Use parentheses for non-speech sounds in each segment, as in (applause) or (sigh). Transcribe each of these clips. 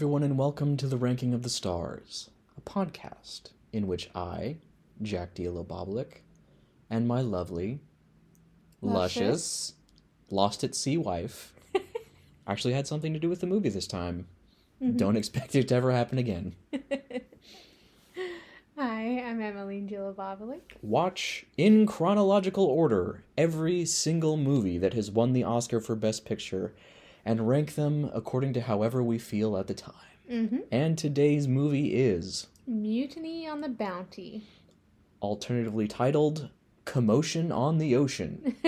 Everyone, and welcome to the Ranking of the Stars, a podcast in which I, Jack Dielo Boblik, and my lovely, luscious, Luscious. lost at sea wife (laughs) actually had something to do with the movie this time. Mm-hmm. Don't expect it to ever happen again. (laughs) Hi, I'm Emmeline Gilabobalik. Watch in chronological order every single movie that has won the Oscar for Best Picture and rank them according to however we feel at the time. Mm-hmm. And today's movie is Mutiny on the Bounty. alternatively titled Commotion on the Ocean. (laughs)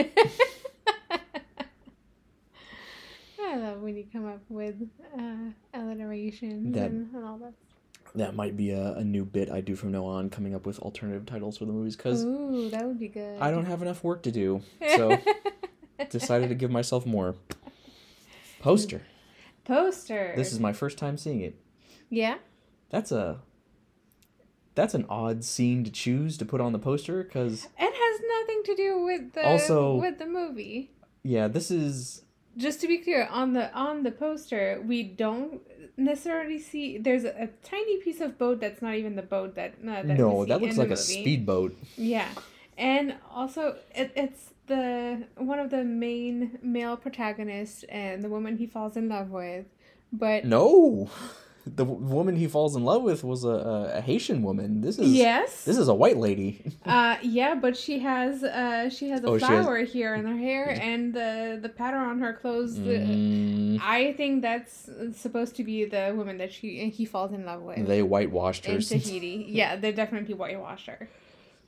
I love when you come up with uh, alliterations That- and, and all that. That might be a, a new bit I do from now on, coming up with alternative titles for the movies, because Ooh, that would be good. I don't have enough work to do. So (laughs) decided to give myself more. Poster. Poster. This is my first time seeing it. yeah. That's a that's an odd scene to choose to put on the poster because It has nothing to do with the Also- with the movie. yeah, this is Just to be clear, on the on the poster, we don't necessarily see. There's a, a tiny piece of boat that's not even the boat that. Uh, that no, that looks like a speedboat. Yeah, and also it, it's the one of the main male protagonists and the woman he falls in love with, but No, (laughs) the w- woman he falls in love with was a, a, a Haitian woman. This is yes, this is a white lady. (laughs) uh, yeah, but she has uh she has a Oh, she has- flower here in her hair and the the pattern on her clothes. uh, Mm, I think that's supposed to be the woman that she he falls in love with. they whitewashed her. in Tahiti. Yeah, they definitely whitewashed her.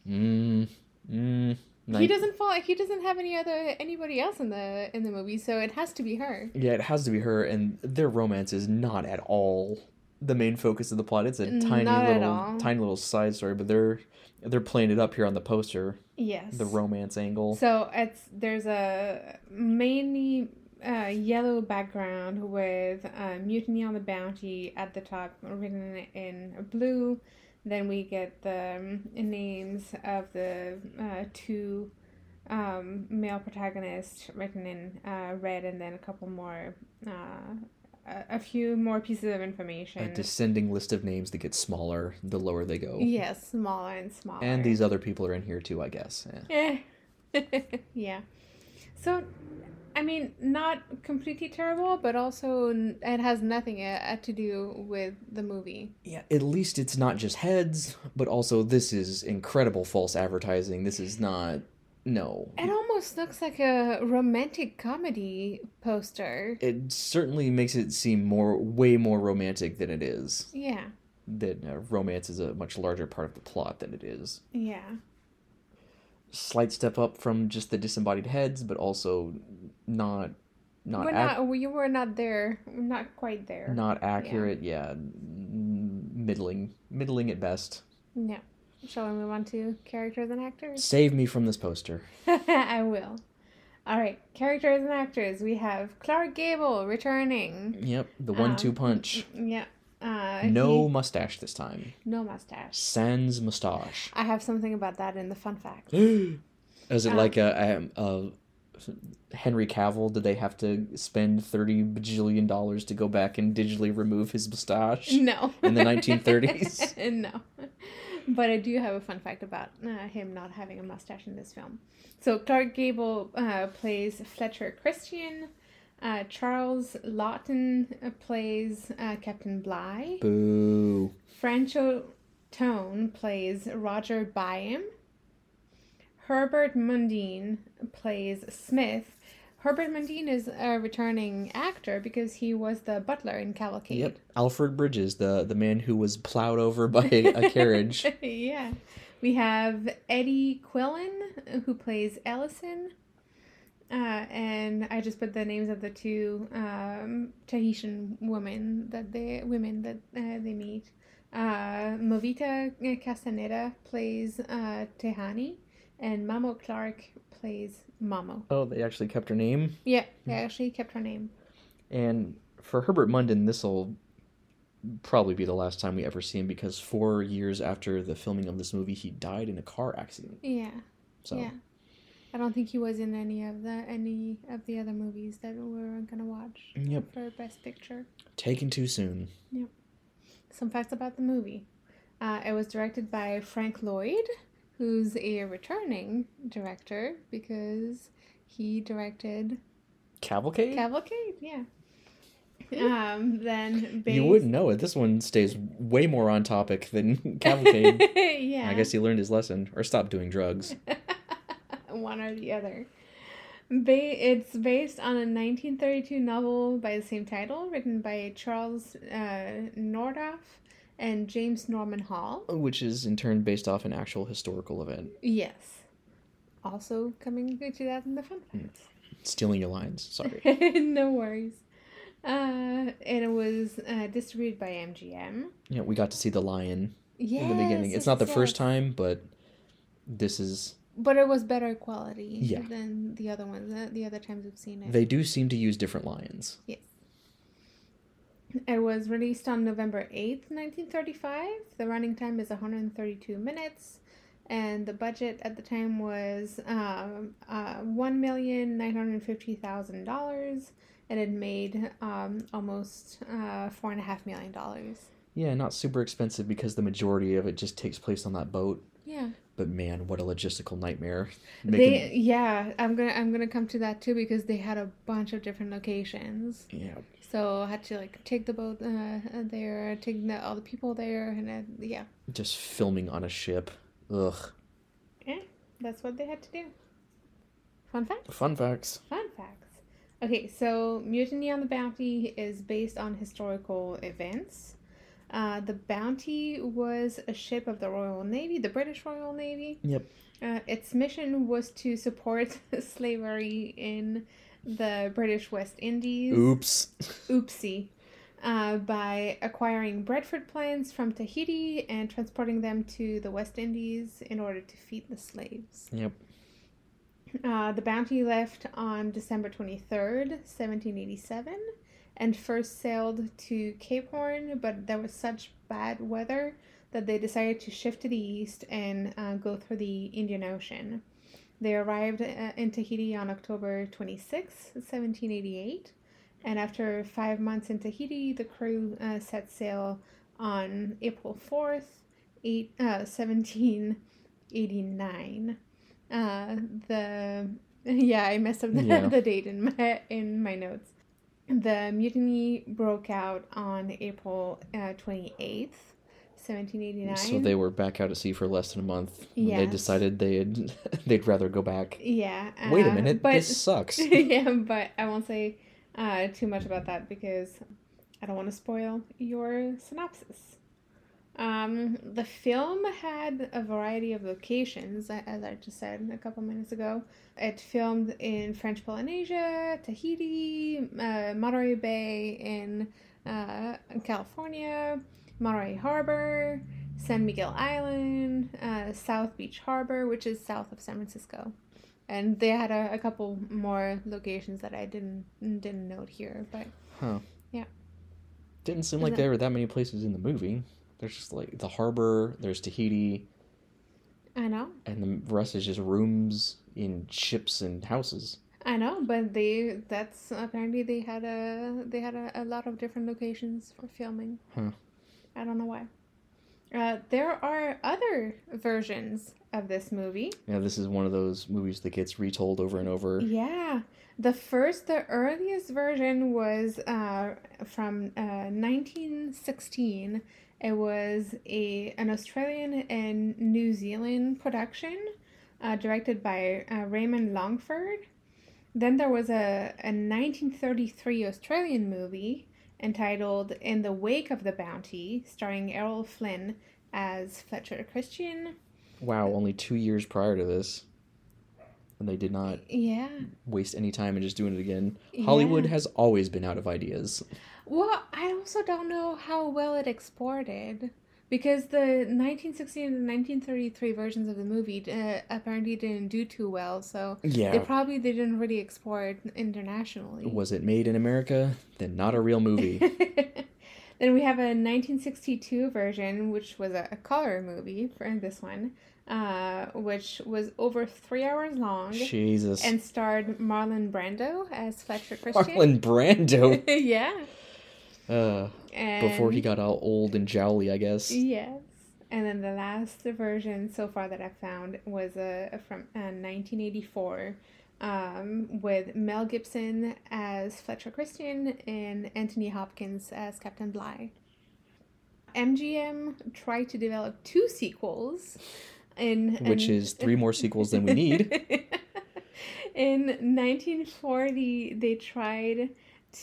Mm, mm, he doesn't fall. He doesn't have any other anybody else in the in the movie, so it has to be her. Yeah, it has to be her, and their romance is not at all the main focus of the plot. It's a tiny Not little, tiny little side story, but they're they're playing it up here on the poster, Yes. the romance angle. So it's there's a mainly uh, yellow background with uh, mutiny on the bounty at the top written in blue. Then we get the um, names of the uh, two um, male protagonists written in uh, red, and then a couple more, uh, a, a few more pieces of information. a descending list of names that get smaller the lower they go. Yes, smaller and smaller. And these other people are in here too, I guess. Yeah. (laughs) Yeah. So, I mean, not completely terrible, but also it has nothing uh, to do with the movie. yeah, at least it's not just heads, but also this is incredible false advertising. This is not. No. It almost looks like a romantic comedy poster. It certainly makes it seem more, way more romantic than it is. Yeah. That uh, romance is a much larger part of the plot than it is. Yeah. Slight step up from just the disembodied heads, but also not, not we're ac- not. We were not there. Not quite there. not accurate. Yeah, mm, middling, middling at best. yeah Shall we move on to characters and actors? Save me from this poster. (laughs) I will. All right, characters and actors. We have Clark Gable returning. Yep, the one-two Um, punch. yep Uh, No he- mustache this time. no mustache. Sans mustache. I have something about that in the fun fact. (gasps) Is it Um, like a, a, a Henry Cavill? Did they have to spend thirty bajillion dollars to go back and digitally remove his mustache? (laughs) No. In the 1930s? (laughs) no. But I do have a fun fact about uh, him not having a mustache in this film. So Clark Gable uh, plays Fletcher Christian. Uh, Charles Laughton uh, plays uh, Captain Bligh. Boo. Franchot Tone plays Roger Byam. Herbert Mundin plays Smith. Herbert Mundin is a returning actor because he was the butler in Cavalcade. Yep. Alfred Bridges, the the man who was plowed over by a (laughs) carriage. yeah. We have Eddie Quillan, who plays Ellison. Uh, and I just put the names of the two um, Tahitian women that they women that uh, they meet. Uh, Movita Castaneda plays uh, Tehani, and Mamo Clark plays Mamo. Oh, they actually kept her name. Yeah, they actually kept her name. And for Herbert Mundin, this will probably be the last time we ever see him because four years after the filming of this movie, he died in a car accident. Yeah, So yeah. I don't think he was in any of the any of the other movies that we were gonna watch Yep. for Best Picture. Taken too soon. Yep. Some facts about the movie. Uh, it was directed by Frank Lloyd, who's a returning director because he directed Cavalcade? Cavalcade. Yeah. Um, then based... You wouldn't know it. This one stays way more on topic than (laughs) Cavalcade. (laughs) yeah. I guess he learned his lesson or stopped doing drugs. (laughs) one or the other. Ba- it's based on a 1932 novel by the same title, written by Charles uh, Nordhoff and James Norman Hall. Which is in turn based off an actual historical event. Yes. Also coming to that in the fun facts. Stealing your lines. Sorry. (laughs) no worries. Uh, and it was uh, distributed by MGM. yeah, we got to see the lion Yes, in the beginning. It's not the yes. first time, but this is. But it was better quality Yeah. than the other ones, uh, the other times we've seen it. They do seem to use different lions. Yes. It was released on November 8th, 1935. The running time is 132 minutes. And the budget at the time was um, uh, $1,950,000. And it made um, almost uh, $4.5 million. Yeah, not super expensive because the majority of it just takes place on that boat. Yeah. But man, what a logistical nightmare. They yeah, I'm gonna I'm gonna come to that too because they had a bunch of different locations. yeah, So I had to like take the boat uh, there, take the, all the people there, and uh, yeah, just filming on a ship. Ugh. Yeah, that's what they had to do. Fun fact. Fun facts. Fun facts. Okay, so Mutiny on the Bounty is based on historical events. Uh, the Bounty was a ship of the Royal Navy, the British Royal Navy. Yep. Uh, its mission was to support (laughs) slavery in the British West Indies. Oops. Oopsie. Uh, by acquiring breadfruit plants from Tahiti and transporting them to the West Indies in order to feed the slaves. Yep. Uh, the Bounty left on December 23rd, 1787, and first sailed to Cape Horn, but there was such bad weather that they decided to shift to the east and uh, go through the Indian Ocean. They arrived uh, in Tahiti on October 26, 1788, and after five months in Tahiti, the crew uh, set sail on April 4th, eight, uh, 1789. Uh, the (laughs) yeah, I messed up the, Yeah. (laughs) the date in my in my notes. The mutiny broke out on April twenty eighth, seventeen eighty nine. So they were back out at sea for less than a month. when They decided they'd (laughs) they'd rather go back. yeah. Wait a uh, minute, but this sucks. (laughs) yeah, but I won't say uh, too much about that because I don't want to spoil your synopsis. Um, the film had a variety of locations, as I just said a couple minutes ago. It filmed in French Polynesia, Tahiti, uh, Monterey Bay in uh, California, Monterey Harbor, San Miguel Island, uh, South Beach Harbor, which is south of San Francisco and they had a, a couple more locations that I didn't didn't note here, but Huh. Yeah. Didn't seem like there were that many places in the movie. There's just like the harbor, there's Tahiti, I know, and the rest is just rooms in ships and houses. I know, but they that's apparently they had a they had a, a lot of different locations for filming. Huh. I don't know why. Uh, there are other versions of this movie. Yeah, this is one of those movies that gets retold over and over. Yeah, the first, the earliest version was uh, from uh, 1916. It was a an Australian and New Zealand production, uh, directed by uh, Raymond Longford. Then there was a, a 1933 Australian movie entitled In the Wake of the Bounty, starring Errol Flynn as Fletcher Christian. Wow, only two years prior to this. And they did not Yeah. waste any time in just doing it again. Hollywood Yeah. has always been out of ideas. Well, I also don't know how well it exported because the 1916 and 1933 versions of the movie uh, apparently didn't do too well, so they Yeah. probably didn't really export internationally. Was it made in America? Then not a real movie. (laughs) then we have a 1962 version, which was a, a color movie for this one, uh, which was over three hours long Jesus. and starred Marlon Brando as Fletcher Christian. Marlon Brando. (laughs) yeah. Uh, And before he got all old and jowly, I guess. Yes. And then the last version so far that I found was uh, from uh, 1984 um, with Mel Gibson as Fletcher Christian and Anthony Hopkins as Captain Bligh. MGM tried to develop two sequels in Which in- is three more sequels than we need. (laughs) in 1940, they tried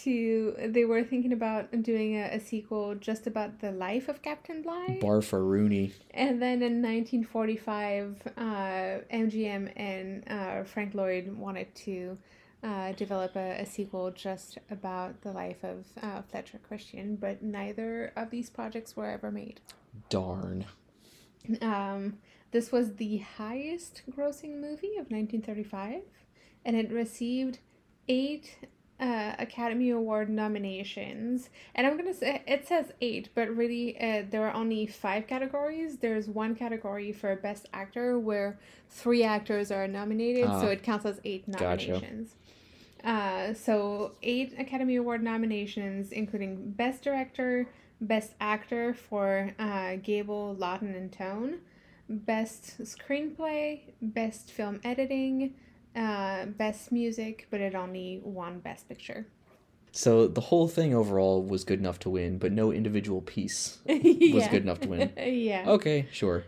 to. They were thinking about doing a, a sequel just about the life of Captain Bligh. Bar for Rooney. And then in 1945, uh, MGM and uh, Frank Lloyd wanted to uh, develop a, a sequel just about the life of uh, Fletcher Christian, but neither of these projects were ever made. Darn. Um, this was the highest grossing movie of 1935, and it received eight uh, Academy Award nominations. And I'm gonna say it says eight, but really uh, there are only five categories. There's one category for Best Actor where three actors are nominated, Ah. so it counts as eight Gotcha. nominations. Uh, so eight Academy Award nominations, including Best Director, Best Actor for uh, Gable, Laughton, and Tone, Best Screenplay, Best Film Editing, uh, Best Music, but it only won Best Picture. So the whole thing overall was good enough to win, but no individual piece (laughs) was yeah. good enough to win. (laughs) yeah. Okay, sure.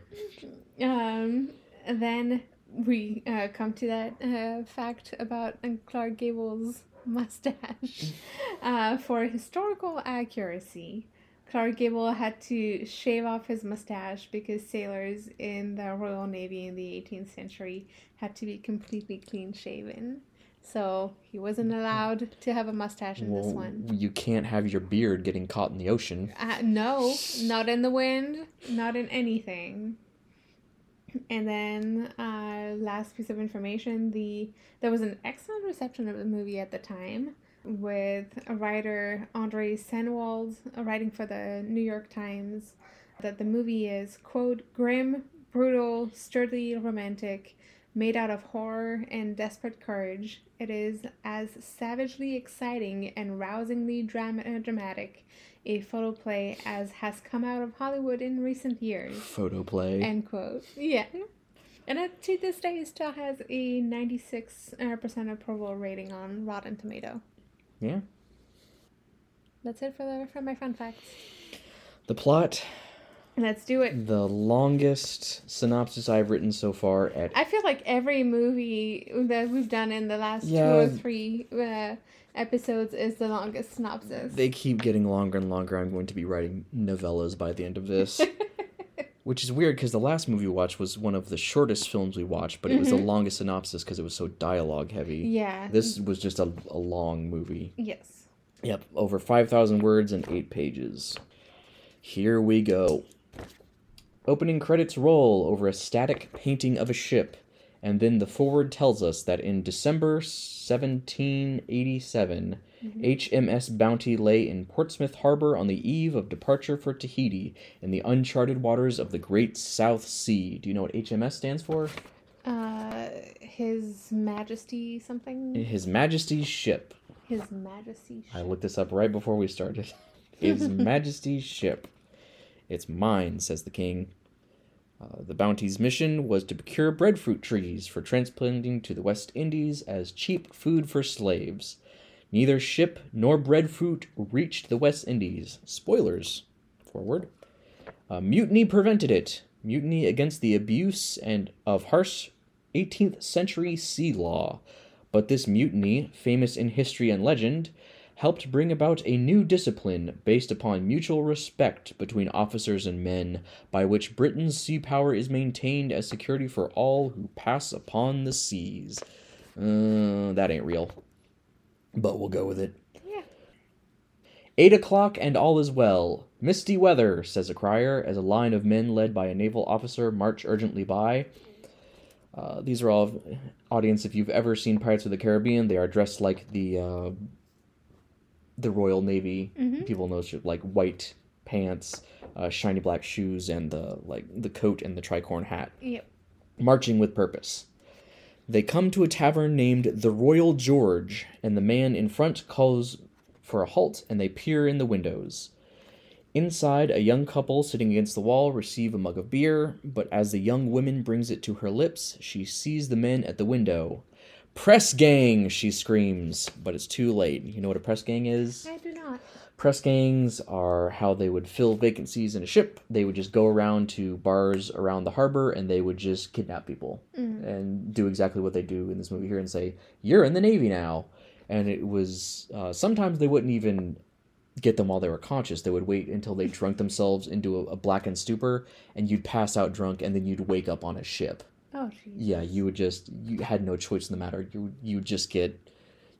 Um, then we uh, come to that uh, fact about Clark Gable's (laughs) mustache. Uh, for historical accuracy, Clark Gable had to shave off his mustache because sailors in the Royal Navy in the 18th century had to be completely clean shaven. So he wasn't allowed to have a mustache in this one. you can't have your beard getting caught in the ocean. Uh, no, not in the wind, not in anything. And then, uh, last piece of information: the there was an excellent reception of the movie at the time, with a writer Andre Sennwald writing for the New York Times that the movie is quote grim, brutal, sturdily romantic, made out of horror and desperate courage. It is as savagely exciting and rousingly dram- uh, dramatic a photoplay as has come out of Hollywood in recent years. Photoplay. End quote. Yeah. And it, to this day, it still has a 96 uh, percent approval rating on Rotten Tomato. Yeah. That's it for the for my fun facts. The plot, Let's do it. the longest synopsis I've written so far at I feel like every movie that we've done in the last two or three uh, episodes is the longest synopsis. they keep getting longer and longer. I'm going to be writing novellas by the end of this. (laughs) Which is weird because the last movie we watched was one of the shortest films we watched, but it was the mm-hmm. longest synopsis because it was so dialogue heavy. yeah. This was just a, a long movie. Yes. Yep, over 5,000 words and 8 pages. Here we go. Opening credits roll over a static painting of a ship, and then the foreword tells us that in December 1787, HMS Bounty lay in Portsmouth Harbor on the eve of departure for Tahiti in the uncharted waters of the Great South Sea. Do you know what HMS stands for? Uh, His Majesty something. His Majesty's ship. His Majesty. I looked this up right before we started. (laughs) His Majesty's ship. It's mine, says the king. Uh, the Bounty's mission was to procure breadfruit trees for transplanting to the West Indies as cheap food for slaves. Neither ship nor breadfruit reached the West Indies. Spoilers. Foreword. Uh, mutiny prevented it. Mutiny against the abuse and of harsh 18th century sea law. But this mutiny, famous in history and legend, helped bring about a new discipline based upon mutual respect between officers and men, by which Britain's sea power is maintained as security for all who pass upon the seas. Uh, that ain't real. But we'll go with it. Yeah. Eight o'clock and all is well. Misty weather, says a crier, as a line of men led by a naval officer march urgently by. Uh, these are all audience. If you've ever seen Pirates of the Caribbean, they are dressed like the uh, the Royal Navy. People know shit like white pants, uh, shiny black shoes, and the like the coat and the tricorn hat. Yep. marching with purpose. They come to a tavern named the Royal George, and the man in front calls for a halt, and they peer in the windows. Inside, a young couple sitting against the wall receive a mug of beer, but as the young woman brings it to her lips, she sees the men at the window. Press gang, she screams, but it's too late. You know what a press gang is? I do not. Press gangs are how they would fill vacancies in a ship. They would just go around to bars around the harbor and they would just kidnap people and do exactly what they do in this movie here and say, You're in the Navy now. And it was uh, sometimes they wouldn't even get them while they were conscious. They would wait until they drunk themselves into a, a blackened stupor and you'd pass out drunk and then you'd wake up on a ship. Oh, jeez. Yeah, you would just, you had no choice in the matter. You, you would just get,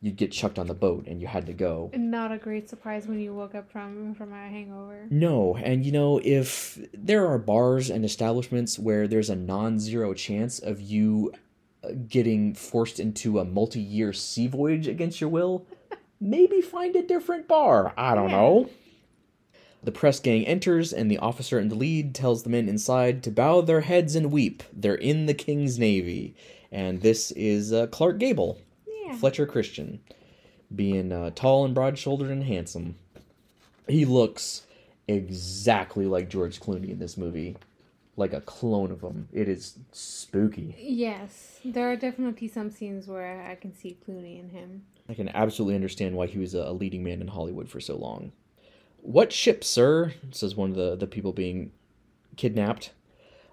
you'd get chucked on the boat and you had to go. Not a great surprise when you woke up from from a hangover. No, and you know, if there are bars and establishments where there's a non zero chance of you uh, getting forced into a multi year sea voyage against your will, (laughs) maybe find a different bar. I don't Yeah. know. The press gang enters, and the officer in the lead tells the men inside to bow their heads and weep. They're in the King's Navy. And this is uh, Clark Gable, Yeah. Fletcher Christian, being uh, tall and broad shouldered and handsome. He looks exactly like George Clooney in this movie, like a clone of him. It is spooky. Yes, there are definitely some scenes where I can see Clooney in him. I can absolutely understand why he was a leading man in Hollywood for so long. What ship, sir? says one of the, the people being kidnapped.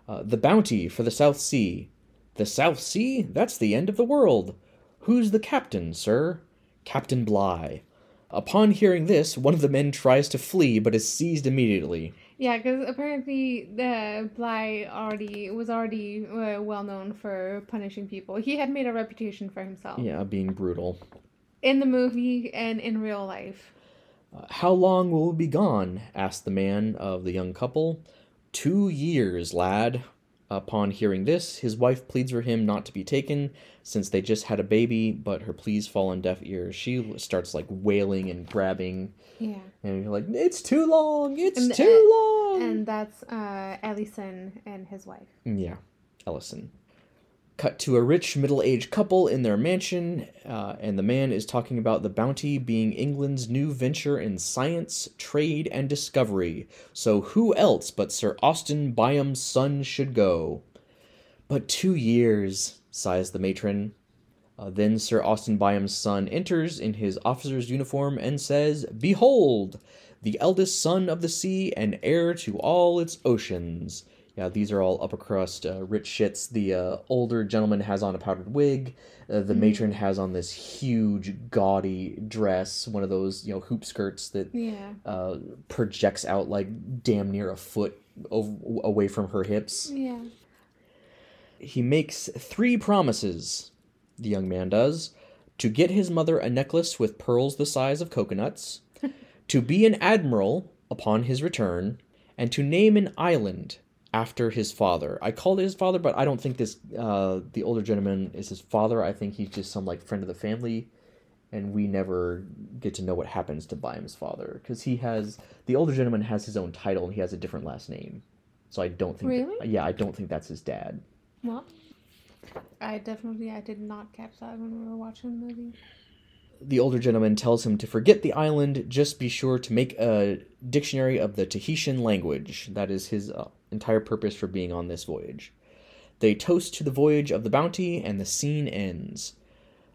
Uh, the Bounty for the South Sea. The South Sea? That's the end of the world. Who's the captain, sir? Captain Bligh. Upon hearing this, one of the men tries to flee but is seized immediately. Yeah, because apparently the Bligh already was already uh, well known for punishing people. He had made a reputation for himself Yeah, being brutal. in the movie and in real life. Uh, How long will we be gone? asked the man of the young couple. Two years, lad. Upon hearing this, his wife pleads for him not to be taken, since they just had a baby, but her pleas fall on deaf ears. She starts like wailing and grabbing, Yeah, and you're like, "It's too long! It's And, uh, too long!" and that's uh, Ellison and his wife. Yeah, Ellison. Cut to a rich middle aged couple in their mansion, uh, and the man is talking about the bounty being England's new venture in science, trade, and discovery. So who else but Sir Austin Byam's son should go? But two years, sighs the matron. Uh, then Sir Austin Byam's son enters in his officer's uniform and says, Behold, the eldest son of the sea and heir to all its oceans. Yeah, these are all upper crust, uh, rich shits. The uh, older gentleman has on a powdered wig. Uh, the matron has on this huge, gaudy dress, one of those, you know, hoop skirts that Yeah, uh, projects out like damn near a foot away from her hips. yeah. He makes three promises, the young man does to get his mother a necklace with pearls the size of coconuts, (laughs) to be an admiral upon his return, and to name an island after his father. I called it his father, but I don't think this uh, the older gentleman is his father. I think he's just some like friend of the family, and we never get to know what happens to Byam's father because he has the older gentleman has his own title and he has a different last name. So I don't think that- Really? yeah, I don't think that's his dad. Well, I definitely I did not catch that when we were watching the movie. the older gentleman tells him to forget the island, just be sure to make a dictionary of the Tahitian language. That is his uh, entire purpose for being on this voyage. They toast to the voyage of the Bounty, and the scene ends.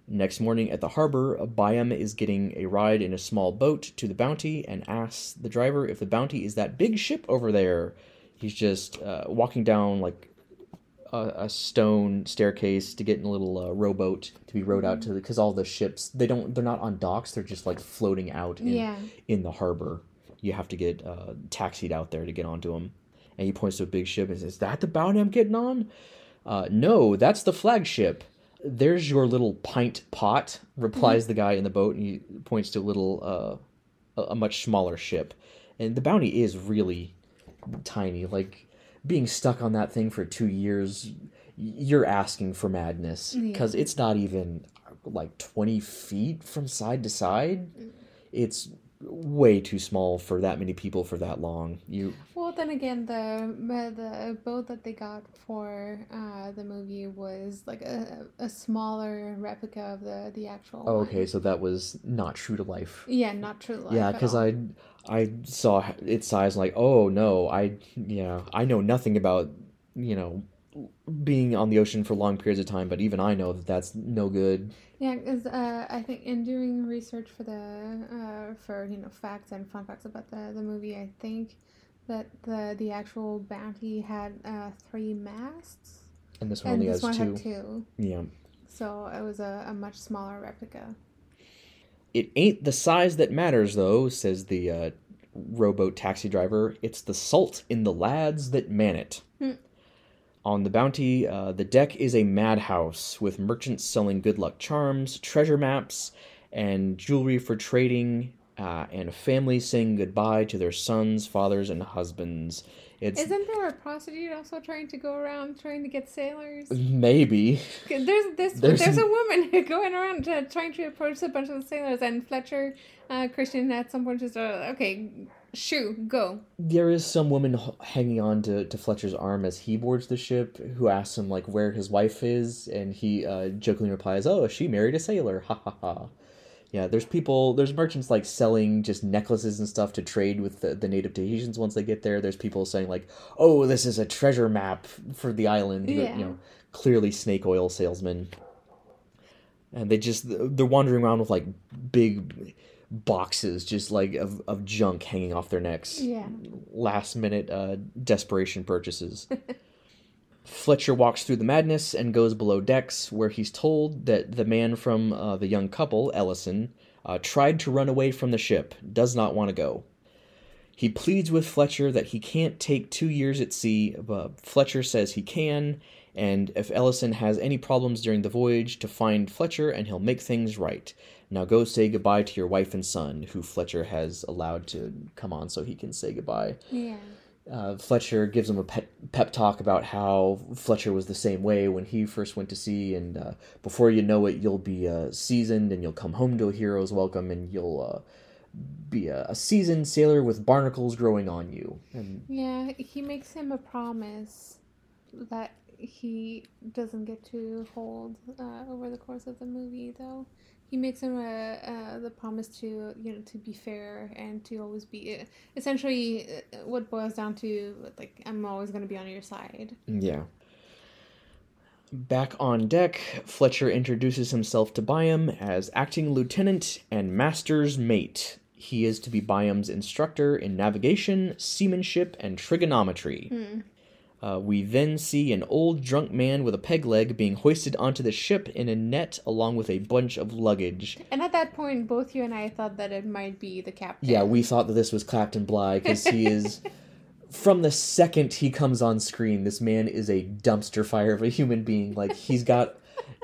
Next morning at the harbor, Byam is getting a ride in a small boat to the Bounty and asks the driver if the Bounty is that big ship over there. He's just uh, walking down like a, a stone staircase to get in a little uh, rowboat to be rowed out to because all the ships they don't they're not on docks they're just like floating out in, Yeah. in the harbor you have to get uh, taxied out there to get onto them and he points to a big ship and says is that the bounty i'm getting on? Uh, no that's the flagship. There's your little pint pot replies the guy in the boat and he points to a little uh, a, much smaller ship. And the bounty is really tiny. Like being stuck on that thing for two years you're asking for madness. Because it's not even like 20 feet from side to side. It's way too small for that many people for that long. You then again, the the boat that they got for uh, the movie was like a, a smaller replica of the the actual. oh, one. okay, so that was not true to life. Yeah, not true. Life Yeah, because. I I saw its size, like, oh no, I yeah, I know nothing about you know being on the ocean for long periods of time, but even I know that that's no good. Yeah, because uh, I think in doing research for the uh, for you know facts and fun facts about the the movie, I think that the the actual bounty had uh, three masts, And this one and only this has one two. had two. Yeah. So it was a, a much smaller replica. It ain't the size that matters, though, says the uh, rowboat taxi driver. It's the salt in the lads that man it. Hmm. On the Bounty, uh, the deck is a madhouse with merchants selling good luck charms, treasure maps, and jewelry for trading, uh, and families saying goodbye to their sons, fathers, and husbands. It's Isn't there a prostitute also trying to go around trying to get sailors? maybe. There's this. There's- There's, a woman (laughs) going around uh, trying to approach a bunch of sailors, and Fletcher uh, Christian at some point just uh, okay, shoo, go. There is some woman hanging on to, to Fletcher's arm as he boards the ship who asks him like where his wife is and he uh, jokingly replies, "Oh, she married a sailor." Ha ha ha. Yeah, there's people, there's merchants like selling just necklaces and stuff to trade with the, the native Tahitians once they get there. There's people saying like, "Oh, this is a treasure map for the island." Yeah. You know, clearly snake oil salesmen. And they just they're wandering around with like big boxes just like of, of junk hanging off their necks Yeah. last minute uh, desperation purchases. (laughs) Fletcher walks through the madness and goes below decks, where he's told that the man from uh, the young couple, Ellison, uh, tried to run away from the ship, does not want to go. He pleads with Fletcher that he can't take two years at sea, but Fletcher says he can, and if Ellison has any problems during the voyage, to find Fletcher and he'll make things right. Now go say goodbye to your wife and son, who Fletcher has allowed to come on so he can say goodbye Yeah. Uh, Fletcher gives him a pep, pep talk about how Fletcher was the same way when he first went to sea, and uh, before you know it, you'll be uh, seasoned and you'll come home to a hero's welcome, and you'll uh, be a, a seasoned sailor with barnacles growing on you. And Yeah, he makes him a promise that he doesn't get to hold uh, over the course of the movie, though. He makes him a, uh, the promise to you know to be fair and to always be essentially uh, what boils down to like I'm always going to be on your side. yeah. Back on deck, Fletcher introduces himself to Byam as acting lieutenant and master's mate. He is to be Byam's instructor in navigation, seamanship, and trigonometry. Uh, we then see an old drunk man with a peg leg being hoisted onto the ship in a net along with a bunch of luggage. And at that point, both you and I thought that it might be the captain. Yeah, we thought that this was Clapton Bligh because he (laughs) is. From the second he comes on screen, this man is a dumpster fire of a human being. Like, he's got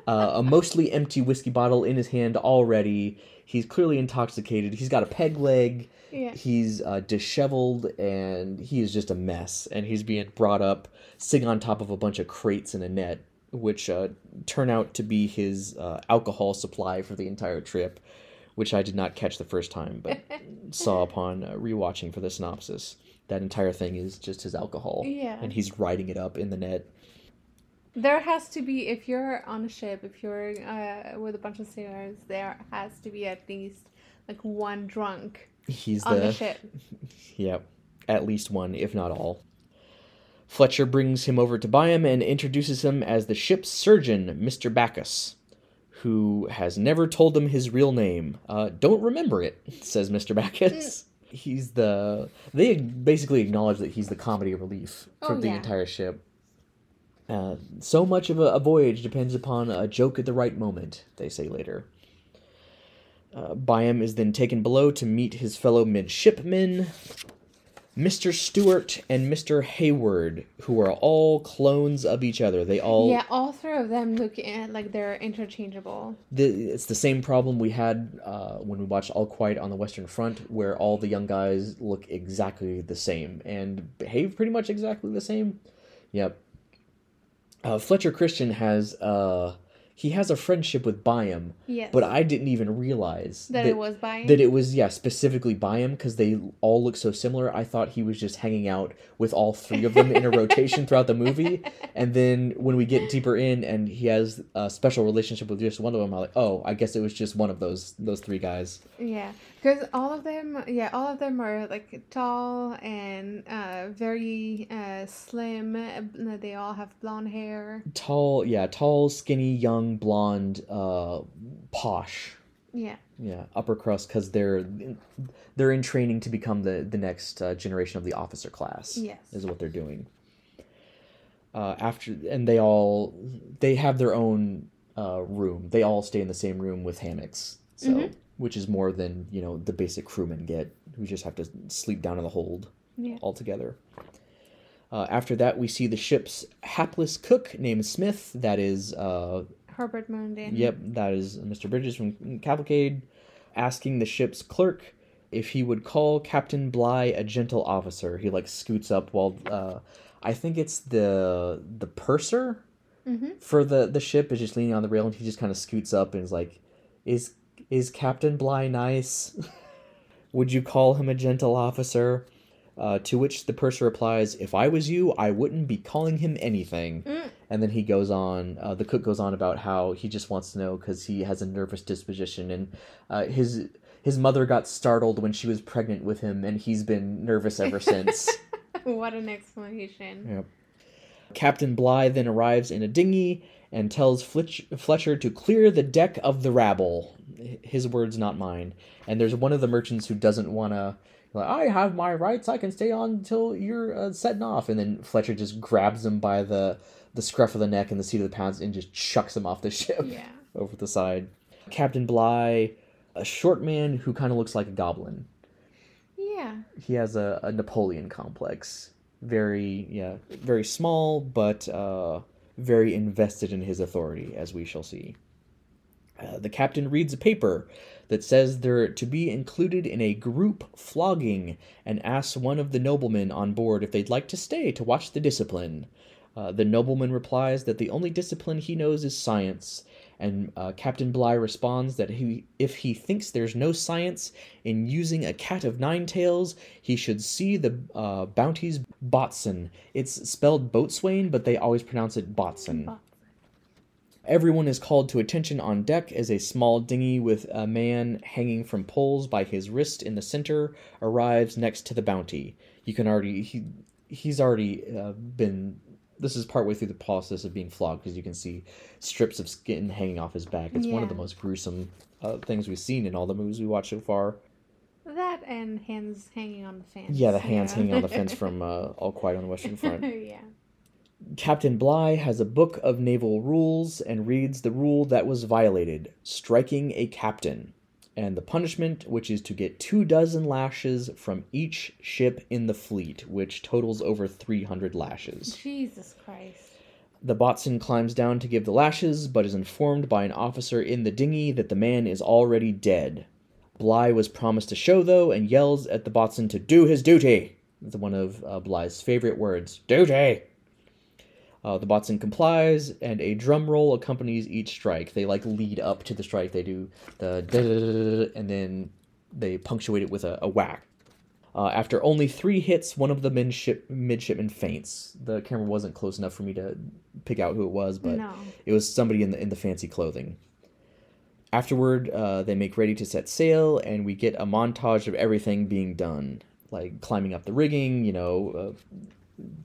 uh, a mostly empty whiskey bottle in his hand already. He's clearly intoxicated. He's got a peg leg. Yeah. He's uh, disheveled and he is just a mess. And he's being brought up sitting on top of a bunch of crates in a net, which uh, turn out to be his uh, alcohol supply for the entire trip, which I did not catch the first time, but (laughs) saw upon uh, rewatching for the synopsis. That entire thing is just his alcohol. Yeah. And he's riding it up in the net. There has to be, if you're on a ship, if you're uh, with a bunch of sailors, there has to be at least like one drunk He's on the, the ship. (laughs) Yep, at least one, if not all. Fletcher brings him over to Byam and introduces him as the ship's surgeon, Mr. Bacchus, who has never told them his real name. Uh, don't remember it, (laughs) says Mr. Bacchus. He's the. They basically acknowledge that he's the comedy relief for Oh, the yeah. entire ship. Uh, so much of a, a voyage depends upon a joke at the right moment, they say later. Uh, Byam is then taken below to meet his fellow midshipmen, Mr. Stewart and Mr. Hayward, who are all clones of each other. They all Yeah, all three of them look uh, like they're interchangeable. the, it's the same problem we had uh, when we watched All Quiet on the Western Front, where all the young guys look exactly the same and behave pretty much exactly the same. Yep. Uh, Fletcher Christian has uh, he has a friendship with Byam, Yes. but I didn't even realize that, it was by that it was yeah specifically Byam because they all look so similar. I thought he was just hanging out with all three of them in a (laughs) rotation throughout the movie, and then when we get deeper in and he has a special relationship with just one of them, I'm like, oh, I guess it was just one of those those three guys. Yeah, because all of them, yeah, all of them are like tall and uh, very uh, slim. They all have blonde hair. Tall, yeah, tall, skinny, young, blonde, uh, posh. Yeah, Yeah, upper crust because they're they're in training to become the the next uh, generation of the officer class. Yes. is what they're doing. Uh, after and they all they have their own uh, room. They all stay in the same room with hammocks. So Mhm. Which is more than you know the basic crewmen get, who just have to sleep down in the hold yeah, all together. Uh, after that, we see the ship's hapless cook named Smith. That is uh, Herbert Mundin. Yep, that is Mr. Bridges from Cavalcade asking the ship's clerk if he would call Captain Bligh a gentle officer. He like scoots up while uh, I think it's the the purser Mhm. for the the ship is just leaning on the rail and he just kind of scoots up and is like, "Is is Captain Bligh nice? (laughs) would you call him a gentle officer?" Uh, to which the purser replies, "If I was you, I wouldn't be calling him anything." Mm. And then he goes on. Uh, the cook goes on about how he just wants to know because he has a nervous disposition, and uh, his his mother got startled when she was pregnant with him, and he's been nervous ever since. (laughs) what an explanation. Yep. Captain Bligh then arrives in a dinghy and tells Fletch- Fletcher to clear the deck of the rabble. His words, not mine. And there's one of the merchants who doesn't want to. Like, I have my rights. I can stay on until you're uh, setting off. And then Fletcher just grabs him by the the scruff of the neck and the seat of the pants and just chucks him off the (laughs) ship Yeah. over the side. Captain Bligh, a short man who kind of looks like a goblin Yeah. he has a, a Napoleon complex. Very, yeah, very small, but uh, very invested in his authority, as we shall see. Uh, the captain reads a paper that says they're to be included in a group flogging and asks one of the noblemen on board if they'd like to stay to watch the discipline. Uh, the nobleman replies that the only discipline he knows is science, and uh, Captain Bligh responds that he, if he thinks there's no science in using a cat of nine tails, he should see the uh, Bounty's boatswain. It's spelled bosun, but they always pronounce it boatswain. Bo- Everyone is called to attention on deck as a small dinghy with a man hanging from poles by his wrist in the center arrives next to the Bounty. You can already he he's already uh, been. This is partway through the process of being flogged because you can see strips of skin hanging off his back. It's one of the most gruesome uh, things we've seen in all the movies we watched so far. That and hands hanging on the fence. Yeah, the hands yeah. hanging on the fence from (laughs) uh, All Quiet on the Western Front. (laughs) yeah. Captain Bligh has a book of naval rules and reads the rule that was violated striking a captain, and the punishment, which is to get two dozen lashes from each ship in the fleet, which totals over 300 lashes. Jesus Christ. The boatswain climbs down to give the lashes, but is informed by an officer in the dinghy that the man is already dead. Bligh was promised a show, though, and yells at the boatswain to do his duty. It's one of uh, Bligh's favorite words duty! Uh, the boatswain complies, and a drum roll accompanies each strike. They like lead up to the strike. They do the and then they punctuate it with a, a whack. Uh, after only three hits, one of the midship, midshipmen faints. The camera wasn't close enough for me to pick out who it was, but no. it was somebody in the in the fancy clothing. Afterward, uh, they make ready to set sail, and we get a montage of everything being done, like climbing up the rigging, you know, uh,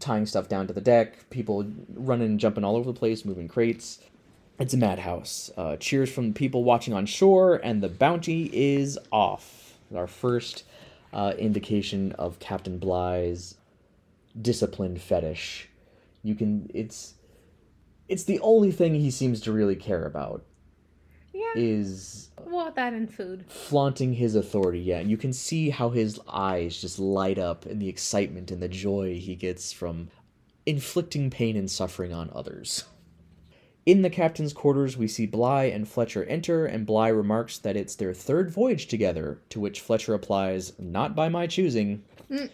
tying stuff down to the deck, people running and jumping all over the place, moving crates. It's a madhouse. Uh, cheers from people watching on shore, and the bounty is off. Our first uh, indication of Captain Bligh's disciplined fetish. You can it's it's the only thing he seems to really care about Yeah. is Well, that and food. flaunting his authority. Yeah, you can see how his eyes just light up in the excitement and the joy he gets from inflicting pain and suffering on others. In the captain's quarters, we see Bligh and Fletcher enter, and Bligh remarks that it's their third voyage together, to which Fletcher replies, Not by my choosing. Mm.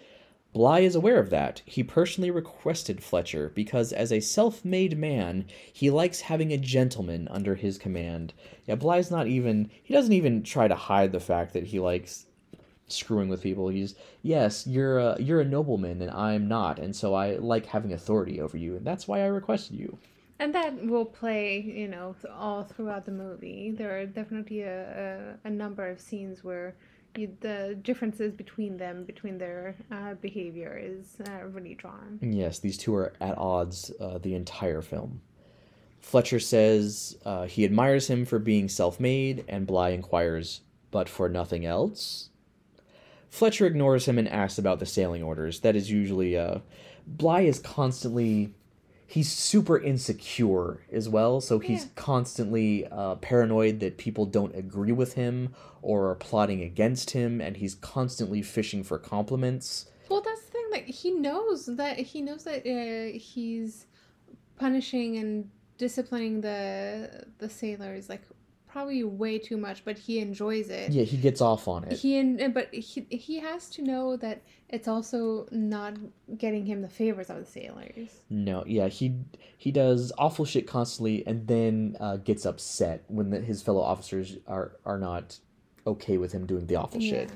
Bligh is aware of that. He personally requested Fletcher because, as a self made man, he likes having a gentleman under his command. Yeah, Bligh's not even, he doesn't even try to hide the fact that he likes screwing with people. He's, yes, you're a, you're a nobleman and I'm not, and so I like having authority over you, and that's why I requested you. And that will play, you know, all throughout the movie. There are definitely a, a, a number of scenes where the differences between them, between their uh, behavior, is uh, really drawn. Yes, these two are at odds uh, the entire film. Fletcher says uh, he admires him for being self made, and Bligh inquires, but for nothing else? Fletcher ignores him and asks about the sailing orders. That is usually. Uh, Bligh is constantly. He's super insecure as well, so he's Yeah. constantly uh, paranoid that people don't agree with him or are plotting against him, and he's constantly fishing for compliments. Well, that's the thing. Like he knows that he knows that uh, he's punishing and disciplining the the sailors like probably way too much, but he enjoys it. Yeah, he gets off on it. He and but he he has to know that it's also not getting him the favors of the sailors. No, yeah, he he does awful shit constantly, and then uh, gets upset when the, his fellow officers are are not okay with him doing the awful shit.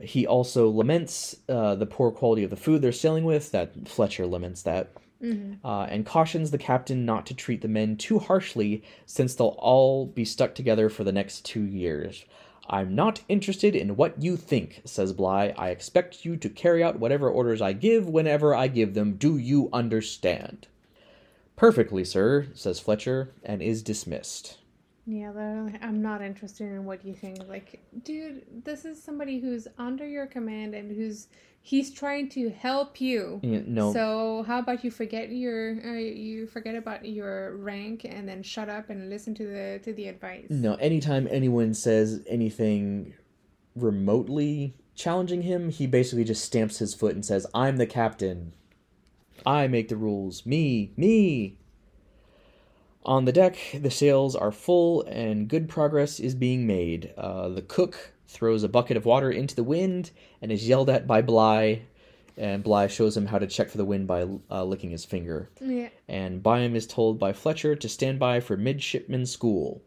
He also laments uh, the poor quality of the food they're sailing with. That Fletcher laments that, Mhm. uh, and cautions the captain not to treat the men too harshly, since they'll all be stuck together for the next two years. I'm not interested in what you think, says Bligh. I expect you to carry out whatever orders I give whenever I give them. Do you understand? Perfectly, sir, says Fletcher, and is dismissed. Yeah, I'm not interested in what you think. Like, dude, this is somebody who's under your command and who's he's trying to help you. Yeah, No, So how about you forget your uh, you forget about your rank and then shut up and listen to the to the advice. no. Anytime anyone says anything remotely challenging him, he basically just stamps his foot and says, "I'm the captain. I make the rules. Me, me." On the deck, the sails are full and good progress is being made. Uh, the cook throws a bucket of water into the wind and is yelled at by Bligh, and Bligh shows him how to check for the wind by uh, licking his finger. Yeah. And Byam is told by Fletcher to stand by for midshipman school.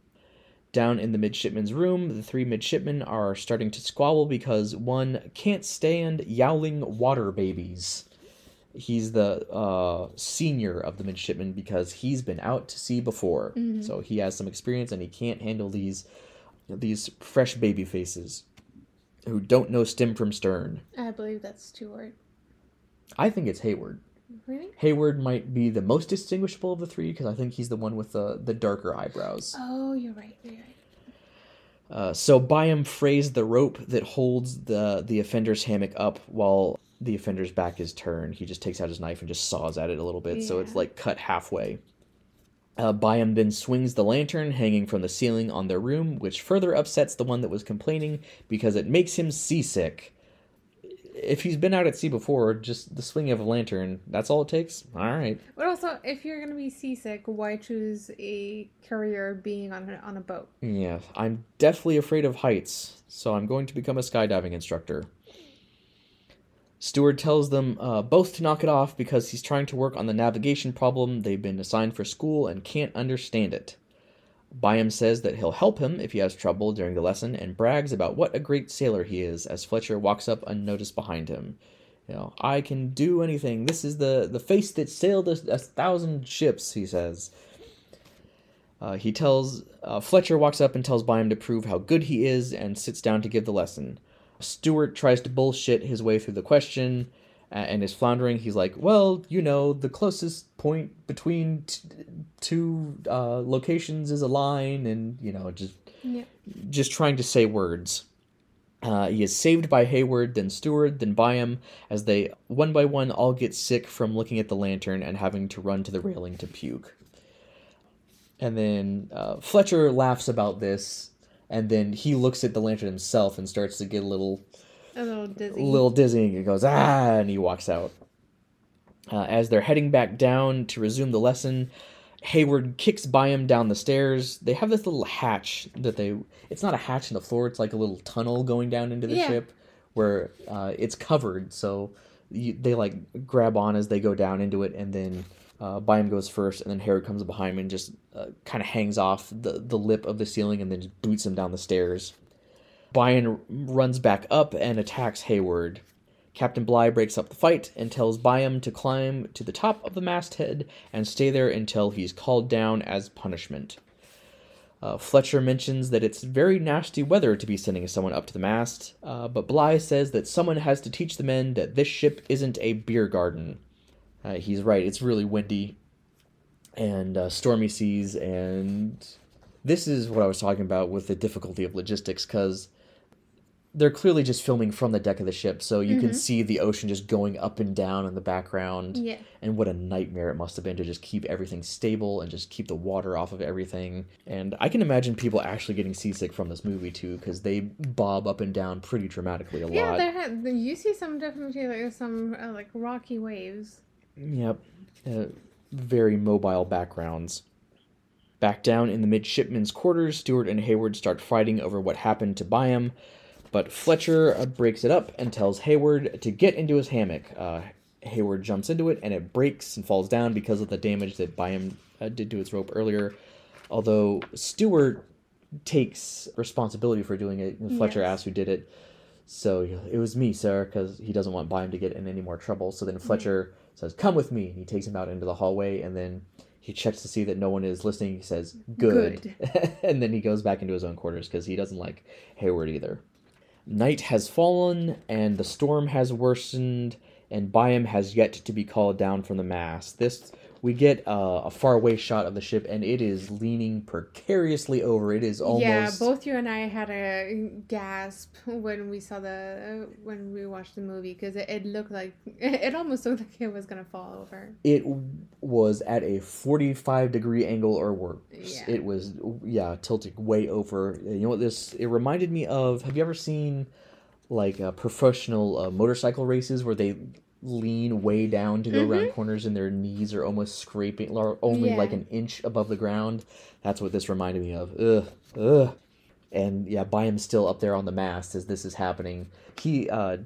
Down in the midshipman's room, the three midshipmen are starting to squabble because one can't stand yowling water babies. He's the uh, senior of the midshipmen because he's been out to sea before, so he has some experience and he can't handle these these fresh baby faces who don't know stem from stern. I believe that's Stewart. I think it's Hayward. Really? Hayward might be the most distinguishable of the three because I think he's the one with the, the darker eyebrows. Oh, you're right. You're right. Uh, so Byam frays the rope that holds the the offender's hammock up while the offender's back is turned. He just takes out his knife and just saws at it a little bit, so it's like cut halfway. Uh, Byam then swings the lantern hanging from the ceiling on their room, which further upsets the one that was complaining because it makes him seasick. If he's been out at sea before, just the swinging of a lantern, that's all it takes? Alright. But also, if you're gonna be seasick, why choose a career being on a, on a boat? Yeah, I'm deathly afraid of heights, so I'm going to become a skydiving instructor. Stewart tells them uh, both to knock it off because he's trying to work on the navigation problem they've been assigned for school and can't understand it. Byam says that he'll help him if he has trouble during the lesson and brags about what a great sailor he is as Fletcher walks up unnoticed behind him. You know, I can do anything. This is the, the face that sailed a, a thousand ships, he says. Uh, he tells uh, Fletcher walks up and tells Byam to prove how good he is and sits down to give the lesson. Stewart tries to bullshit his way through the question uh, and is floundering. He's like, "Well, you know, the closest point between t- two uh, locations is a line," and you know, just Yeah. just trying to say words. Uh, he is saved by Hayward, then Stewart, then Byam, as they one by one all get sick from looking at the lantern and having to run to the railing to puke. And then uh, Fletcher laughs about this, and then he looks at the lantern himself and starts to get a little A little dizzy. a little dizzying. He goes, ah, and he walks out. Uh, as they're heading back down to resume the lesson, Hayward kicks Byam down the stairs. They have this little hatch that they. It's not a hatch in the floor, it's like a little tunnel going down into the Yeah. ship where uh, it's covered, so you, they like grab on as they go down into it, and then uh, goes first, and then Hayward comes behind him and just uh, kind of hangs off the, the lip of the ceiling and then just boots him down the stairs. Byam runs back up and attacks Hayward. Captain Bligh breaks up the fight and tells Byam to climb to the top of the masthead and stay there until he's called down as punishment. Uh, Fletcher mentions that it's very nasty weather to be sending someone up to the mast, uh, but Bligh says that someone has to teach the men that this ship isn't a beer garden. Uh, he's right, it's really windy and uh, stormy seas, and this is what I was talking about with the difficulty of logistics because they're clearly just filming from the deck of the ship, so you can see the ocean just going up and down in the background. Yeah. And what a nightmare it must have been to just keep everything stable and just keep the water off of everything. And I can imagine people actually getting seasick from this movie too, because they bob up and down pretty dramatically a Yeah, lot. there had you see some definitely like some uh, like rocky waves. Yep. Uh, very mobile backgrounds. Back down in the midshipmen's quarters, Stewart and Hayward start fighting over what happened to Byam, but Fletcher uh, breaks it up and tells Hayward to get into his hammock. Uh, Hayward jumps into it and it breaks and falls down because of the damage that Byam uh, did to its rope earlier. Although Stewart takes responsibility for doing it, and Fletcher Yes. asks who did it. So it was me, sir, because he doesn't want Byam to get in any more trouble. So then Fletcher says, "Come with me," and he takes him out into the hallway, and then he checks to see that no one is listening. He says, "Good,", (laughs) and then he goes back into his own quarters because he doesn't like Hayward either. Night has fallen, and the storm has worsened, and Byam has yet to be called down from the mast. This we get uh, a faraway shot of the ship, and it is leaning precariously over. It is almost Yeah, both you and I had a gasp when we saw the when we watched the movie because it, it looked like (laughs) it almost looked like it was gonna fall over. it was at a 45 degree angle or worse. Yeah. It was, yeah, tilted way over. You know what this, it reminded me of, have you ever seen like uh, professional uh, motorcycle races where they lean way down to go around corners and their knees are almost scraping, or only Yeah. like an inch above the ground? That's what this reminded me of. Ugh, ugh. And yeah, Byam's still up there on the mast as this is happening. He uh,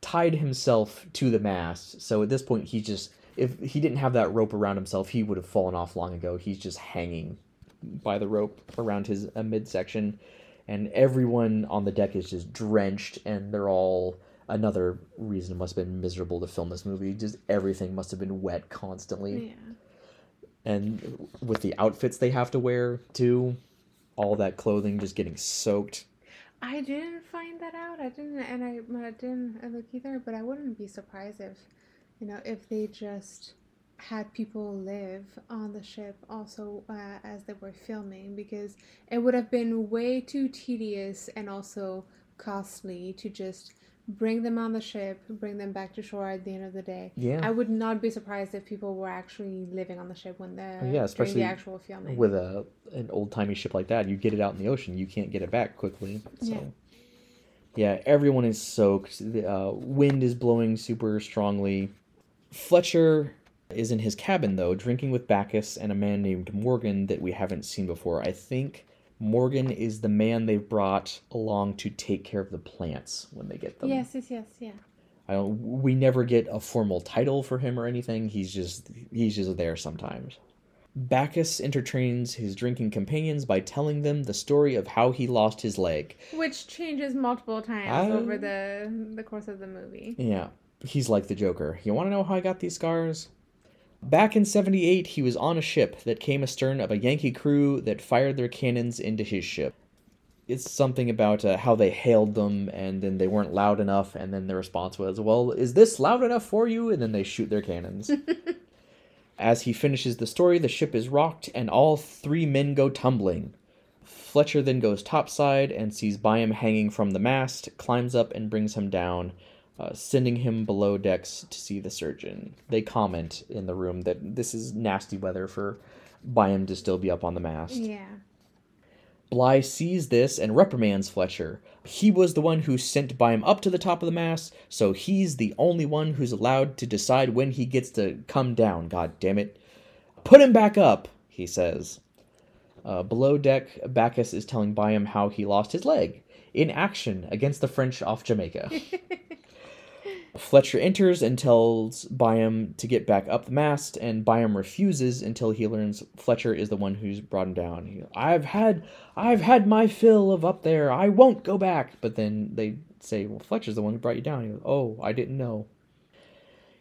tied himself to the mast, so at this point he just if he didn't have that rope around himself, he would have fallen off long ago. He's just hanging by the rope around his uh, midsection, and everyone on the deck is just drenched, and they're all another reason it must have been miserable to film this movie. Just everything must have been wet constantly Yeah. and with the outfits they have to wear too all that clothing just getting soaked I didn't find that out. I didn't, and I, I didn't look either. But I wouldn't be surprised if, you know, if they just had people live on the ship also uh, as they were filming, because it would have been way too tedious and also costly to just bring them on the ship, bring them back to shore at the end of the day. Yeah. I would not be surprised if people were actually living on the ship when the yeah, during especially the actual filming. with a an old-timey ship like that you get it out in the ocean you can't get it back quickly so Yeah. yeah, everyone is soaked the uh, wind is blowing super strongly fletcher is in his cabin though drinking with bacchus and a man named morgan that we haven't seen before i think morgan is the man they've brought along to take care of the plants when they get them yes, yes, yes, yeah. I don't. We never get a formal title for him or anything. He's just he's just there sometimes. Bacchus entertains his drinking companions by telling them the story of how he lost his leg. Which changes multiple times I- over the the course of the movie. Yeah, he's like the Joker. You want to know how I got these scars? Back in 78, he was on a ship that came astern of a Yankee crew that fired their cannons into his ship. It's something about uh, how they hailed them and then they weren't loud enough, and then the response was, Well, is this loud enough for you? And then they shoot their cannons. (laughs) As he finishes the story, the ship is rocked and all three men go tumbling. Fletcher then goes topside and sees Byam hanging from the mast, climbs up and brings him down, uh, sending him below decks to see the surgeon. They comment in the room that this is nasty weather for Byam to still be up on the mast. Yeah. Bligh sees this and reprimands Fletcher. He was the one who sent Byam up to the top of the mast, so he's the only one who's allowed to decide when he gets to come down, god damn it. Put him back up, he says. Uh, below deck, Bacchus is telling Byam how he lost his leg in action against the French off Jamaica. (laughs) Fletcher enters and tells Byam to get back up the mast, and Byam refuses until he learns Fletcher is the one who's brought him down. He, I've had, I've had my fill of up there. I won't go back. But then they say, "Well, Fletcher's the one who brought you down." He goes, "Oh, I didn't know."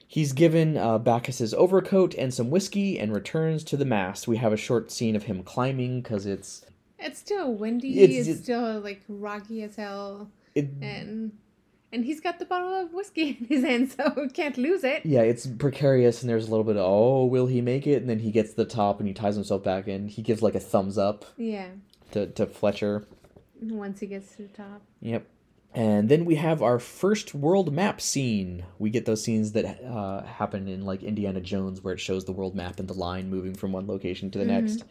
He's given uh, Bacchus's overcoat and some whiskey, and returns to the mast. We have a short scene of him climbing because it's It's still windy. It's- It's, it's- still like rocky as hell, it, and and he's got the bottle of whiskey (laughs) in his hand, so (laughs) can't lose it. yeah, it's precarious, and there's a little bit of oh, will he make it? And then he gets to the top and he ties himself back in. He gives like a thumbs up Yeah. to, to Fletcher. Once he gets to the top. Yep. And then we have our first world map scene. We get those scenes that uh, happen in like Indiana Jones, where it shows the world map and the line moving from one location to the next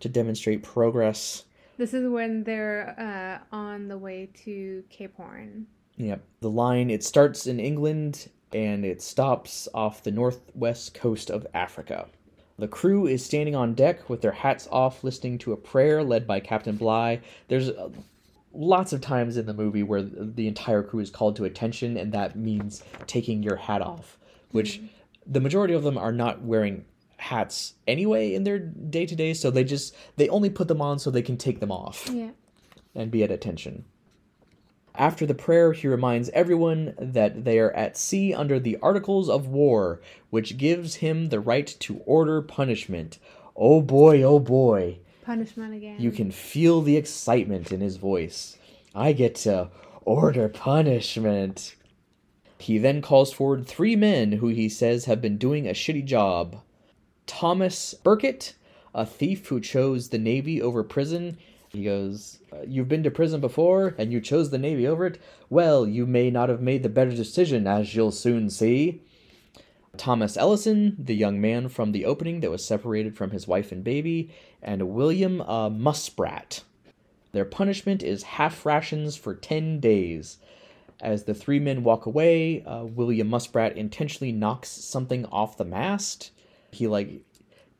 to demonstrate progress. This is when they're uh, on the way to Cape Horn. Yep. The line it starts in England and it stops off the northwest coast of Africa. The crew is standing on deck with their hats off, listening to a prayer led by Captain Bligh. There's uh, lots of times in the movie where the entire crew is called to attention, and that means taking your hat off, which the majority of them are not wearing hats anyway in their day to day, so they just they only put them on so they can take them off Yeah. and be at attention. After the prayer, he reminds everyone that they are at sea under the Articles of War, which gives him the right to order punishment. Oh boy, oh boy. Punishment again. You can feel the excitement in his voice. I get to order punishment. He then calls forward three men who he says have been doing a shitty job Thomas Burkett, a thief who chose the Navy over prison. He goes, "Uh, You've been to prison before, and you chose the Navy over it? Well, you may not have made the better decision, as you'll soon see. Thomas Ellison, the young man from the opening that was separated from his wife and baby, and William uh, Muspratt. Their punishment is half rations for 10 days. As the three men walk away, uh, William Muspratt intentionally knocks something off the mast. He, like,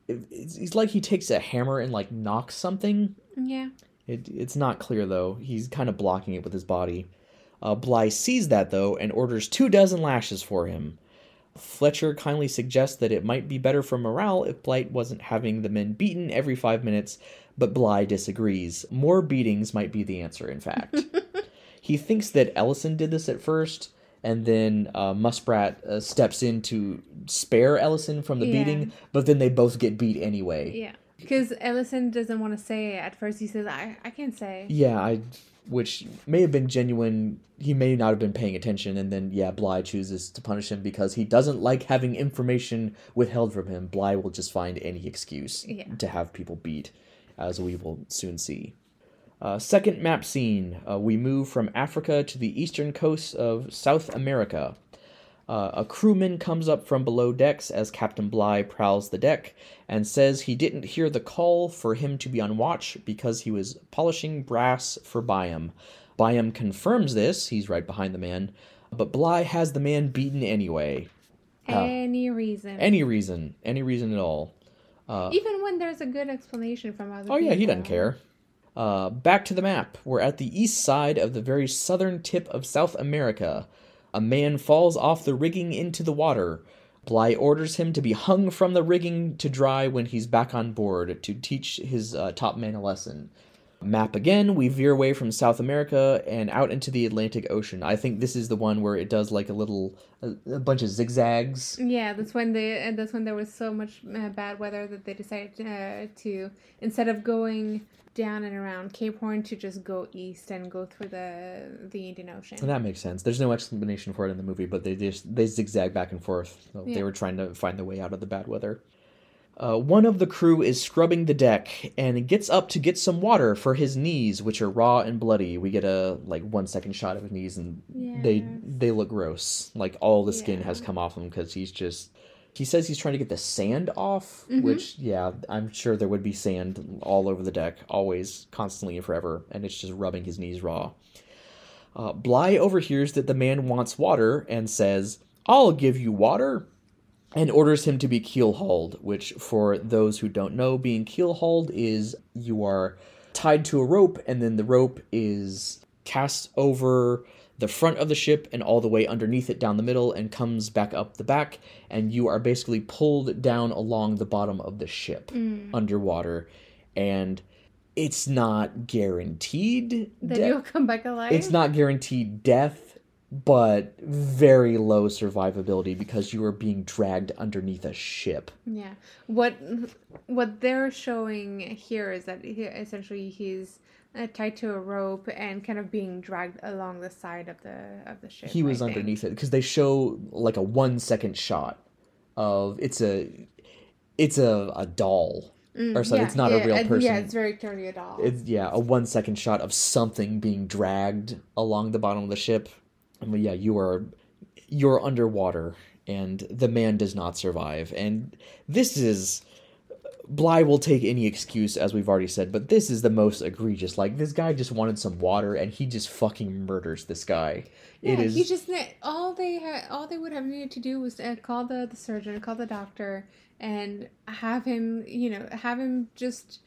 it's like he takes a hammer and, like, knocks something. Yeah. It, it's not clear, though. He's kind of blocking it with his body. Uh, Bligh sees that, though, and orders two dozen lashes for him. Fletcher kindly suggests that it might be better for morale if Blight wasn't having the men beaten every five minutes, but Bligh disagrees. More beatings might be the answer, in fact. (laughs) he thinks that Ellison did this at first, and then uh, Muspratt uh, steps in to spare Ellison from the Yeah. beating, but then they both get beat anyway. Yeah. Because Ellison doesn't want to say it. At first, he says, I, I can't say. Yeah, I, which may have been genuine. He may not have been paying attention, and then yeah, Bligh chooses to punish him because he doesn't like having information withheld from him. Bligh will just find any excuse Yeah. to have people beat, as we will soon see. Uh, second map scene: uh, we move from Africa to the eastern coast of South America. Uh, a crewman comes up from below decks as Captain Bligh prowls the deck and says he didn't hear the call for him to be on watch because he was polishing brass for Byam. Byam confirms this, he's right behind the man, but Bligh has the man beaten anyway. Any reason. Any reason, any reason at all. Even when there's a good explanation from other Oh, yeah, he doesn't care. Uh, back to the map. We're at the east side of the very southern tip of South America. A man falls off the rigging into the water. Bligh orders him to be hung from the rigging to dry when he's back on board to teach his uh, top man a lesson. Map again, we veer away from South America and out into the Atlantic Ocean. I think this is the one where it does like a little, a, a bunch of zigzags. Yeah, that's when they. And that's when there was so much uh, bad weather that they decided uh, to instead of going down and around Cape Horn to just go east and go through the the Indian Ocean. And that makes sense. There's no explanation for it in the movie, but they just they zigzag back and forth. So They were trying to find their way out of the bad weather. Uh, one of the crew is scrubbing the deck and gets up to get some water for his knees, which are raw and bloody. We get a like one second shot of his knees, and they Yes. they look gross. Like all the skin Yeah. has come off him because he's just. He says he's trying to get the sand off, Mm-hmm. which yeah, I'm sure there would be sand all over the deck, always, constantly, and forever, and it's just rubbing his knees raw. Uh, Bligh overhears that the man wants water and says, I'll give you water, and orders him to be keel hauled, which, for those who don't know, being keel hauled is you are tied to a rope, and then the rope is cast over the front of the ship and all the way underneath it down the middle and comes back up the back and you are basically pulled down along the bottom of the ship mm. underwater and it's not guaranteed Then de- you'll come back alive. it's not guaranteed death but very low survivability because you are being dragged underneath a ship Yeah. What what they're showing here is that he, essentially he's uh, tied to a rope and kind of being dragged along the side of the of the ship. he was I think. underneath it because they show like a one second shot of it's a it's a, a doll or something it's not yeah, a real person Yeah, it's very clearly a doll. it's yeah a one second shot of something being dragged along the bottom of the ship and yeah you are you're underwater and the man does not survive and this is Bligh will take any excuse as we've already said but this is the most egregious like this guy just wanted some water and he just fucking murders this guy it yeah, is he just all they had all they would have needed to do was uh, call the the surgeon, call the doctor, and have him, you know, have him just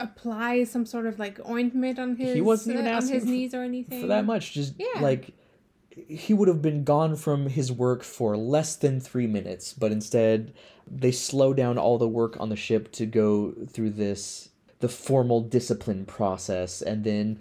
apply some sort of like ointment on his he wasn't even uh, on asking his for- knees or anything. for that much just Yeah. like he would have been gone from his work for less than three minutes but instead they slow down all the work on the ship to go through this the formal discipline process and then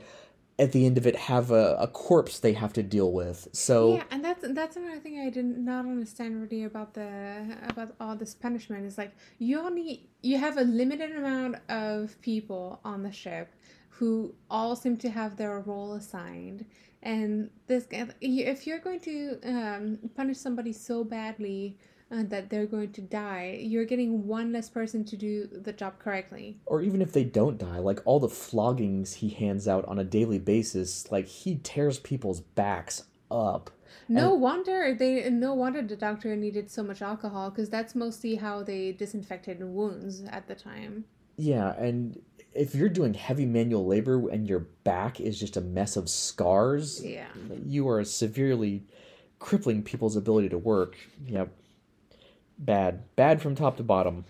at the end of it have a, a corpse they have to deal with. So Yeah, and that's that's another thing I did not understand really about the about all this punishment is like you only you have a limited amount of people on the ship who all seem to have their role assigned, and this guy- if you're going to um, punish somebody so badly uh, that they're going to die, you're getting one less person to do the job correctly. or even if they don't die like all the floggings he hands out on a daily basis like he tears people's backs up No wonder they no wonder the doctor needed so much alcohol because that's mostly how they disinfected wounds at the time. Yeah, and if you're doing heavy manual labor and your back is just a mess of scars, Yeah. you are severely crippling people's ability to work. Yep. Bad. Bad from top to bottom.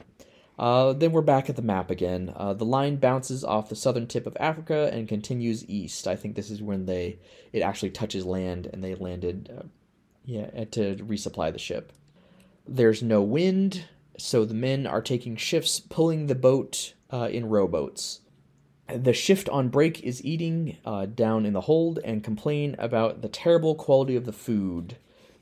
Uh, then we're back at the map again. Uh, the line bounces off the southern tip of Africa and continues east. I think this is when they it actually touches land and they landed, uh, yeah, to resupply the ship. There's no wind, so the men are taking shifts pulling the boat uh, in rowboats. The shift on break is eating uh, down in the hold and complain about the terrible quality of the food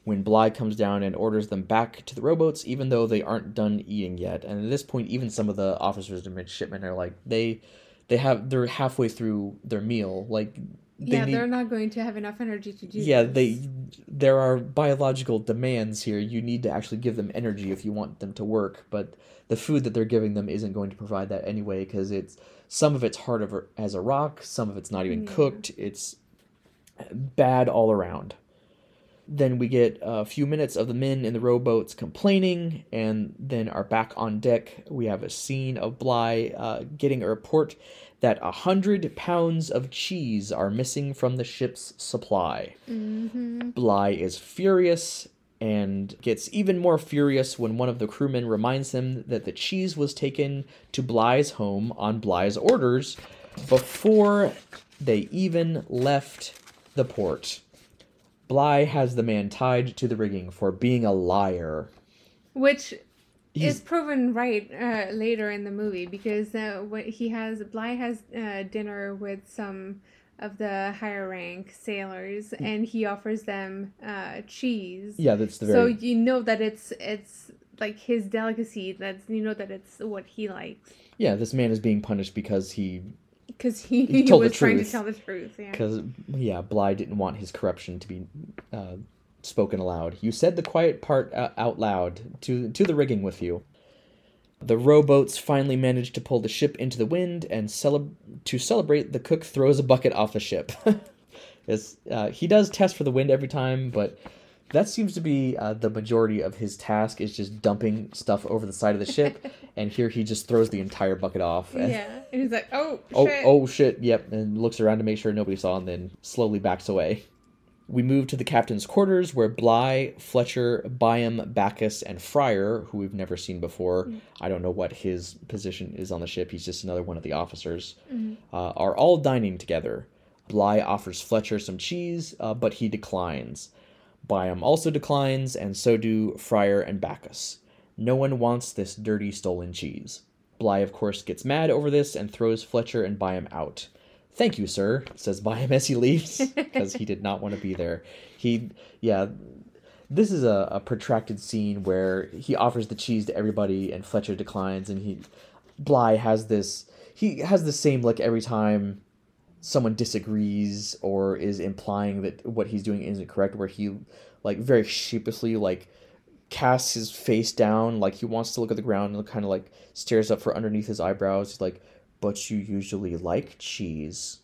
when Bligh comes down and orders them back to the rowboats, even though they aren't done eating yet. And at this point, even some of the officers and midshipmen are like, they, they have, they're halfway through their meal. Like, they yeah, need, they're not going to have enough energy to do. yeah, this. they, there are biological demands here. You need to actually give them energy if you want them to work, but the food that they're giving them isn't going to provide that anyway because it's some of it's hard of as a rock, some of it's not even Yeah. cooked. It's bad all around. Then we get a few minutes of the men in the rowboats complaining, and then are back on deck. We have a scene of Bligh uh, getting a report that a hundred pounds of cheese are missing from the ship's supply. Bligh is furious and gets even more furious when one of the crewmen reminds him that the cheese was taken to Bligh's home on Bligh's orders before they even left the port. Bligh has the man tied to the rigging for being a liar. which He's- is proven right uh, later in the movie because uh, when he has Bligh has uh, dinner with some of the higher rank sailors and he offers them uh, cheese. Yeah, that's the So you know that it's it's like his delicacy. That's you know that it's what he likes yeah. This man is being punished because he because he, He he, was trying to tell the truth. Because yeah, Bligh didn't want his corruption to be uh, spoken aloud. You said the quiet part uh, out loud to to the rigging with you. The rowboats finally manage to pull the ship into the wind, and celeb- to celebrate, the cook throws a bucket off the ship. (laughs) uh, he does test for the wind every time, but that seems to be uh, the majority of his task is just dumping stuff over the side of the ship, (laughs) and here he just throws the entire bucket off. and- Yeah, and he's like, "Oh, Oh, shit. oh shit, yep, and looks around to make sure nobody saw and then slowly backs away. We move to the captain's quarters where Bligh, Fletcher, Byam, Bacchus, and Fryer, who we've never seen before, I don't know what his position is on the ship, he's just another one of the officers, uh, are all dining together. Bligh offers Fletcher some cheese, uh, but he declines. Byam also declines, and so do Fryer and Bacchus. No one wants this dirty stolen cheese. Bligh, of course, gets mad over this and throws Fletcher and Byam out. Thank you, sir, says Byam as he leaves, (laughs) because he did not want to be there. He, yeah, this is a, a protracted scene where he offers the cheese to everybody and Fletcher declines, and he, Bligh has this, he has the same look every time someone disagrees or is implying that what he's doing isn't correct, where he, like, very sheepishly, like, casts his face down like he wants to look at the ground and kind of like stares up for underneath his eyebrows he's like but you usually like cheese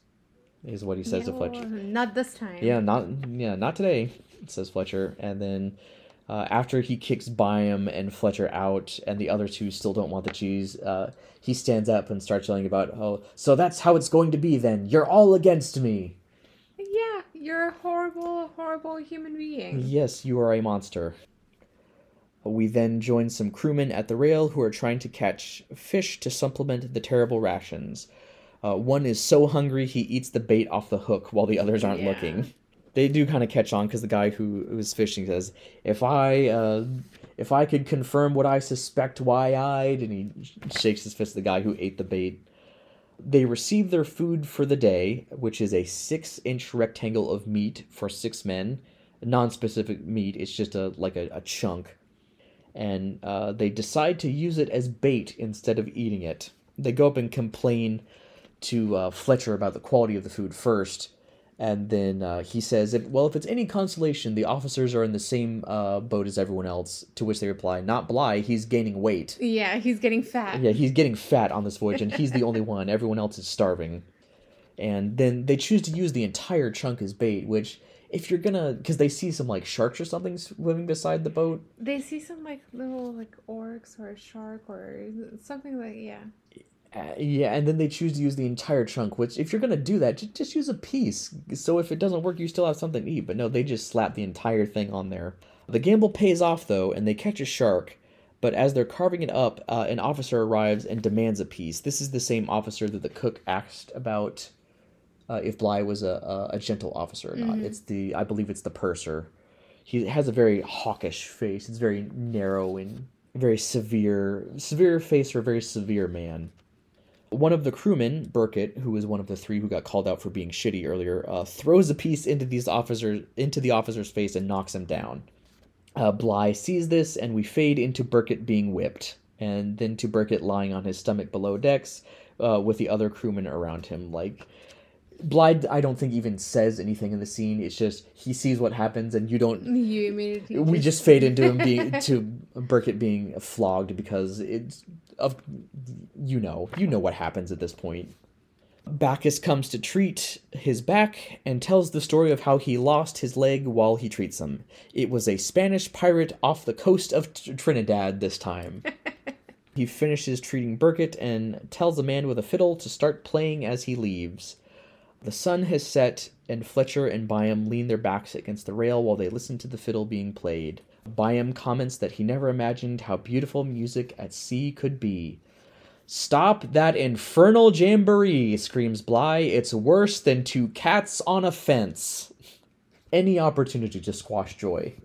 is what he says to fletcher Not this time. yeah not yeah not today says fletcher and then uh, after he kicks Byam and Fletcher out, and the other two still don't want the cheese, uh, he stands up and starts yelling about, "Oh, so that's how it's going to be then? You're all against me." Yeah, you're a horrible, horrible human being. Yes, you are a monster. We then join some crewmen at the rail who are trying to catch fish to supplement the terrible rations. Uh, one is so hungry he eats the bait off the hook while the others aren't Yeah. looking. They do kind of catch on because the guy who was fishing says, "If I, uh, if I could confirm what I suspect, why-eyed," and he shakes his fist at the guy who ate the bait. They receive their food for the day, which is a six-inch rectangle of meat for six men. Non-specific meat. It's just a like a, a chunk and uh, they decide to use it as bait instead of eating it. They go up and complain to uh, Fletcher about the quality of the food first, and then uh, he says, if, "Well, if it's any consolation, the officers are in the same uh, boat as everyone else." To which they reply, "Not Bligh. He's gaining weight. Yeah, he's getting fat. Yeah, he's getting fat on this voyage, and he's the only one. Everyone else is starving." And then they choose to use the entire chunk as bait, which. If you're gonna, because they see some like sharks or something swimming beside the boat, They see some like little like orcs or a shark or something like yeah. Uh, yeah, and then they choose to use the entire chunk. Which, if you're gonna do that, just, just use a piece. So if it doesn't work, you still have something to eat. But no, they just slap the entire thing on there. The gamble pays off though, and they catch a shark. But as they're carving it up, uh, an officer arrives and demands a piece. This is the same officer that the cook asked about uh, if Bligh was a, a, a gentle officer or not. It's the, I believe it's the purser. He has a very hawkish face. It's very narrow and very severe, severe face for a very severe man. One of the crewmen, Burkett, who was one of the three who got called out for being shitty earlier, uh, throws a piece into these officers into the officer's face and knocks him down. Uh, Bligh sees this, and we fade into Burkett being whipped, and then to Burkett lying on his stomach below decks, uh, with the other crewmen around him. Like Bligh, I don't think even says anything in the scene. It's just he sees what happens, and you don't (laughs) You immediately we just fade into him (laughs) being to Burkett being flogged because it's of you know you know what happens at this point. Bacchus comes to treat his back and tells the story of how he lost his leg while he treats him. It was a Spanish pirate off the coast of Tr- Trinidad this time. (laughs) he finishes treating Burkett and tells the man with a fiddle to start playing as he leaves. The sun has set, and Fletcher and Byam lean their backs against the rail while they listen to the fiddle being played. Byam comments that he never imagined how beautiful music at sea could be. Stop that infernal jamboree, screams Bligh. It's worse than two cats on a fence. Any opportunity to squash joy.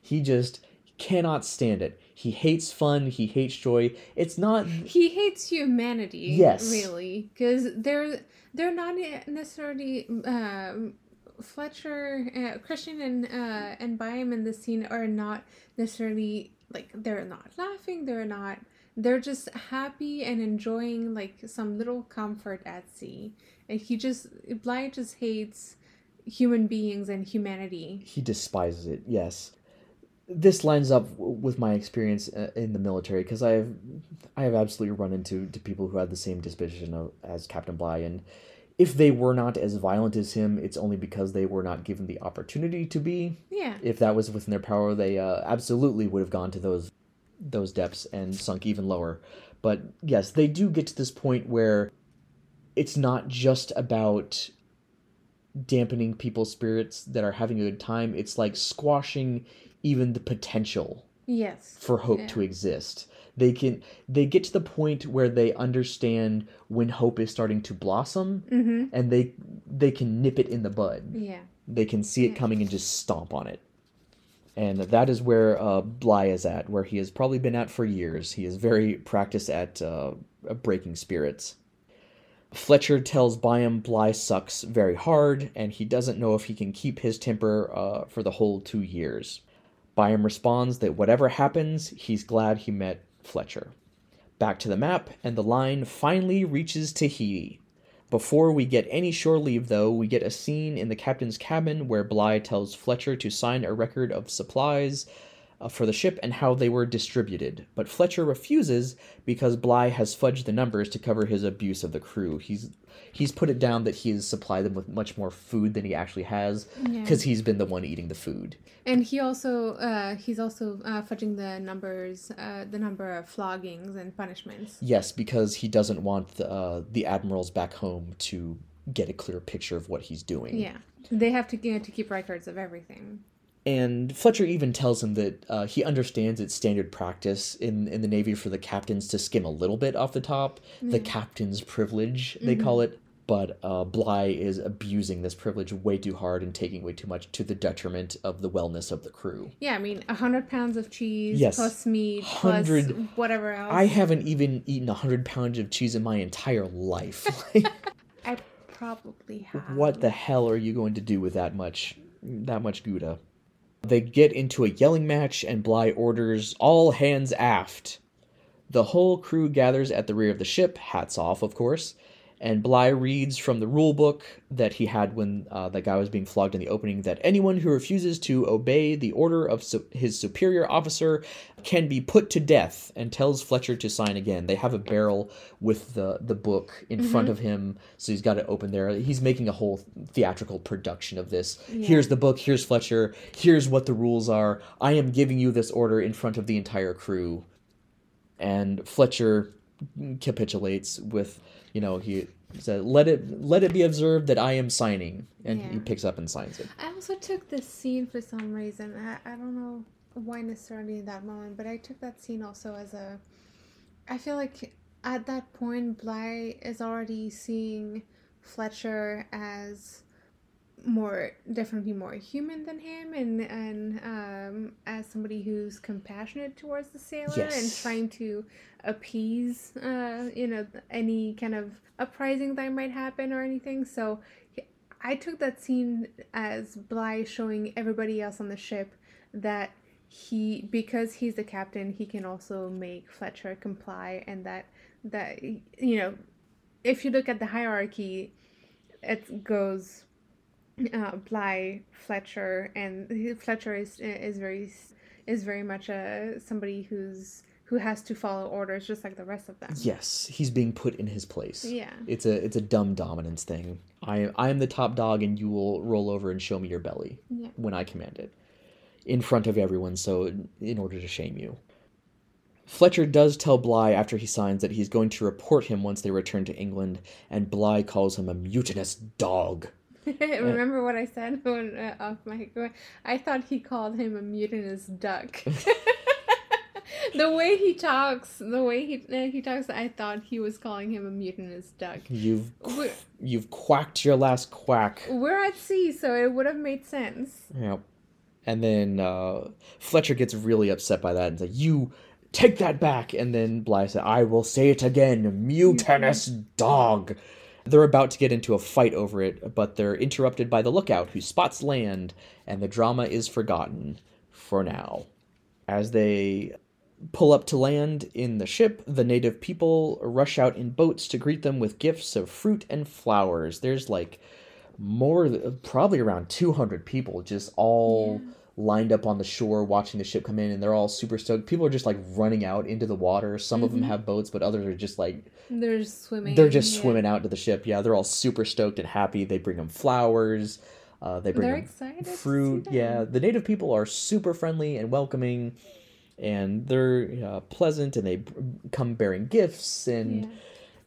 He just cannot stand it. He hates fun, he hates joy. It's not he hates humanity. Yes. really, because they're they're not necessarily um, Fletcher, uh, Christian, and uh, and Byam in this scene are not necessarily like they're not laughing. They're not. They're just happy and enjoying like some little comfort at sea. And he just Bligh just hates human beings and humanity. he despises it yes this lines up with my experience uh, in the military because i have i have absolutely run into to people who had the same disposition of, as captain bligh and if they were not as violent as him it's only because they were not given the opportunity to be. Yeah. if that was within their power they uh, absolutely would have gone to those those depths and sunk even lower. But yes they do get to this point where it's not just about dampening people's spirits that are having a good time. It's like squashing even the potential Yes. for hope Yeah. to exist They can they get to the point where they understand when hope is starting to blossom Mm-hmm. and they they can nip it in the bud. Yeah. They can see it coming and just stomp on it. And that is where uh, Bligh is at, where he has probably been at for years. He is very practiced at uh, breaking spirits. Fletcher tells Byam Bligh sucks very hard, and he doesn't know if he can keep his temper uh, for the whole two years. Byam responds that whatever happens, he's glad he met Fletcher. Back to the map, and the line finally reaches Tahiti. Before we get any shore leave, though, we get a scene in the captain's cabin where Bligh tells Fletcher to sign a record of supplies for the ship and how they were distributed. But Fletcher refuses because Bligh has fudged the numbers to cover his abuse of the crew. He's he's put it down that he has supplied them with much more food than he actually has Yeah. because he's been the one eating the food. And he also uh, he's also uh, fudging the numbers, uh, the number of floggings and punishments. Yes, because he doesn't want the, uh, the admirals back home to get a clear picture of what he's doing. Yeah, they have to you know, to keep records of everything. And Fletcher even tells him that uh, he understands it's standard practice in, in the Navy for the captains to skim a little bit off the top. The captain's privilege, they call it. But uh, Bligh is abusing this privilege way too hard and taking way too much to the detriment of the wellness of the crew. Yeah, I mean, a hundred pounds of cheese Yes. plus meat plus whatever else. I haven't even eaten 100 pounds of cheese in my entire life. (laughs) I probably have. what the hell are you going to do with that much that much gouda they get into a yelling match and bligh orders all hands aft. The whole crew gathers at the rear of the ship. Hats off of course and bligh reads from the rule book that he had when uh, that guy was being flogged in the opening that anyone who refuses to obey the order of su- his superior officer can be put to death and tells fletcher to sign again. They have a barrel with the the book in front of him so he's got it open there. He's making a whole theatrical production of this. Here's the book here's fletcher here's what the rules are. I am giving you this order in front of the entire crew. And fletcher capitulates with you know he said let it let it be observed that i am signing and he picks up and signs it I also took this scene for some reason. I, I don't know why necessarily in that moment, but I took that scene also as a. I feel like at that point, Bligh is already seeing Fletcher as more definitely more human than him and and um as somebody who's compassionate towards the sailor and trying to appease uh you know any kind of uprising that might happen or anything. So I took that scene as Bligh showing everybody else on the ship that he because he's the captain he can also make Fletcher comply and that that you know if you look at the hierarchy it goes uh, Bligh Fletcher and Fletcher is is very is very much a somebody who's who has to follow orders just like the rest of them. Yes he's being put in his place. Yeah. It's a it's a dumb dominance thing. I i am the top dog and you will roll over and show me your belly Yeah. when i command it in front of everyone. So in order to shame you. Fletcher does tell Bligh after he signs that he's going to report him once they return to England, and Bligh calls him a mutinous dog. (laughs) Remember what I said (laughs) when uh, off my? I thought he called him a mutinous duck. (laughs) the way he talks, the way he uh, he talks, I thought he was calling him a mutinous duck. You've We're, you've quacked your last quack. we're at sea, so it would have made sense. Yep. And then uh, Fletcher gets really upset by that and says, "You take that back." And then Bligh said, "I will say it again, mutinous dog." They're about to get into a fight over it, but they're interrupted by the lookout, who spots land, and the drama is forgotten for now. As they pull up to land in the ship, the native people rush out in boats to greet them with gifts of fruit and flowers. There's like more, probably around 200 people just all lined up on the shore watching the ship come in, and they're all super stoked. People are just like running out into the water. Some of them have boats, but others are just like They're just swimming. they're just yeah. swimming out to the ship. Yeah, they're all super stoked and happy. They bring them flowers. Uh, they bring them excited to see fruit. them. Yeah, the native people are super friendly and welcoming, and they're uh, pleasant, and they come bearing gifts, and Yeah.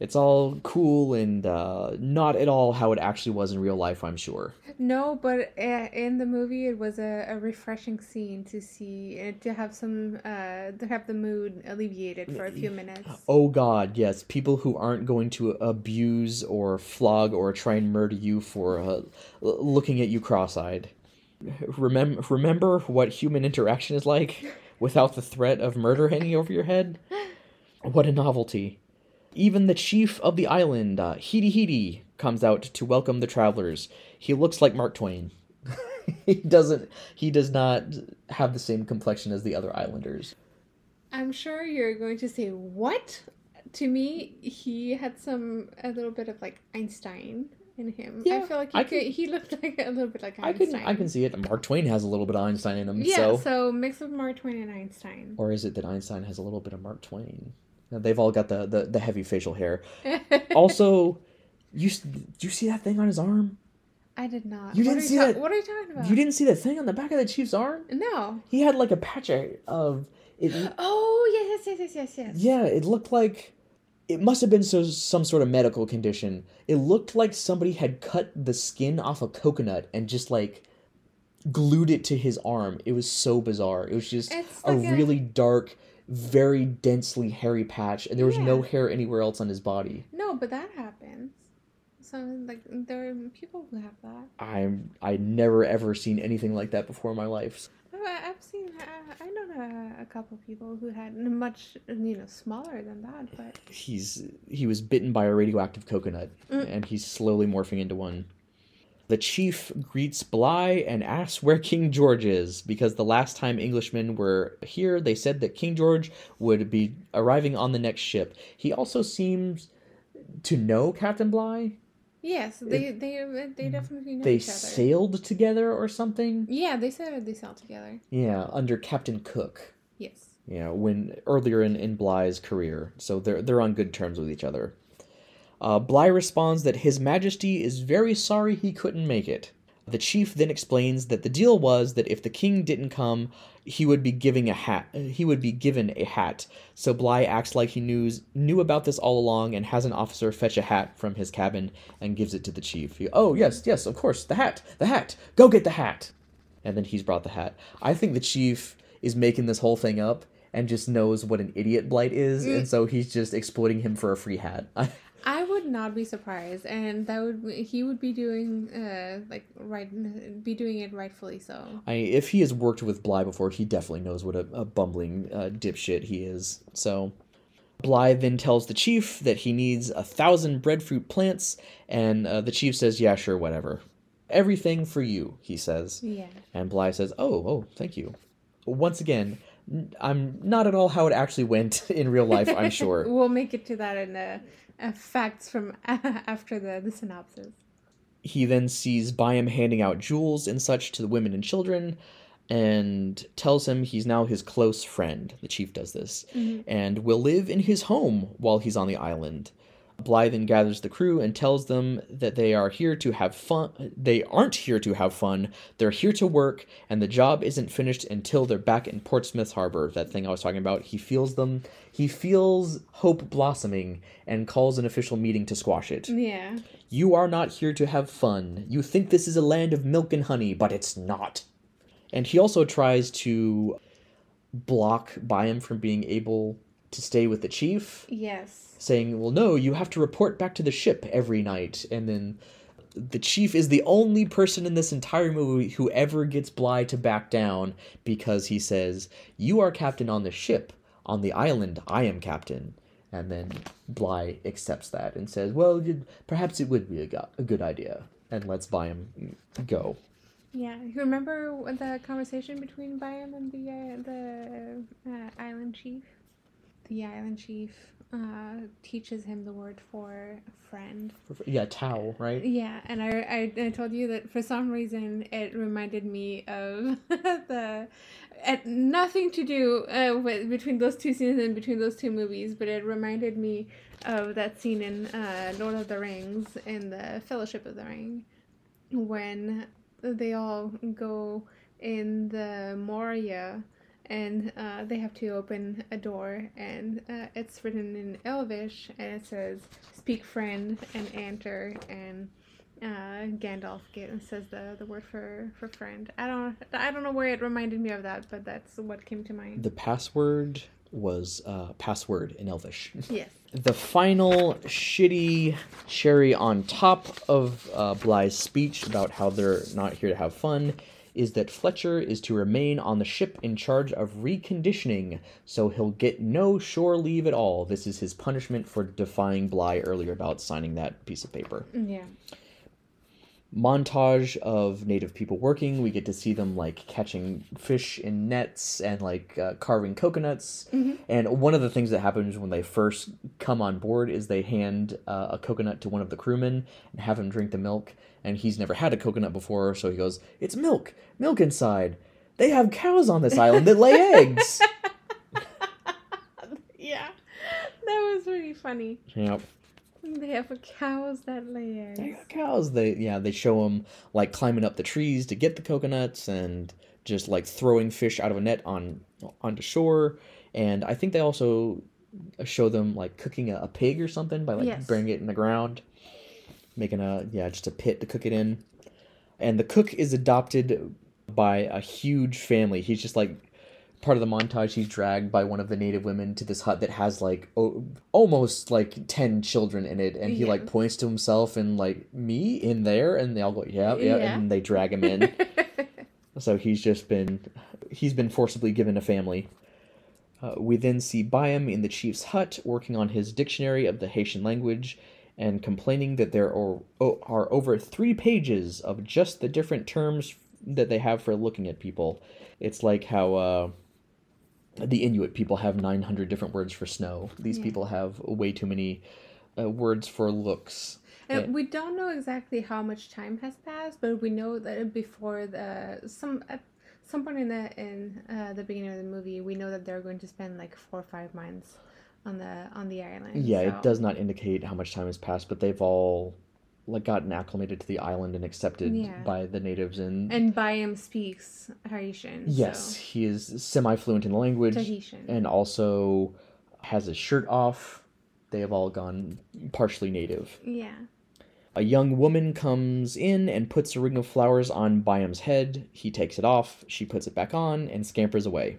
it's all cool and uh, not at all how it actually was in real life. I'm sure. No, but uh, in the movie, it was a, a refreshing scene to see uh, to have some uh, to have the mood alleviated for a few minutes. Oh God, yes. People who aren't going to abuse or flog or try and murder you for uh, looking at you cross-eyed. Remember, remember what human interaction is like without the threat of murder hanging over your head. What a novelty! Even the chief of the island, uh, Hitihiti, comes out to welcome the travelers. He looks like Mark Twain. (laughs) he doesn't. He does not have the same complexion as the other islanders. I'm sure you're going to say what. To me, he had some a little bit of like Einstein in him. Yeah, I feel like he, could, can- he looked (laughs) like a little bit like Einstein. I can I can see it. Mark Twain has a little bit of Einstein in him. Yeah, so. so, mix of Mark Twain and Einstein. or is it that Einstein has a little bit of Mark Twain? They've all got the, the, the heavy facial hair. (laughs) Also, you do you see that thing on his arm? I did not. You what didn't see ta- that- What are you talking about? You didn't see that thing on the back of the chief's arm? No. He had like a patch of it. (gasps) Oh yes, yes, yes, yes, yes. Yeah, it looked like it must have been so, some sort of medical condition. It looked like somebody had cut the skin off a coconut and just like glued it to his arm. It was so bizarre. It was just It's a a- really dark, very densely hairy patch, and there was no hair anywhere else on his body. No, but that happens. So like there are people who have that. I'm I never ever seen anything like that before in my life. Oh, I- I've seen. I, I know a, a couple people who had much, you know, smaller than that, but He's he was bitten by a radioactive coconut, Mm. and he's slowly morphing into one. The chief greets Bligh and asks where King George is because the last time Englishmen were here, they said that King George would be arriving on the next ship. He also seems to know Captain Bligh. Yes, they they they definitely know They each other. sailed together or something. yeah, they said they sail together. Yeah, under Captain Cook. Yes. Yeah, when earlier in, in Bligh's career. So they're they're on good terms with each other. Uh, Bligh responds that His Majesty is very sorry he couldn't make it. The chief then explains that the deal was that if the king didn't come, he would be giving a hat. He would be given a hat. So Bligh acts like he knew knew about this all along and has an officer fetch a hat from his cabin and gives it to the chief. He, oh yes, yes, of course, the hat, the hat. Go get the hat. And then he's brought the hat. I think the chief is making this whole thing up and just knows what an idiot Blight is, and mm. so he's just exploiting him for a free hat. I (laughs) would not be surprised, and that would he would be doing uh like right be doing it rightfully so. I if he has worked with Bligh before, he definitely knows what a, a bumbling uh, dipshit he is. So, Bligh then tells the chief that he needs a thousand breadfruit plants, and uh, the chief says, "Yeah, sure, whatever. Everything for you," he says. Yeah. And Bligh says, "Oh, oh, thank you." Once again, I'm not at all how it actually went (laughs) in real life. I'm sure. (laughs) we'll make it to that in the uh, facts from (laughs) after the the synopsis. he then sees Byam handing out jewels and such to the women and children and tells him he's now his close friend. The chief does this mm-hmm. and will live in his home while he's on the island. Bligh then gathers the crew and tells them that they are here to have fun. They aren't here to have fun. They're here to work, and the job isn't finished until they're back in Portsmouth Harbor. That thing I was talking about. He feels them. He feels hope blossoming and calls an official meeting to squash it. Yeah. You are not here to have fun. You think this is a land of milk and honey, but it's not. And he also tries to block Byam from being able to stay with the chief, Yes. saying, Well, no, you have to report back to the ship every night. And then the chief is the only person in this entire movie who ever gets Bligh to back down because he says, You are captain on the ship. On the island, I am captain. And then Bligh accepts that and says, Well, perhaps it would be a, go- a good idea. And lets Byam go. Yeah. You remember the conversation between Byam and the uh, the uh, island chief? The island chief uh, teaches him the word for friend. Yeah, Tao, right? Yeah, and I, I, I told you that for some reason it reminded me of (laughs) the, it, nothing to do uh, with between those two scenes and between those two movies, but it reminded me of that scene in uh, Lord of the Rings in the Fellowship of the Ring, when they all go in the Moria and uh, they have to open a door and uh, it's written in elvish and it says speak friend and enter and uh, Gandalf says the, the word for, for friend. I don't I don't know where it reminded me of that, but that's what came to mind. The password was uh, password in Elvish. Yes. (laughs) the final shitty cherry on top of uh, Bligh's speech about how they're not here to have fun is that Fletcher is to remain on the ship in charge of reconditioning, so he'll get no shore leave at all. This is his punishment for defying Bligh earlier about signing that piece of paper Yeah. montage of native people working. We get to see them like catching fish in nets and like uh, carving coconuts. And one of the things that happens when they first come on board is they hand uh, a coconut to one of the crewmen and have him drink the milk. And he's never had a coconut before, so he goes, "It's milk, milk inside." They have cows on this island that lay (laughs) eggs. Yeah. That was really funny. yep. They have cows that lay eggs. They got cows. They yeah, they show them like climbing up the trees to get the coconuts and just like throwing fish out of a net on onto shore. And I think they also show them like cooking a, a pig or something by like Yes. burying it in the ground, making a yeah just a pit to cook it in. And the cook is adopted by a huge family. He's just like part of the montage he's dragged by one of the native women to this hut that has like o- almost like 10 children in it and he like points to himself and like me in there and they all go yeah yeah, Yeah. and they drag him in (laughs) so he's just been he's been forcibly given a family uh, we then see Byam in the chief's hut working on his dictionary of the Tahitian language and complaining that there are, are over three pages of just the different terms that they have for looking at people. It's like how uh, the Inuit people have 900 different words for snow. These Yeah. people have way too many uh, words for looks. Uh, Yeah. we don't know exactly how much time has passed, but we know that before the some at some point in the in uh, the beginning of the movie, we know that they're going to spend like four or five months on the on the island. Yeah, so- it does not indicate how much time has passed, but they've all like gotten acclimated to the island and accepted Yeah. by the natives and And Byam speaks Tahitian. Yes, he is semi fluent in the language Tahitian. and also has his shirt off. They have all gone partially native. Yeah. A young woman comes in and puts a ring of flowers on Byam's head. He takes it off, she puts it back on, and scampers away.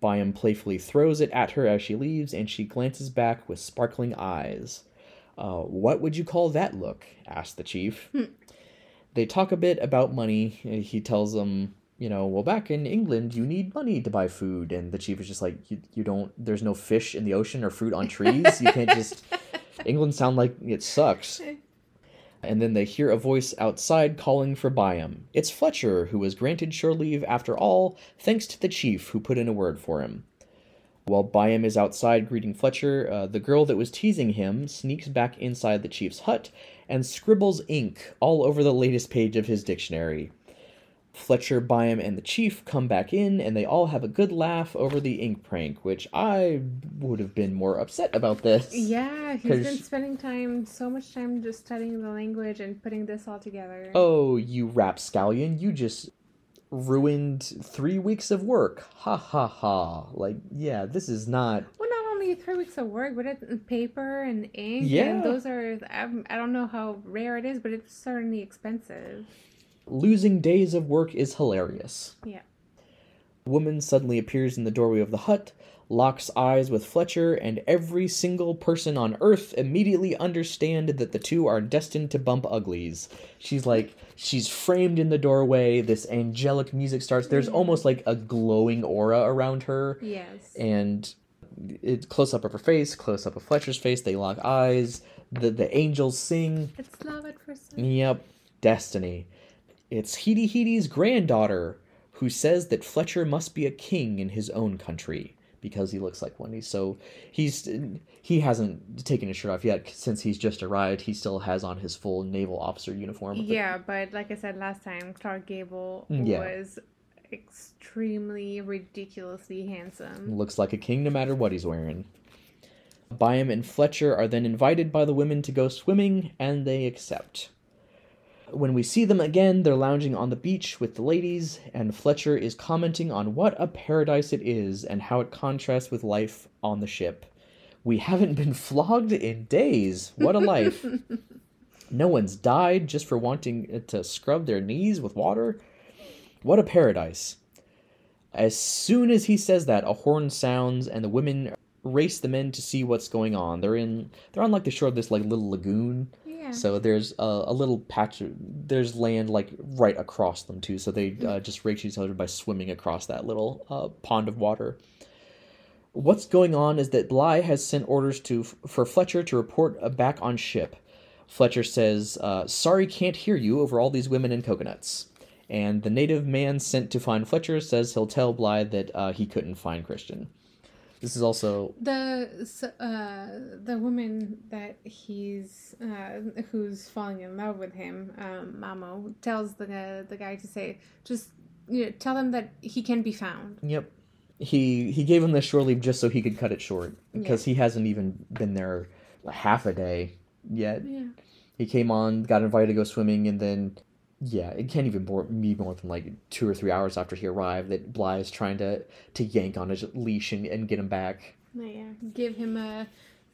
Byam playfully throws it at her as she leaves, and she glances back with sparkling eyes. Uh, what would you call that look? asked the chief. They talk a bit about money. He tells them, you know, well, back in England, you need money to buy food. And the chief is just like, you, you don't, there's no fish in the ocean or fruit on trees. You can't just, (laughs) England sound like it sucks. And then they hear a voice outside calling for Byam. It's Fletcher, who was granted shore leave after all, thanks to the chief who put in a word for him. While Byam is outside greeting Fletcher, uh, the girl that was teasing him sneaks back inside the chief's hut and scribbles ink all over the latest page of his dictionary. Fletcher, Byam, and the chief come back in, and they all have a good laugh over the ink prank, which I would have been more upset about this. Yeah, he's been spending time, so much time just studying the language and putting this all together. Oh, you rapscallion, you just ruined three weeks of work. Ha ha ha. Like, yeah, this is not. Well, not only three weeks of work, but it's paper and ink. Yeah. And those are, I'm- I don't know how rare it is, but it's certainly expensive. Losing days of work is hilarious. Yeah. woman suddenly appears in the doorway of the hut, locks eyes with Fletcher, and every single person on Earth immediately understand that the two are destined to bump uglies. She's like, she's framed in the doorway. This angelic music starts. There's almost like a glowing aura around her, Yes. and it close up of her face, close up of Fletcher's face. They lock eyes. The the angels sing. it's love at first sight. Yep, destiny. It's Hitihiti's granddaughter who says that Fletcher must be a king in his own country because he looks like one. So he's he hasn't taken his shirt off yet since he's just arrived. He still has on his full naval officer uniform. Yeah, but like I said last time, Clark Gable mm, Yeah. was extremely ridiculously handsome. looks like a king no matter what he's wearing. Byam and Fletcher are then invited by the women to go swimming, and they accept. When we see them again, they're lounging on the beach with the ladies, and Fletcher is commenting on what a paradise it is and how it contrasts with life on the ship. We haven't been (laughs) flogged in days. What a life. No one's died just for wanting to scrub their knees with water. What a paradise. As soon as he says that, a horn sounds and the women race the men to see what's going on. They're in they're on like the shore of this like little lagoon. Yeah. So there's a, a little patch of, there's land like right across them too. So they uh, just reach each other by swimming across that little uh, pond of water. What's going on is that Bligh has sent orders to for Fletcher to report uh, back on ship. Fletcher says, uh, "Sorry, can't hear you over all these women and coconuts." And the native man sent to find Fletcher says he'll tell Bligh that uh, he couldn't find Christian. This is also the uh, the woman that he's uh, who's falling in love with him, um, Mamo, tells the the guy to say, just you know, tell him that he can be found. Yep. He he gave him the shore leave just so he could cut it short because he hasn't even been there half a day yet. Yeah. He came on, got invited to go swimming, and then yeah, it can't even bore, be more than like two or three hours after he arrived that Bligh is trying to to yank on his leash and, and get him back. Yeah. Give him a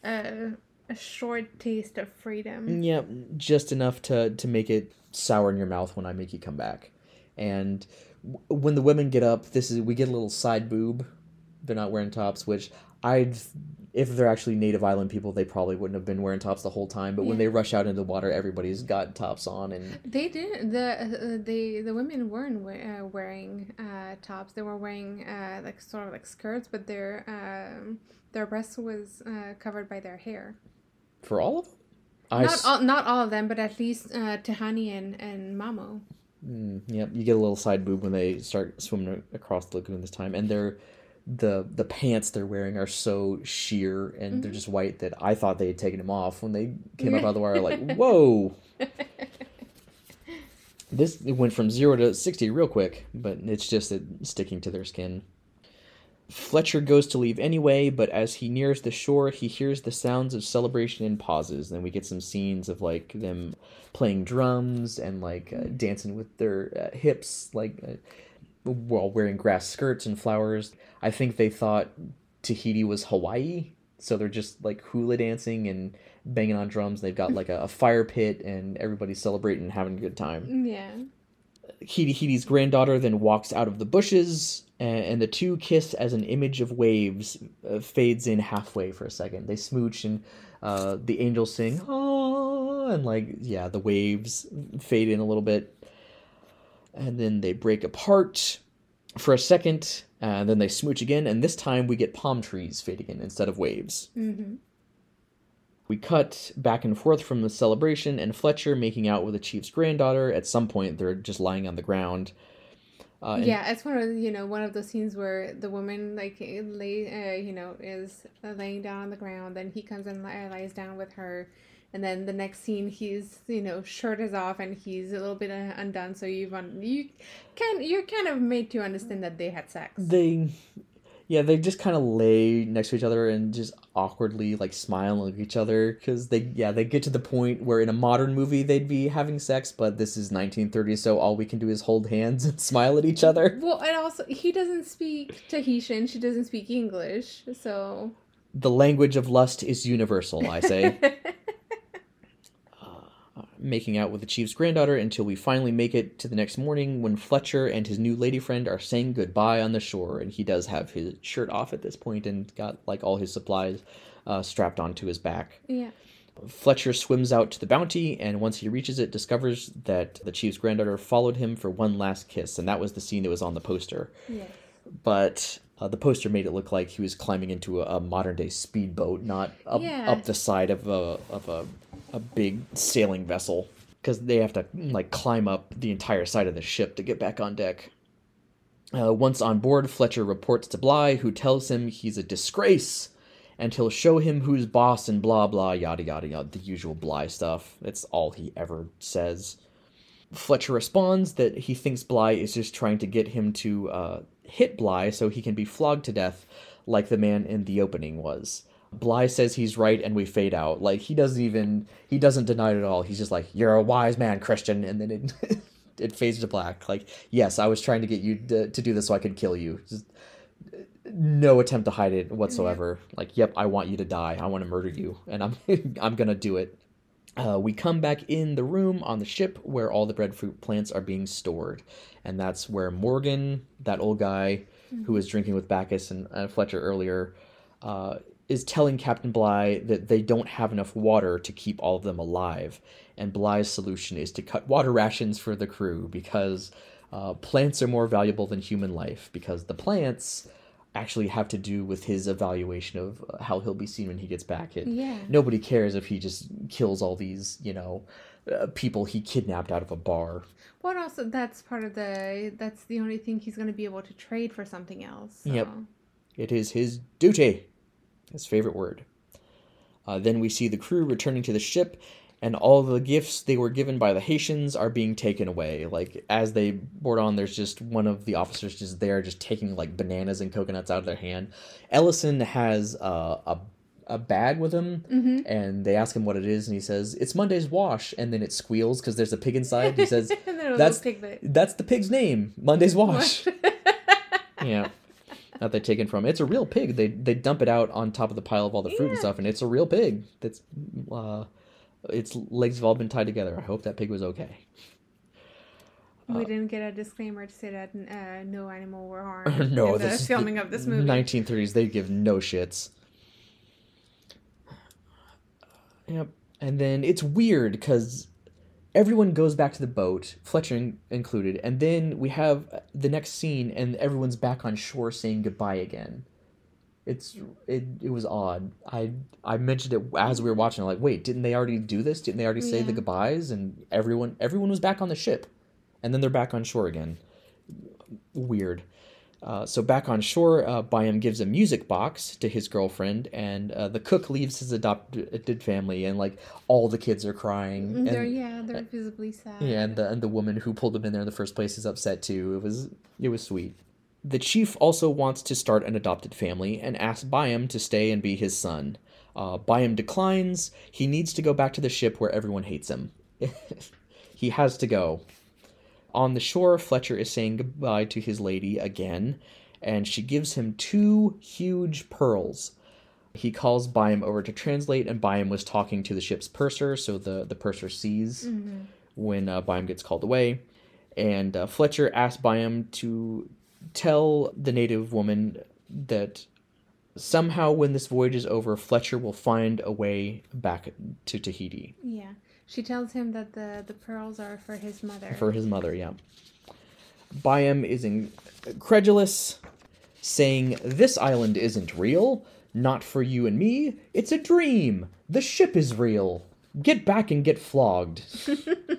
a, a short taste of freedom. Mm, yeah, just enough to to make it sour in your mouth when I make you come back. And w- when the women get up, this is we get a little side boob. They're not wearing tops, which I'd if they're actually native island people, they probably wouldn't have been wearing tops the whole time. But when they rush out into the water, everybody's got tops on, and They didn't. the uh, they the women weren't we- uh, wearing uh, tops. They were wearing uh, like sort of like skirts, but their um, their breast was uh, covered by their hair. for all of them, I not s- all, not all of them, but at least uh, Tehani and and Mamo. Mm, yep, you get a little side boob when they start swimming across the lagoon this time, and they're the the pants they're wearing are so sheer and they're just white that I thought they had taken them off when they came up out of the water. Like, (laughs) whoa! This it went from zero to sixty real quick, but it's just it sticking to their skin. Fletcher goes to leave anyway, but as he nears the shore, he hears the sounds of celebration and pauses. Then we get some scenes of like them playing drums and like uh, dancing with their uh, hips, like uh, while wearing grass skirts and flowers. I think they thought Tahiti was Hawaii, so they're just like hula dancing and banging on drums. They've got like a, a fire pit and everybody's celebrating and having a good time. Yeah. Hitihiti's granddaughter then walks out of the bushes, and, and the two kiss as an image of waves uh, fades in halfway for a second. They smooch, and uh, the angels sing, oh, and like, yeah, the waves fade in a little bit. And then they break apart for a second, and then they smooch again, and this time we get palm trees fading in instead of waves. hmm We cut back and forth from the celebration and Fletcher making out with the chief's granddaughter. At some point, they're just lying on the ground. Uh, yeah, it's one of you know one of those scenes where the woman like lay uh, you know is laying down on the ground, then he comes and li- lies down with her, and then the next scene he's you know shirt is off and he's a little bit uh, undone, so you've un- you can you're kind of made to understand that they had sex. they yeah they just kind of lay next to each other and just awkwardly like smile at each other. Because they yeah they get to the point where in a modern movie they'd be having sex but this is 1930 so all we can do is hold hands and (laughs) smile at each other. Well, and also he doesn't speak Tahitian, she doesn't speak English, so the language of lust is universal i say (laughs) making out with the chief's granddaughter until we finally make it to the next morning when Fletcher and his new lady friend are saying goodbye on the shore. And he does have his shirt off at this point and got like all his supplies uh, strapped onto his back. yeah. Fletcher swims out to the bounty, and once he reaches it, discovers that the chief's granddaughter followed him for one last kiss, and that was the scene that was on the poster. Yeah. But uh, the poster made it look like he was climbing into a, a modern day speedboat, not up, Yeah. up the side of a of a, a big sailing vessel, because they have to like climb up the entire side of the ship to get back on deck. Uh, once on board, Fletcher reports to Bligh, who tells him he's a disgrace and he'll show him who's boss and blah blah yada yada yada the usual Bligh stuff. That's all he ever says. Fletcher responds that he thinks Bligh is just trying to get him to uh, hit Bligh so he can be flogged to death like the man in the opening was. Bligh says he's right and we fade out. Like he doesn't even he doesn't deny it at all. He's just like, You're a wise man, Christian, and then it (laughs) it fades to black. Like, yes, I was trying to get you to, to do this so I could kill you. Just no attempt to hide it whatsoever. Like, yep, I want you to die. I want to murder you, and I'm (laughs) I'm gonna do it. Uh, we come back in the room on the ship where all the breadfruit plants are being stored. And that's where Morgan, that old guy who was drinking with Bacchus and uh, Fletcher earlier, uh, is telling Captain Bligh that they don't have enough water to keep all of them alive. And Bligh's solution is to cut water rations for the crew because uh, plants are more valuable than human life, because the plants actually have to do with his evaluation of uh, how he'll be seen when he gets back. It, Yeah. Nobody cares if he just kills all these, you know, uh, people he kidnapped out of a bar. Well, also that's part of the. That's the only thing he's going to be able to trade for something else. So. Yep. It is his duty. His favorite word. Uh, then we see the crew returning to the ship, and all the gifts they were given by the Haitians are being taken away. Like as they board on, there's just one of the officers just there, just taking like bananas and coconuts out of their hand. Ellison has uh, a a bag with him, and they ask him what it is, and he says it's Monday's wash, and then it squeals because there's a pig inside. He says (laughs) that's that's the pig's name, Monday's wash. (laughs) yeah that they taken from. It's a real pig. They they dump it out on top of the pile of all the fruit and stuff and it's a real pig. That's uh its legs have all been tied together. I hope that pig was okay. We didn't get a disclaimer to say that uh, no animal were (laughs) harmed no in the this is filming the of this movie. 1930s they give no shits. Yep. And then it's weird because everyone goes back to the boat fletcher in- included and then we have the next scene and everyone's back on shore saying goodbye again. It's it, it was odd. I i mentioned it as we were watching like wait didn't they already do this? Didn't they already say the goodbyes? And everyone everyone was back on the ship and then they're back on shore again. Weird uh, so back on shore, uh, Byam gives a music box to his girlfriend, and uh, the cook leaves his adopted family, and like all the kids are crying. And, they're yeah, they're visibly sad. yeah, and the and the woman who pulled them in there in the first place is upset too. It was it was sweet. The chief also wants to start an adopted family and asks Byam to stay and be his son. Uh, Byam declines. He needs to go back to the ship where everyone hates him. (laughs) he has to go. On the shore, Fletcher is saying goodbye to his lady again, and she gives him two huge pearls. He calls Byam over to translate, and Byam was talking to the ship's purser, so the, the purser sees when uh, Byam gets called away. And uh, Fletcher asks Byam to tell the native woman that somehow when this voyage is over, Fletcher will find a way back to Tahiti Yeah. She tells him that the, the pearls are for his mother. for his mother, yeah. Byam is incredulous, saying, This island isn't real. Not for you and me. It's a dream. The ship is real. Get back and get flogged.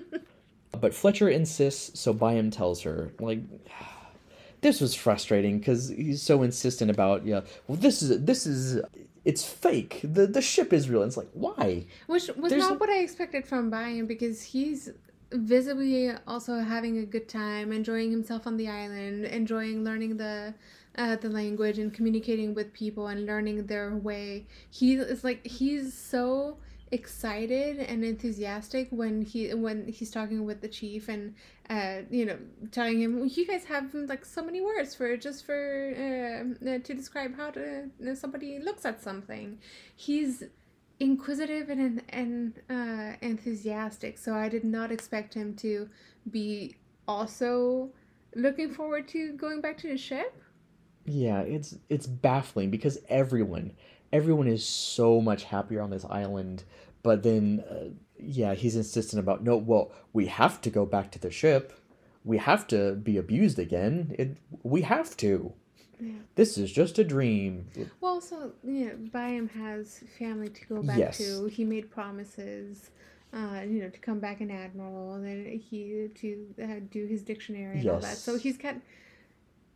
(laughs) but Fletcher insists, so Byam tells her, like, (sighs) this was frustrating because he's so insistent about, yeah, well, this is, this is, it's fake. The, the ship is real. And it's like, why? Which was There's not what I expected from Byam because he's visibly also having a good time, enjoying himself on the island, enjoying learning the uh, the language and communicating with people and learning their way. He is like he's so excited and enthusiastic when he when he's talking with the chief and uh you know telling him you guys have like so many words for just for uh, uh, to describe how to uh, somebody looks at something he's inquisitive and and uh, enthusiastic. So I did not expect him to be also looking forward to going back to the ship. Yeah, it's it's baffling because everyone everyone is so much happier on this island, but then uh, yeah, he's insistent about no, well, we have to go back to the ship. We have to be abused again. It we have to. Yeah. This is just a dream. Well, so you know, Byam has family to go back Yes. to. He made promises, uh, you know, to come back an admiral, and then he to uh, do his dictionary and all that. So he's got,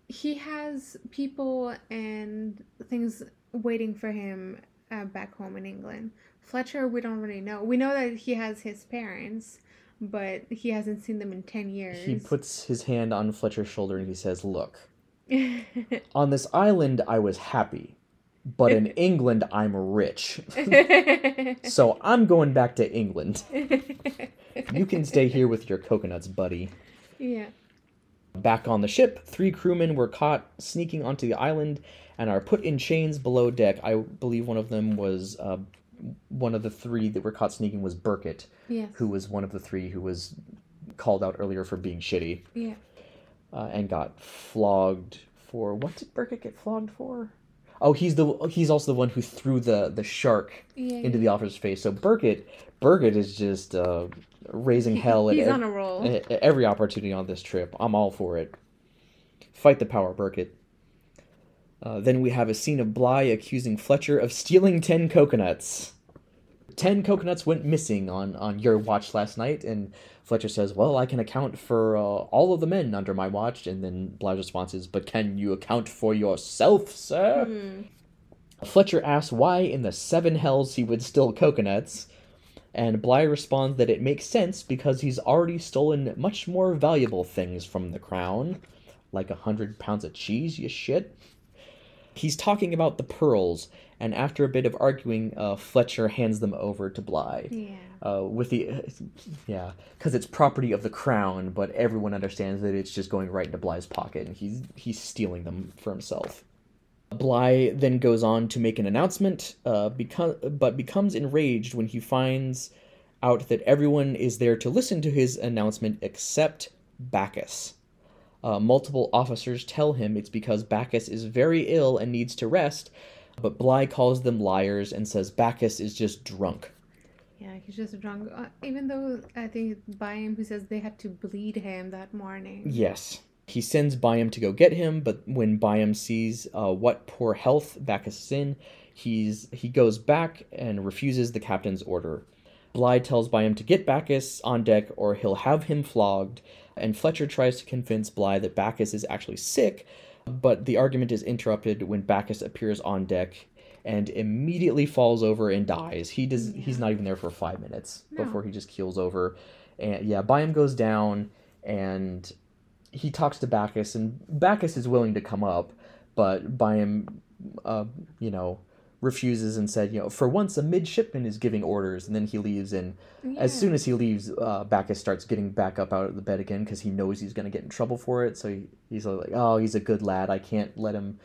he has people and things waiting for him uh, back home in England. Fletcher, we don't really know. We know that he has his parents, but he hasn't seen them in ten years. He puts his hand on Fletcher's shoulder and he says, "Look, (laughs) on this island I was happy, but in England I'm rich. (laughs) so I'm going back to England. You can stay here with your coconuts, buddy." yeah. Back on the ship, three crewmen were caught sneaking onto the island and are put in chains below deck. I believe one of them was uh, one of the three that were caught sneaking was Burkett, Yes. who was one of the three who was called out earlier for being shitty Yeah. uh, and got flogged for what did Burkett get flogged for? Oh, he's the he's also the one who threw the the shark Yeah. into the officer's face. So Burkett Burkett is just uh, raising hell at He's ev- on a roll. at every opportunity on this trip. I'm all for it. Fight the power, Burkett. Uh, then we have a scene of Bligh accusing Fletcher of stealing 10 coconuts. 10 coconuts went missing on, on your watch last night, and Fletcher says, Well, I can account for uh, all of the men under my watch. And then Bligh's response is, But can you account for yourself, sir? Hmm. Fletcher asks why in the seven hells he would steal coconuts, and Bligh responds that it makes sense because he's already stolen much more valuable things from the crown, like a hundred pounds of cheese, you shit. He's talking about the pearls, and after a bit of arguing, uh, Fletcher hands them over to Bligh. Yeah. Uh, with the, yeah, because it's property of the crown, but everyone understands that it's just going right into Bligh's pocket, and he's he's stealing them for himself. Bligh then goes on to make an announcement, uh, become, but becomes enraged when he finds out that everyone is there to listen to his announcement except Bacchus. Uh, multiple officers tell him it's because Bacchus is very ill and needs to rest, but Bligh calls them liars and says Bacchus is just drunk. Yeah, he's just drunk. Uh, even though I think Byam who says they had to bleed him that morning. Yes. He sends Byam to go get him, but when Byam sees uh, what poor health Bacchus is in, he's he goes back and refuses the captain's order. Bligh tells Byam to get Bacchus on deck or he'll have him flogged, and Fletcher tries to convince Bligh that Bacchus is actually sick, but the argument is interrupted when Bacchus appears on deck and immediately falls over and dies. He does he's not even there for 5 minutes No. before he just keels over. And yeah, Byam goes down and he talks to Bacchus, and Bacchus is willing to come up, but Byam, uh, you know, refuses and said, you know, for once a midshipman is giving orders, and then he leaves. And as soon as he leaves, uh, Bacchus starts getting back up out of the bed again because he knows he's going to get in trouble for it. So he, he's like, oh, he's a good lad. I can't let him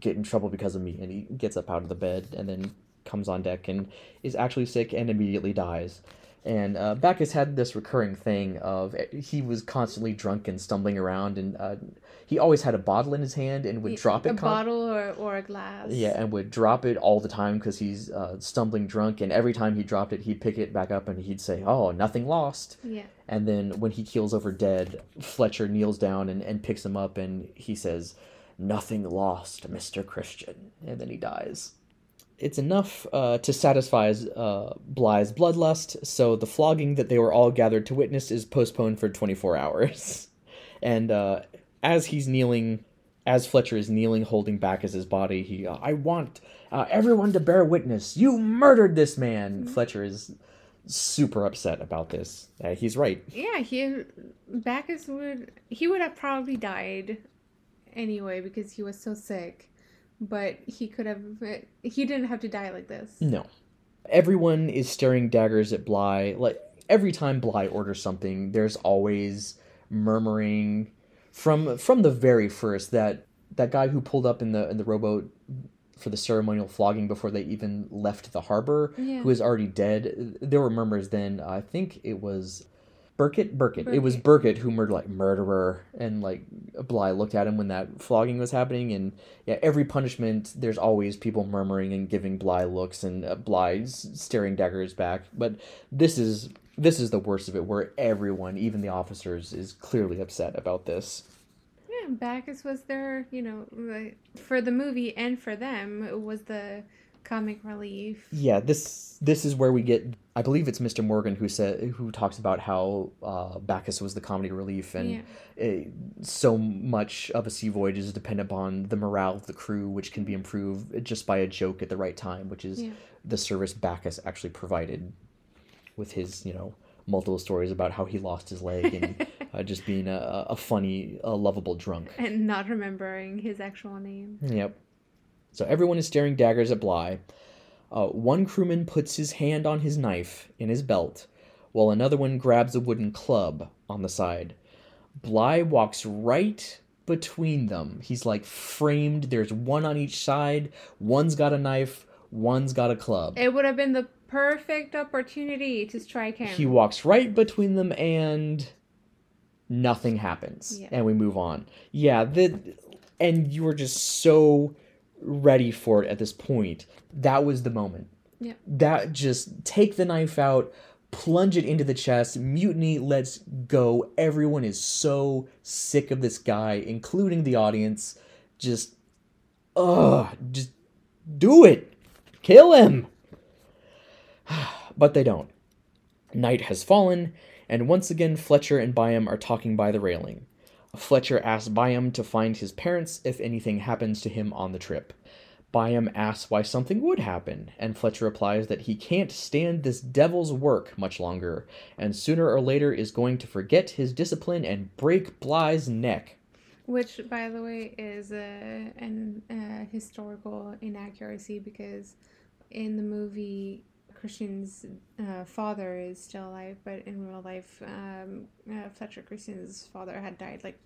get in trouble because of me. And he gets up out of the bed and then comes on deck and is actually sick and immediately dies. And uh, Bacchus had this recurring thing of eh, he was constantly drunk and stumbling around, and uh, he always had a bottle in his hand and would Yeah, drop it. a con- bottle or, or a glass. yeah, and would drop it all the time because he's uh, stumbling drunk. And every time he dropped it, he'd pick it back up and he'd say, "Oh, nothing lost." Yeah. And then when he keels over dead, Fletcher kneels down and, and picks him up, and he says, "Nothing lost, Mister Christian." And then he dies. It's enough uh, to satisfy uh, Bligh's bloodlust, so the flogging that they were all gathered to witness is postponed for 24 hours. (laughs) and uh, as he's kneeling, as Fletcher is kneeling, holding Bacchus's body, he, uh, I want uh, everyone to bear witness. You murdered this man. Fletcher is super upset about this. Uh, he's right. Yeah, he Bacchus would he would have probably died anyway because he was so sick. But he could have he didn't have to die like this. No. Everyone is staring daggers at Bligh. Like every time Bligh orders something, there's always murmuring from from the very first that that guy who pulled up in the in the rowboat for the ceremonial flogging before they even left the harbor, Yeah. who is already dead. There were murmurs then. I think it was Burkett. Burkett. It was Burkett. Burkett who murdered like murderer, and like Bligh looked at him when that flogging was happening, and yeah, every punishment there's always people murmuring and giving Bligh looks, and uh, Bligh s- staring daggers back. But this is this is the worst of it, where everyone, even the officers, is clearly upset about this. Yeah, Bacchus was their, you know, for the movie and for them, it was the comic relief. Yeah, this this is where we get. I believe it's Mr. Morgan who said who talks about how uh, Bacchus was the comedy relief, and Yeah. uh, so much of a sea voyage is dependent upon the morale of the crew, which can be improved just by a joke at the right time, which is Yeah. the service Bacchus actually provided with his, you know, multiple stories about how he lost his leg and (laughs) uh, just being a, a funny, a lovable drunk. And not remembering his actual name. Yep. So everyone is staring daggers at Bligh. Uh, one crewman puts his hand on his knife in his belt, while another one grabs a wooden club on the side. Bligh walks right between them. He's like framed. There's one on each side. One's got a knife. One's got a club. It would have been the perfect opportunity to strike him. He walks right between them and nothing happens. Yeah. And we move on. Yeah, the and you were just so ready for it at this point. That was the moment. Yeah. That just take the knife out, plunge it into the chest, mutiny, let's go. Everyone is so sick of this guy, including the audience. Just ugh, just do it. Kill him. (sighs) but they don't. Night has fallen, and once again Fletcher and Byam are talking by the railing. Fletcher asks Byam to find his parents if anything happens to him on the trip. Byam asks why something would happen, and Fletcher replies that he can't stand this devil's work much longer, and sooner or later is going to forget his discipline and break Bligh's neck. Which, by the way, is a, an uh, historical inaccuracy because in the movie, Christian's uh, father is still alive, but in real life, um, uh, Fletcher Christian's father had died like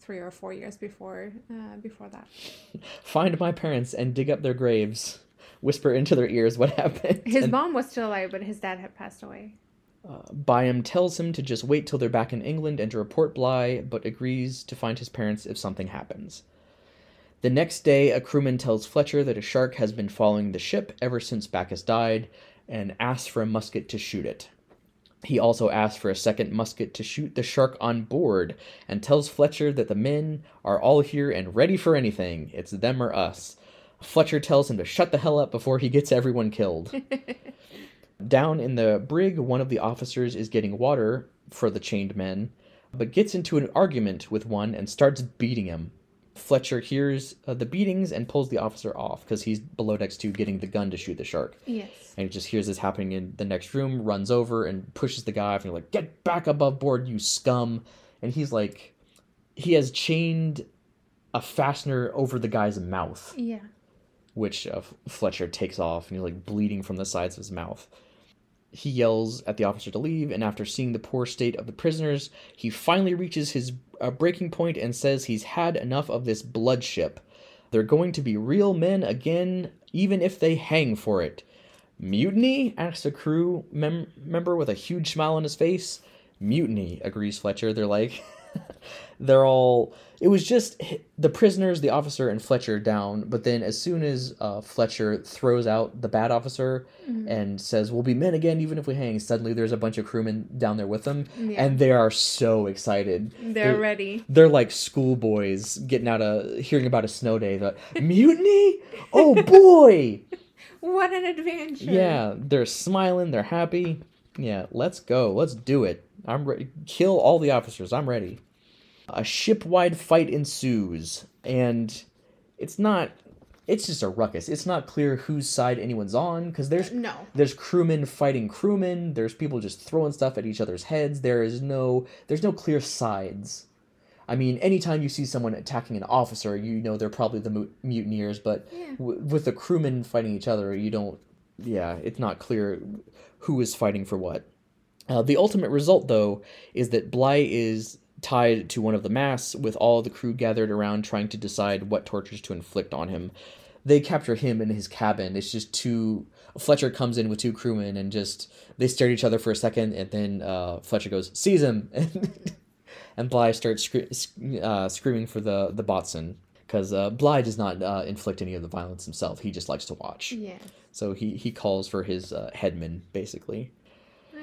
three or four years before uh, before that. (laughs) Find my parents and dig up their graves. Whisper into their ears what happened. His And- mom was still alive, but his dad had passed away. Byam tells him to just wait till they're back in England and to report Bligh, but agrees to find his parents if something happens. The next day, a crewman tells Fletcher that a shark has been following the ship ever since Bacchus died and asks for a musket to shoot it. He also asks for a second musket to shoot the shark on board and tells Fletcher that the men are all here and ready for anything. It's them or us. Fletcher tells him to shut the hell up before he gets everyone killed. (laughs) Down in the brig, one of the officers is getting water for the chained men, but gets into an argument with one and starts beating him. Fletcher hears uh, the beatings and pulls the officer off because he's below decks two getting the gun to shoot the shark. Yes. And he just hears this happening in the next room, runs over and pushes the guy off, and you're like, Get back above board, you scum. And he's like, he has chained a fastener over the guy's mouth Yeah. which uh, Fletcher takes off and he's like bleeding from the sides of his mouth. He yells at the officer to leave, and after seeing the poor state of the prisoners, he finally reaches his uh, breaking point and says he's had enough of this bloodship. They're going to be real men again, even if they hang for it. Mutiny? asks a crew mem- member with a huge smile on his face. Mutiny, agrees Fletcher. They're like, (laughs) they're all. It was just the prisoners, the officer, and Fletcher down. But then, as soon as uh, Fletcher throws out the bad officer and says, "We'll be men again, even if we hang," suddenly there's a bunch of crewmen down there with them, Yeah. and they are so excited. They're They- ready. They're like schoolboys getting out of hearing about a snow day. They're like, Mutiny? Oh (laughs) boy! What an adventure. Yeah, they're smiling, they're happy. Yeah, let's go. Let's do it. I'm ready. Kill all the officers. I'm ready. A ship-wide fight ensues, and it's not it's just a ruckus. It's not clear whose side anyone's on because there's No. there's crewmen fighting crewmen. There's people just throwing stuff at each other's heads. There is no there's no clear sides. I mean, anytime you see someone attacking an officer, you know they're probably the mu- mutineers. But Yeah. w- with the crewmen fighting each other, you don't. Yeah, it's not clear who is fighting for what. Uh, the ultimate result, though, is that Bligh is tied to one of the masts, with all the crew gathered around trying to decide what tortures to inflict on him. They capture him in his cabin. It's just two. Fletcher comes in with two crewmen and just they stare at each other for a second, and then uh, Fletcher goes, "Seize him!" (laughs) and Bligh starts scre- uh, screaming for the the boatswain because uh, Bligh does not uh, inflict any of the violence himself. He just likes to watch. Yeah. So he he calls for his uh, headman basically.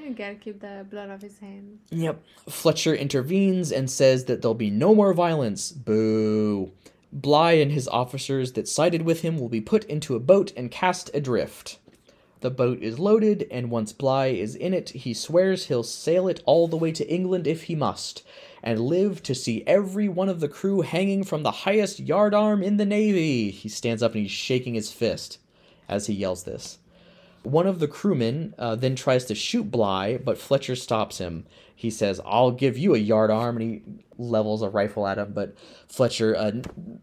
I gotta keep the blood off his hands. Yep. Fletcher intervenes and says that there'll be no more violence. Boo. Bligh and his officers that sided with him will be put into a boat and cast adrift. The boat is loaded, and once Bligh is in it, he swears he'll sail it all the way to England if he must, and live to see every one of the crew hanging from the highest yardarm in the Navy. He stands up and he's shaking his fist as he yells this. One of the crewmen uh, then tries to shoot Bligh, but Fletcher stops him. He says, I'll give you a yardarm, and he levels a rifle at him, but Fletcher uh,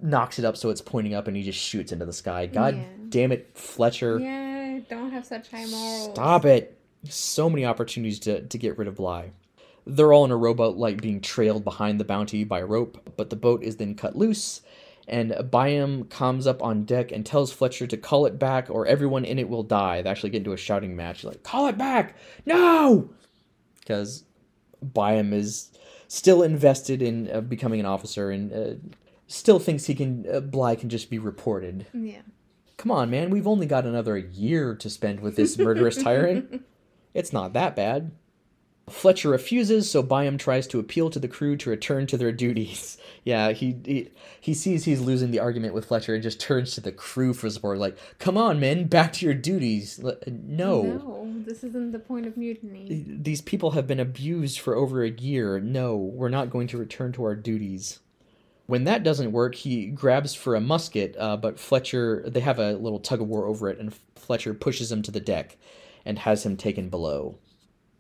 knocks it up so it's pointing up and he just shoots into the sky. God Yeah. damn it, Fletcher. Yeah, don't have such high morals. Stop it. So many opportunities to, to get rid of Bligh. They're all in a rowboat, like being trailed behind the bounty by a rope, but the boat is then cut loose, And Byam comes up on deck and tells Fletcher to call it back or everyone in it will die. They actually get into a shouting match. like, call it back! No! Because Byam is still invested in uh, becoming an officer and uh, still thinks he can, uh, Bligh can just be reported. Yeah. Come on, man, we've only got another year to spend with this murderous tyrant. (laughs) It's not that bad. Fletcher refuses, so Byam tries to appeal to the crew to return to their duties. (laughs) Yeah, he, he he sees he's losing the argument with Fletcher and just turns to the crew for support. Like, come on, men, back to your duties. L- No. No, this isn't the point of mutiny. These people have been abused for over a year. No, we're not going to return to our duties. When that doesn't work, he grabs for a musket, uh, but Fletcher, they have a little tug of war over it, and Fletcher pushes him to the deck and has him taken below.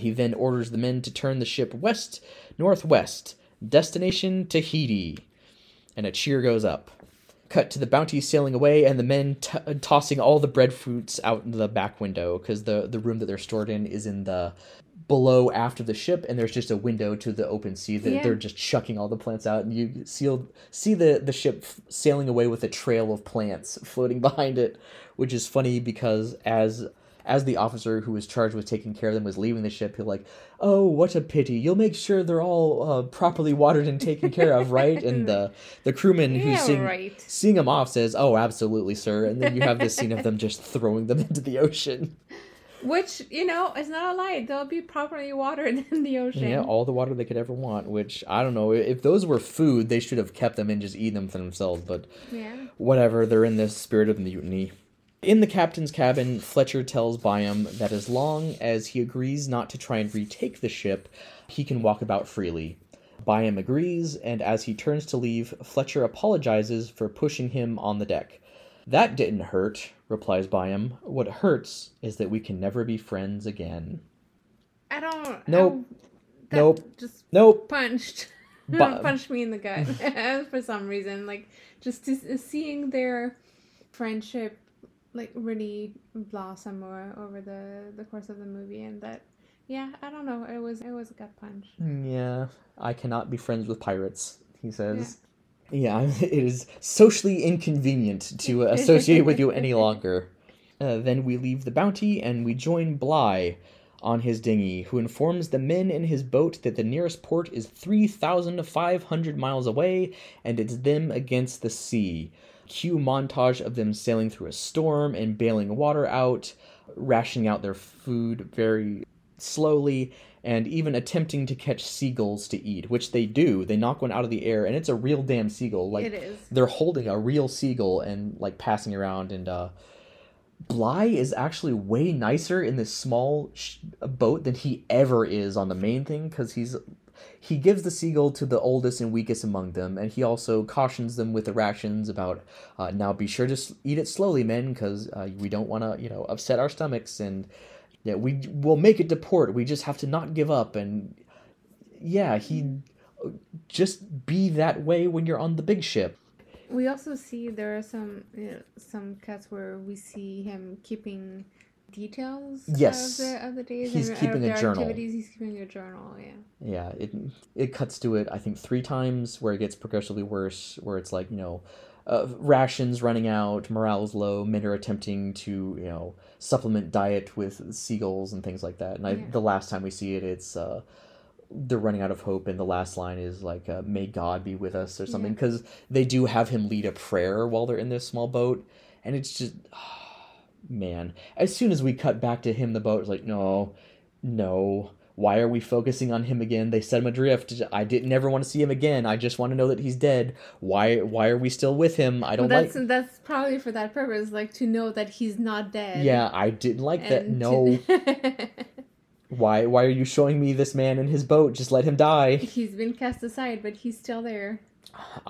He then orders the men to turn the ship west northwest, destination Tahiti, and a cheer goes up. Cut to the bounty sailing away, and the men t- tossing all the breadfruits out into the back window because the the room that they're stored in is in the below after the ship, and there's just a window to the open sea. That Yeah. They're just chucking all the plants out, and you see see the the ship f- sailing away with a trail of plants floating (laughs) behind it, which is funny because as as the officer who was charged with taking care of them was leaving the ship, he's like, "Oh, what a pity! You'll make sure they're all uh, properly watered and taken care of, right?" And the the crewman who's Yeah, seeing right. seeing them off says, "Oh, absolutely, sir." And then you have this scene of them just throwing them (laughs) into the ocean. Which, you know, is not a lie. They'll be properly watered (laughs) in the ocean. Yeah, all the water they could ever want. Which I don't know if those were food, they should have kept them and just eaten them for themselves. But yeah. whatever, they're in this spirit of mutiny. In the captain's cabin, Fletcher tells Byam that as long as he agrees not to try and retake the ship, he can walk about freely. Byam agrees, and as he turns to leave, Fletcher apologizes for pushing him on the deck. That didn't hurt, replies Byam. What hurts is that we can never be friends again. I don't. Nope. I- Nope. Just Nope. punched. (laughs) Bu- punched me in the gut (laughs) for some reason. Like, just seeing their friendship, like, really blossom or, over the, the course of the movie. And that, yeah, I don't know. It was, it was a gut punch. Yeah, I cannot be friends with pirates, he says. Yeah, (laughs) it is socially inconvenient to (laughs) associate with you any longer. Uh, then we leave the bounty and we join Bligh on his dinghy, who informs the men in his boat that the nearest port is 3,500 miles away and it's them against the sea. Cue montage of them sailing through a storm and bailing water out, rationing out their food very slowly, and even attempting to catch seagulls to eat, which they do. They knock one out of the air, and it's a real damn seagull. Like It is. they're holding a real seagull and like passing around. And uh, Bligh is actually way nicer in this small sh- boat than he ever is on the main thing because he's he gives the seagull to the oldest and weakest among them, and he also cautions them with the rations about uh, now be sure to eat it slowly, men, because uh, we don't want to you know upset our stomachs and yeah we will make it to port. We just have to not give up and yeah he just be that way when you're on the big ship. We also see there are some you know, some cuts where we see him keeping details Yes. of the of the days He's and keeping a journal. activities. He's keeping a journal. Yeah. yeah it it cuts to it i think three times where it gets progressively worse where it's like you know uh, rations running out morale is low men are attempting to you know supplement diet with seagulls and things like that and I, Yeah. the last time we see it it's uh they're running out of hope and the last line is like uh, may god be with us or something Yeah. because they do have him lead a prayer while they're in this small boat and it's just man as soon as we cut back to him the boat is like no no. Why are we focusing on him again? They set him adrift i didn't ever want to see him again. I just want to know that he's dead. Why why are we still with him? I don't that's like that's probably for that purpose, like to know that he's not dead. yeah i didn't like that. No. to- (laughs) why why are you showing me this man in his boat? Just let him die. He's been cast aside, but he's still there.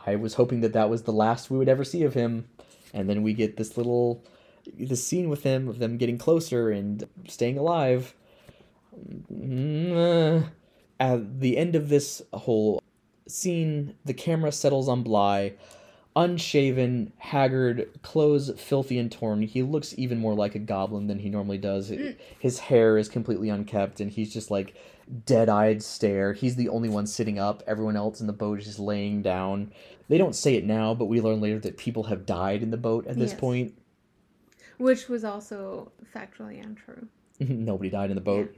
i was hoping that that was the last we would ever see of him. And then we get this little this scene with him of them getting closer and staying alive Mm, uh, at the end of this whole scene, the camera settles on Bligh, unshaven, haggard, clothes filthy and torn. He looks even more like a goblin than he normally does. His hair is completely unkept, and he's just like dead-eyed stare. He's the only one sitting up. Everyone else in the boat is just laying down. They don't say it now, but we learn later that people have died in the boat at this Yes. point. Which was also factually untrue. (laughs) Nobody died in the boat.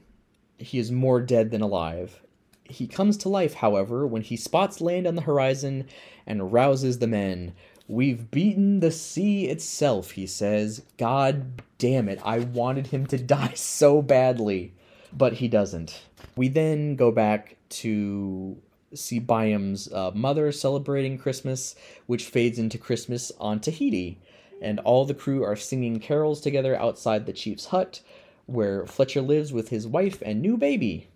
He is more dead than alive. He comes to life, however, when he spots land on the horizon and rouses the men. We've beaten the sea itself, he says. God damn it, I wanted him to (laughs) die so badly. But he doesn't. We then go back to see Byam's uh, mother celebrating Christmas, which fades into Christmas on Tahiti. And all the crew are singing carols together outside the chief's hut, where Fletcher lives with his wife and new baby.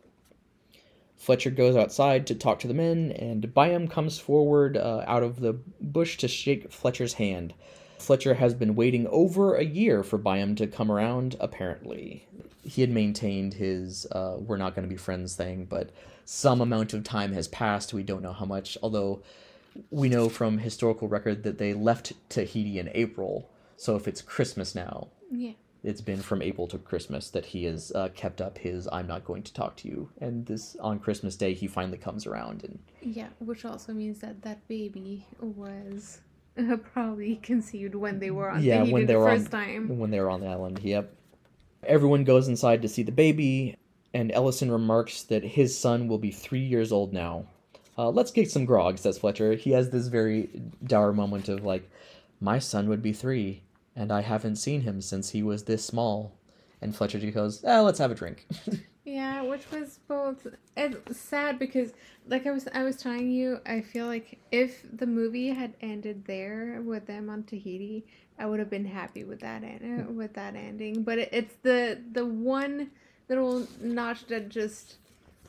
Fletcher goes outside to talk to the men, and Byam comes forward uh, out of the bush to shake Fletcher's hand. Fletcher has been waiting over a year for Byam to come around, apparently. He had maintained his uh, we're not going to be friends thing, but some amount of time has passed. We don't know how much, although we know from historical record that they left Tahiti in April. So if it's Christmas now, Yeah. it's been from April to Christmas that he has uh, kept up his "I'm not going to talk to you," and this on Christmas Day he finally comes around and Yeah, which also means that that baby was uh, probably conceived when they were on Yeah, Tahiti when they the were on- first time. when they were on the island. Yep. Everyone goes inside to see the baby, and Ellison remarks that his son will be three years old now. Uh, let's get some grog, says Fletcher. He has this very dour moment of like, my son would be three, and I haven't seen him since he was this small. And Fletcher just goes, eh, let's have a drink. (laughs) Yeah, which was both it's sad because like I was I was telling you, I feel like if the movie had ended there with them on Tahiti, I would have been happy with that uh, with that ending. But it, it's the the one little notch that just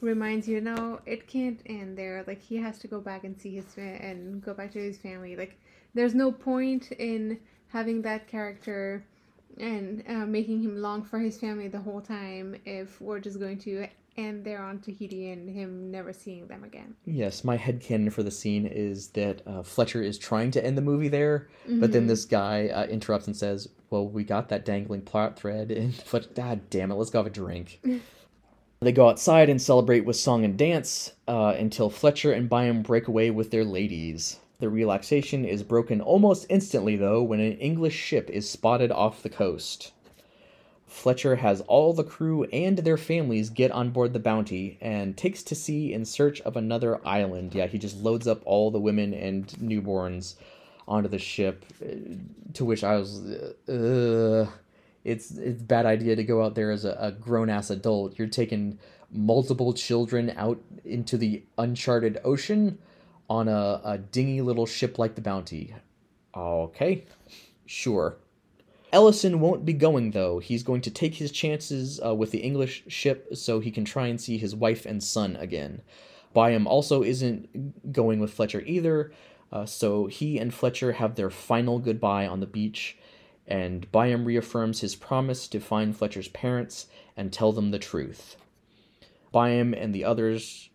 reminds you, no, it can't end there. Like he has to go back and see his fa- and go back to his family. Like there's no point in having that character and uh, making him long for his family the whole time if we're just going to end there on Tahiti and him never seeing them again. Yes, my headcanon for the scene is that uh, Fletcher is trying to end the movie there, but then this guy uh, interrupts and says, Well, we got that dangling plot thread. (laughs) And Fletcher, God damn it, let's go have a drink. (laughs) they go outside and celebrate with song and dance uh, until Fletcher and Byam break away with their ladies. The relaxation is broken almost instantly, though, when an English ship is spotted off the coast. Fletcher has all the crew and their families get on board the Bounty and takes to sea in search of another island. Yeah, he just loads up all the women and newborns onto the ship. uh, To which I was, uh, it's it's a bad idea to go out there as a, a grown ass adult. You're taking multiple children out into the uncharted ocean on a, a dingy little ship like the Bounty. Okay, sure. Ellison won't be going though. He's going to take his chances uh, with the English ship so he can try and see his wife and son again. Byam also isn't going with Fletcher either, uh, so he and Fletcher have their final goodbye on the beach, and Byam reaffirms his promise to find Fletcher's parents and tell them the truth. Byam and the others,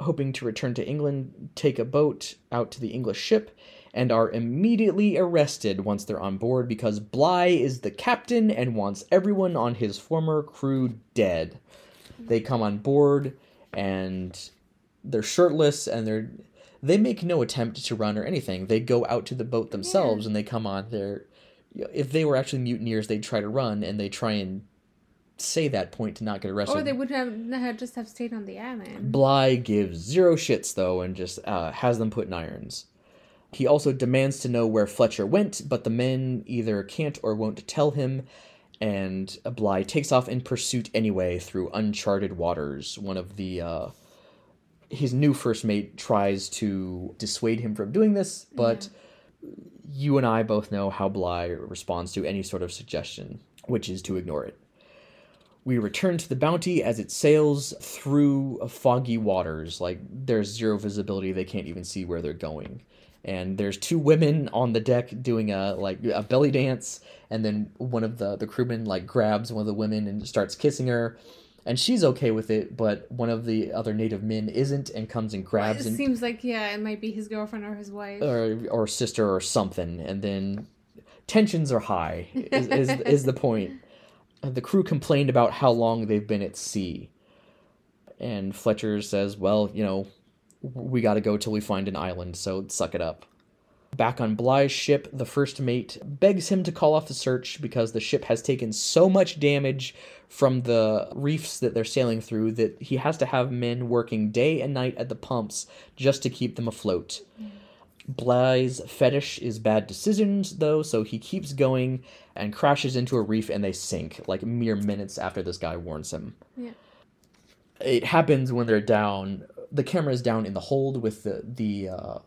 hoping to return to England, take a boat out to the English ship and are immediately arrested once they're on board because Bligh is the captain and wants everyone on his former crew dead. They come on board and they're shirtless and they're they make no attempt to run or anything. They go out to the boat themselves and they come on there. If they were actually mutineers, they'd try to run and they try and say that point to not get arrested. Or they would have had just have stayed on the island. Bligh gives zero shits though and just uh, has them put in irons. He also demands to know where Fletcher went, but the men either can't or won't tell him, and Bligh takes off in pursuit anyway through uncharted waters. One of the uh, his new first mate tries to dissuade him from doing this, but you and I both know how Bligh responds to any sort of suggestion, which is to ignore it. We return to the Bounty as it sails through foggy waters. Like, there's zero visibility, they can't even see where they're going. And there's two women on the deck doing a like a belly dance, and then one of the the crewmen like grabs one of the women and starts kissing her, and she's okay with it, but one of the other native men isn't and comes and grabs it seems like yeah, it might be his girlfriend or his wife. or or sister or something, and then tensions are high. Is is, is the point? Uh, The crew complained about how long they've been at sea, and Fletcher says, "Well, you know, we got to go till we find an island, so suck it up." Back on Bligh's ship, the first mate begs him to call off the search because the ship has taken so much damage from the reefs that they're sailing through that he has to have men working day and night at the pumps just to keep them afloat. Bligh's fetish is bad decisions, though, so he keeps going and crashes into a reef and they sink, like mere minutes after this guy warns him. Yeah. It happens when they're down. The camera is down in the hold with the the uh,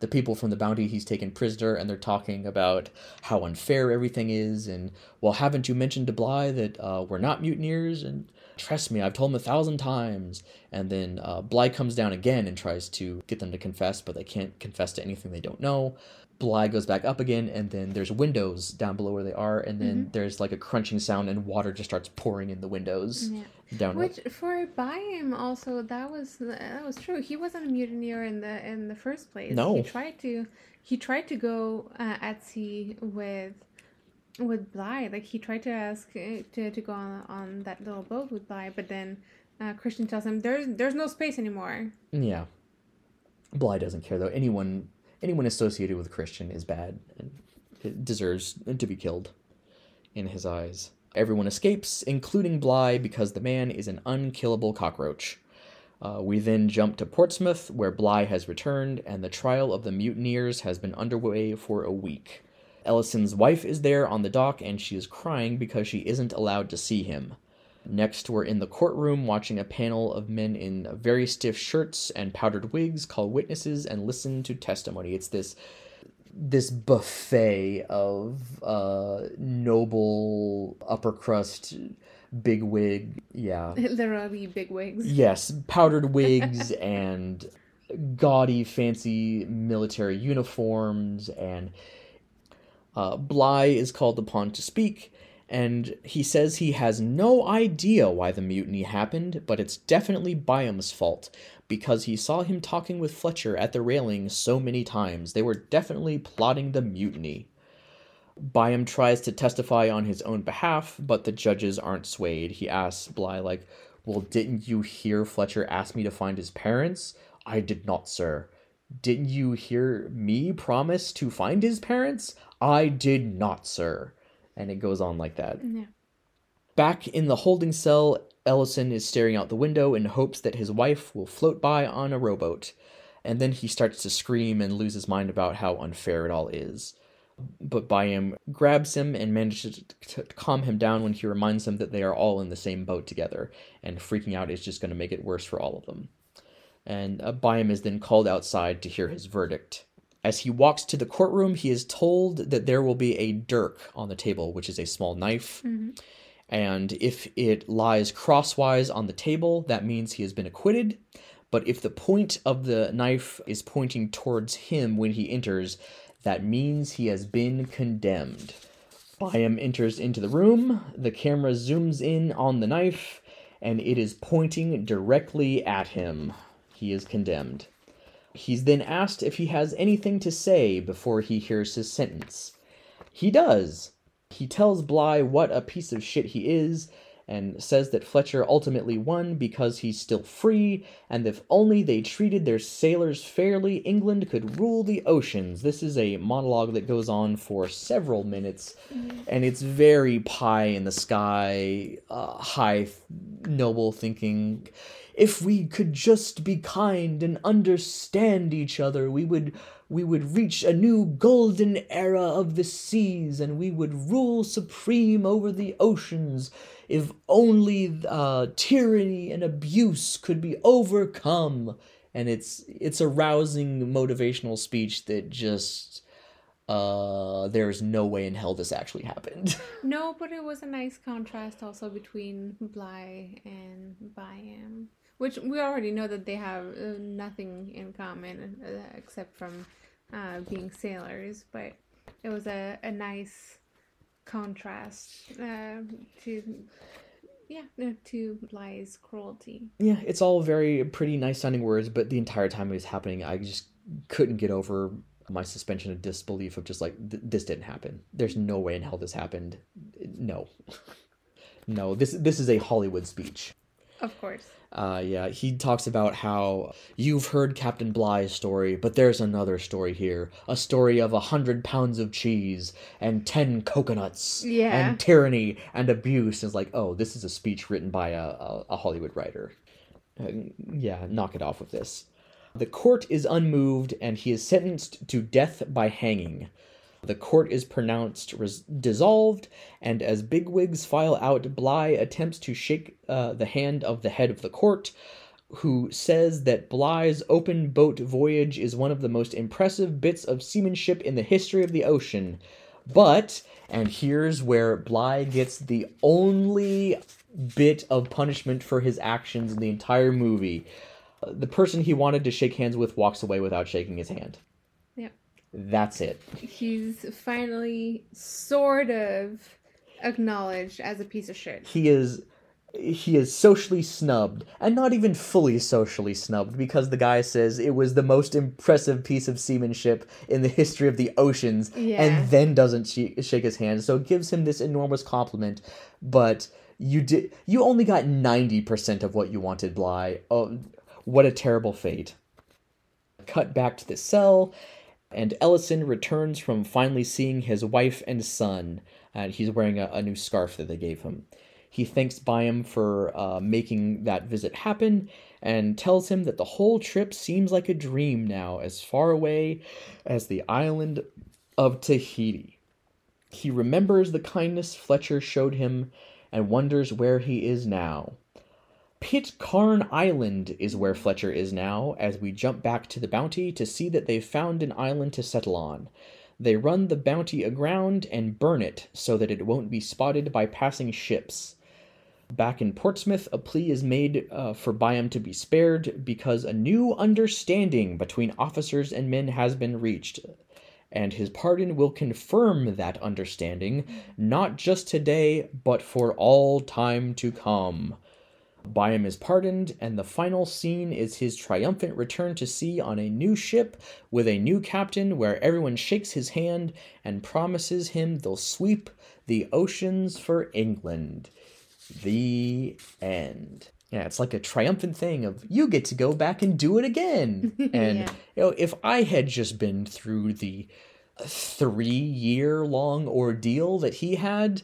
the people from the bounty he's taken prisoner, and they're talking about how unfair everything is. And well, haven't you mentioned to Bligh that uh, we're not mutineers? And trust me, I've told him a thousand times. And then uh, comes down again and tries to get them to confess, but they can't confess to anything they don't know. Bligh goes back up again, and then there's windows down below where they are, and then there's like a crunching sound, and water just starts pouring in the windows Yeah. down. Which for Byam also that was that was true. He wasn't a mutineer in the in the first place. No. he tried to he tried to go uh, at sea with with Bligh. Like he tried to ask uh, to, to go on on that little boat with Bligh, but then uh, Christian tells him there's there's no space anymore. Yeah. Bligh doesn't care though. Anyone anyone associated with Christian is bad and deserves to be killed in his eyes. Everyone escapes, including Bligh, because the man is an unkillable cockroach. Uh, we then jump to Portsmouth, where Bligh has returned, and the trial of the mutineers has been underway for a week. Ellison's wife is there on the dock, and she is crying because she isn't allowed to see him. Next, we're in the courtroom watching a panel of men in very stiff shirts and powdered wigs call witnesses and listen to testimony. It's this this buffet of uh, noble upper crust big wig, yeah, (laughs) Literally big wigs. yes, powdered (laughs) wigs and gaudy, fancy military uniforms, and uh, Bligh is called upon to speak, and he says he has no idea why the mutiny happened, but it's definitely Byam's fault because he saw him talking with Fletcher at the railing so many times. They were definitely plotting the mutiny. Byam tries to testify on his own behalf, but the judges aren't swayed. He asks Bligh, like, Well, didn't you hear Fletcher ask me to find his parents? I did not, sir. Didn't you hear me promise to find his parents? I did not, sir. And it goes on like that. Yeah. Back in the holding cell, Ellison is staring out the window in hopes that his wife will float by on a rowboat. And then he starts to scream and lose his mind about how unfair it all is. But Byam grabs him and manages to calm him down when he reminds him that they are all in the same boat together, and freaking out is just going to make it worse for all of them. And uh, Byam is then called outside to hear his verdict. As he walks to the courtroom, he is told that there will be a dirk on the table, which is a small knife. Mm-hmm. And if it lies crosswise on the table, that means he has been acquitted. But if the point of the knife is pointing towards him when he enters, that means he has been condemned. Byam enters into the room, the camera zooms in on the knife, and it is pointing directly at him. He is condemned. He's then asked if he has anything to say before he hears his sentence. He does. He tells Bligh what a piece of shit he is and says that Fletcher ultimately won because he's still free, and if only they treated their sailors fairly, England could rule the oceans. This is a monologue that goes on for several minutes, and it's very pie in the sky, uh, high, noble thinking. If we could just be kind and understand each other, we would we would reach a new golden era of the seas and we would rule supreme over the oceans. If only uh, tyranny and abuse could be overcome. And it's it's a rousing motivational speech that just uh there's no way in hell this actually happened. (laughs) No, but it was a nice contrast also between Bligh and Byam, which we already know that they have uh, nothing in common uh, except from uh, being sailors. But it was a, a nice contrast uh, to yeah uh, to Bligh's cruelty. yeah it's all very pretty nice sounding words but the entire time it was happening i just couldn't get over my suspension of disbelief of just like th- this didn't happen there's no way in hell this happened no (laughs) no this this is a hollywood speech Of course. Uh, yeah, he talks about how you've heard Captain Bligh's story, but there's another story here. A story of a hundred pounds of cheese and ten coconuts Yeah. and tyranny and abuse. It's like, oh, this is a speech written by a, a, a Hollywood writer. Uh, yeah, knock it off with this. The court is unmoved and he is sentenced to death by hanging. The court is pronounced res- dissolved, and as bigwigs file out, Bligh attempts to shake uh, the hand of the head of the court, who says that Bligh's open boat voyage is one of the most impressive bits of seamanship in the history of the ocean. But, and here's where Bligh gets the only bit of punishment for his actions in the entire movie. Uh, The person he wanted to shake hands with walks away without shaking his hand. That's it. He's finally sort of acknowledged as a piece of shit. he is he is socially snubbed and not even fully socially snubbed because the guy says it was the most impressive piece of seamanship in the history of the oceans Yeah. and then doesn't sh- shake his hand so it gives him this enormous compliment but you did you only got 90% of what you wanted bligh oh what a terrible fate cut back to the cell, and Ellison returns from finally seeing his wife and son, and he's wearing a, a new scarf that they gave him. He thanks Byam for uh, making that visit happen and tells him that the whole trip seems like a dream now, as far away as the island of Tahiti. He remembers the kindness Fletcher showed him and wonders where he is now. Pitcairn Island is where Fletcher is now, as we jump back to the Bounty to see that they've found an island to settle on. They run the Bounty aground and burn it so that it won't be spotted by passing ships. Back in Portsmouth, a plea is made uh, for Byam to be spared because a new understanding between officers and men has been reached, and his pardon will confirm that understanding, not just today, but for all time to come. Byam is pardoned, and the final scene is his triumphant return to sea on a new ship with a new captain where everyone shakes his hand and promises him they'll sweep the oceans for England. The end. Yeah, it's like a triumphant thing of you get to go back and do it again. (laughs) And Yeah. you know, if I had just been through the three year long ordeal that he had,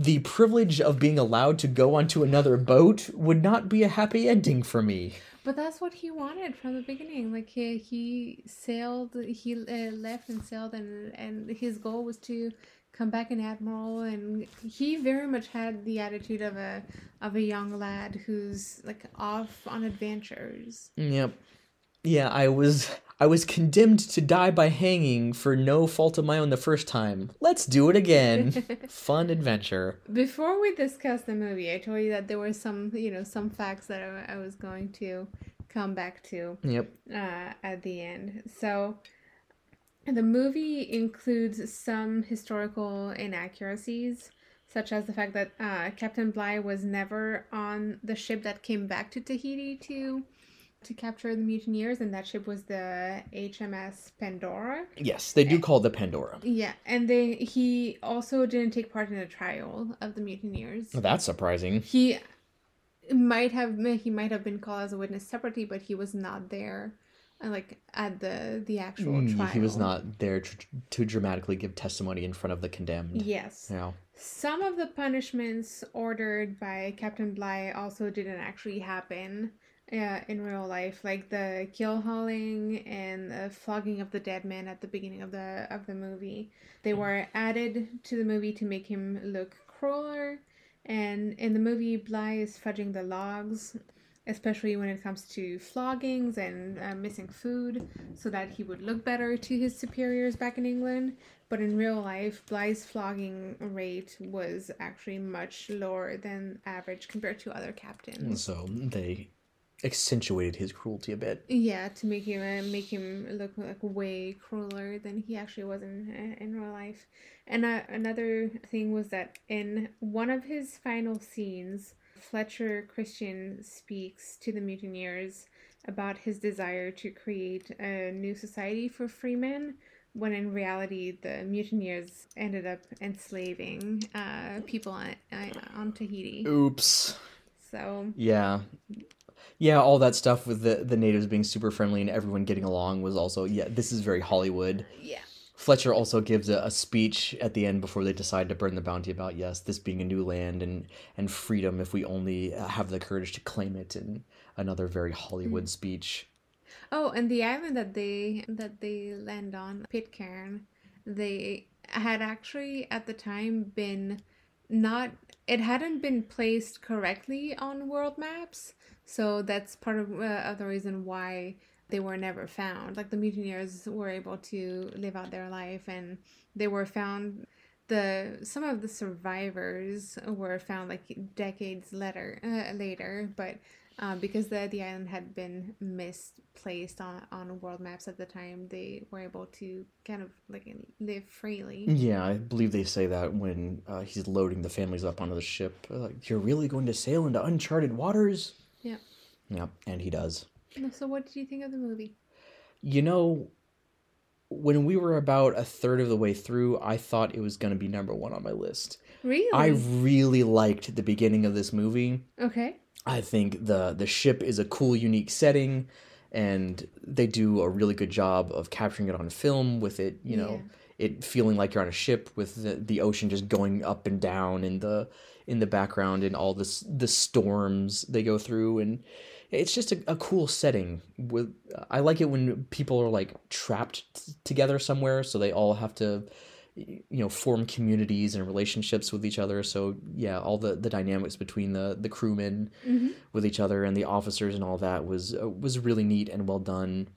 the privilege of being allowed to go onto another boat would not be a happy ending for me. But that's what he wanted from the beginning. Like he, he sailed, he uh, left and sailed, and and his goal was to come back an admiral. And he very much had the attitude of a of a young lad who's like off on adventures. Yep. Yeah, I was I was condemned to die by hanging for no fault of my own the first time. Let's do it again. (laughs) Fun adventure. Before we discuss the movie, I told you that there were some, you know, some facts that I, I was going to come back to. Yep. uh, at the end. So the movie includes some historical inaccuracies, such as the fact that uh, Captain Bligh was never on the ship that came back to Tahiti to to capture the mutineers, and that ship was the HMS Pandora. Yes, they do call the Pandora. Yeah, and they he also didn't take part in the trial of the mutineers. That's surprising. He might have he might have been called as a witness separately, but he was not there, uh, like at the the actual trial. He was not there to, to dramatically give testimony in front of the condemned. Yes. Yeah. Some of the punishments ordered by Captain Bligh also didn't actually happen uh, in real life, like the keel hauling and the flogging of the dead man at the beginning of the of the movie. They were added to the movie to make him look crueler. And in the movie, Bligh is fudging the logs, especially when it comes to floggings and uh, missing food, so that he would look better to his superiors back in England. But in real life, Bligh's flogging rate was actually much lower than average compared to other captains. So they accentuated his cruelty a bit. Yeah, to make him uh, make him look like way crueler than he actually was in uh, in real life. And uh, another thing was that in one of his final scenes, Fletcher Christian speaks to the mutineers about his desire to create a new society for freemen. When in reality, the mutineers ended up enslaving uh, people on, uh, on Tahiti. Oops. So Yeah. Yeah, all that stuff with the, the natives being super friendly and everyone getting along was also, yeah, this is very Hollywood. yeah. Fletcher also gives a, a speech at the end before they decide to burn the bounty about, yes, this being a new land and, and freedom if we only uh, have the courage to claim it, and another very Hollywood mm. speech. Oh, and the island that they that they land on, Pitcairn, they had actually at the time been not it hadn't been placed correctly on world maps, so that's part of, uh, of the reason why they were never found. Like the mutineers were able to live out their life, and they were found. The some of the survivors were found like decades later, uh, later, but um, because the the island had been misplaced on on world maps at the time, they were able to kind of like live freely. Yeah, I believe they say that when uh, he's loading the families up onto the ship. Uh, Like, you're really going to sail into uncharted waters? Yeah. Yeah, and he does. So, what did you think of the movie? You know, when we were about a third of the way through, I thought it was going to be number one on my list. Really? I really liked the beginning of this movie. okay. I think the the ship is a cool, unique setting, and they do a really good job of capturing it on film with it, you know, it feeling like you're on a ship with the, the ocean just going up and down in the in the background and all this the storms they go through and it's just a, a cool setting with i like it when people are like trapped t- together somewhere so they all have to you know form communities and relationships with each other. So yeah all the the dynamics between the the crewmen Mm-hmm. with each other and the officers and all that was uh, was really neat and well done.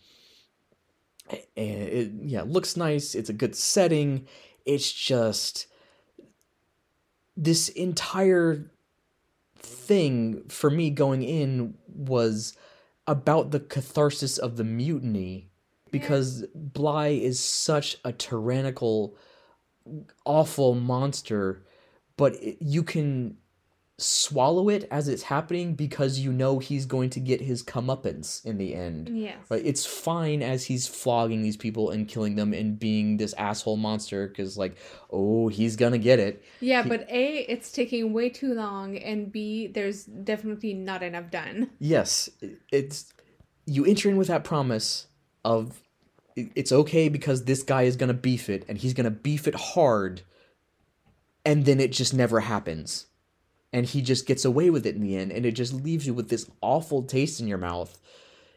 And it yeah looks nice. It's a good setting. It's just this entire thing for me going in was about the catharsis of the mutiny because Bligh is such a tyrannical awful monster but you can swallow it as it's happening because you know he's going to get his comeuppance in the end Yes. Right, it's fine as he's flogging these people and killing them and being this asshole monster because, like, oh, he's gonna get it. Yeah, but A, it's taking way too long, and B, there's definitely not enough done. Yes, it's you enter in with that promise of it's okay because this guy is gonna beef it and he's gonna beef it hard, and then it just never happens, and he just gets away with it in the end, and it just leaves you with this awful taste in your mouth.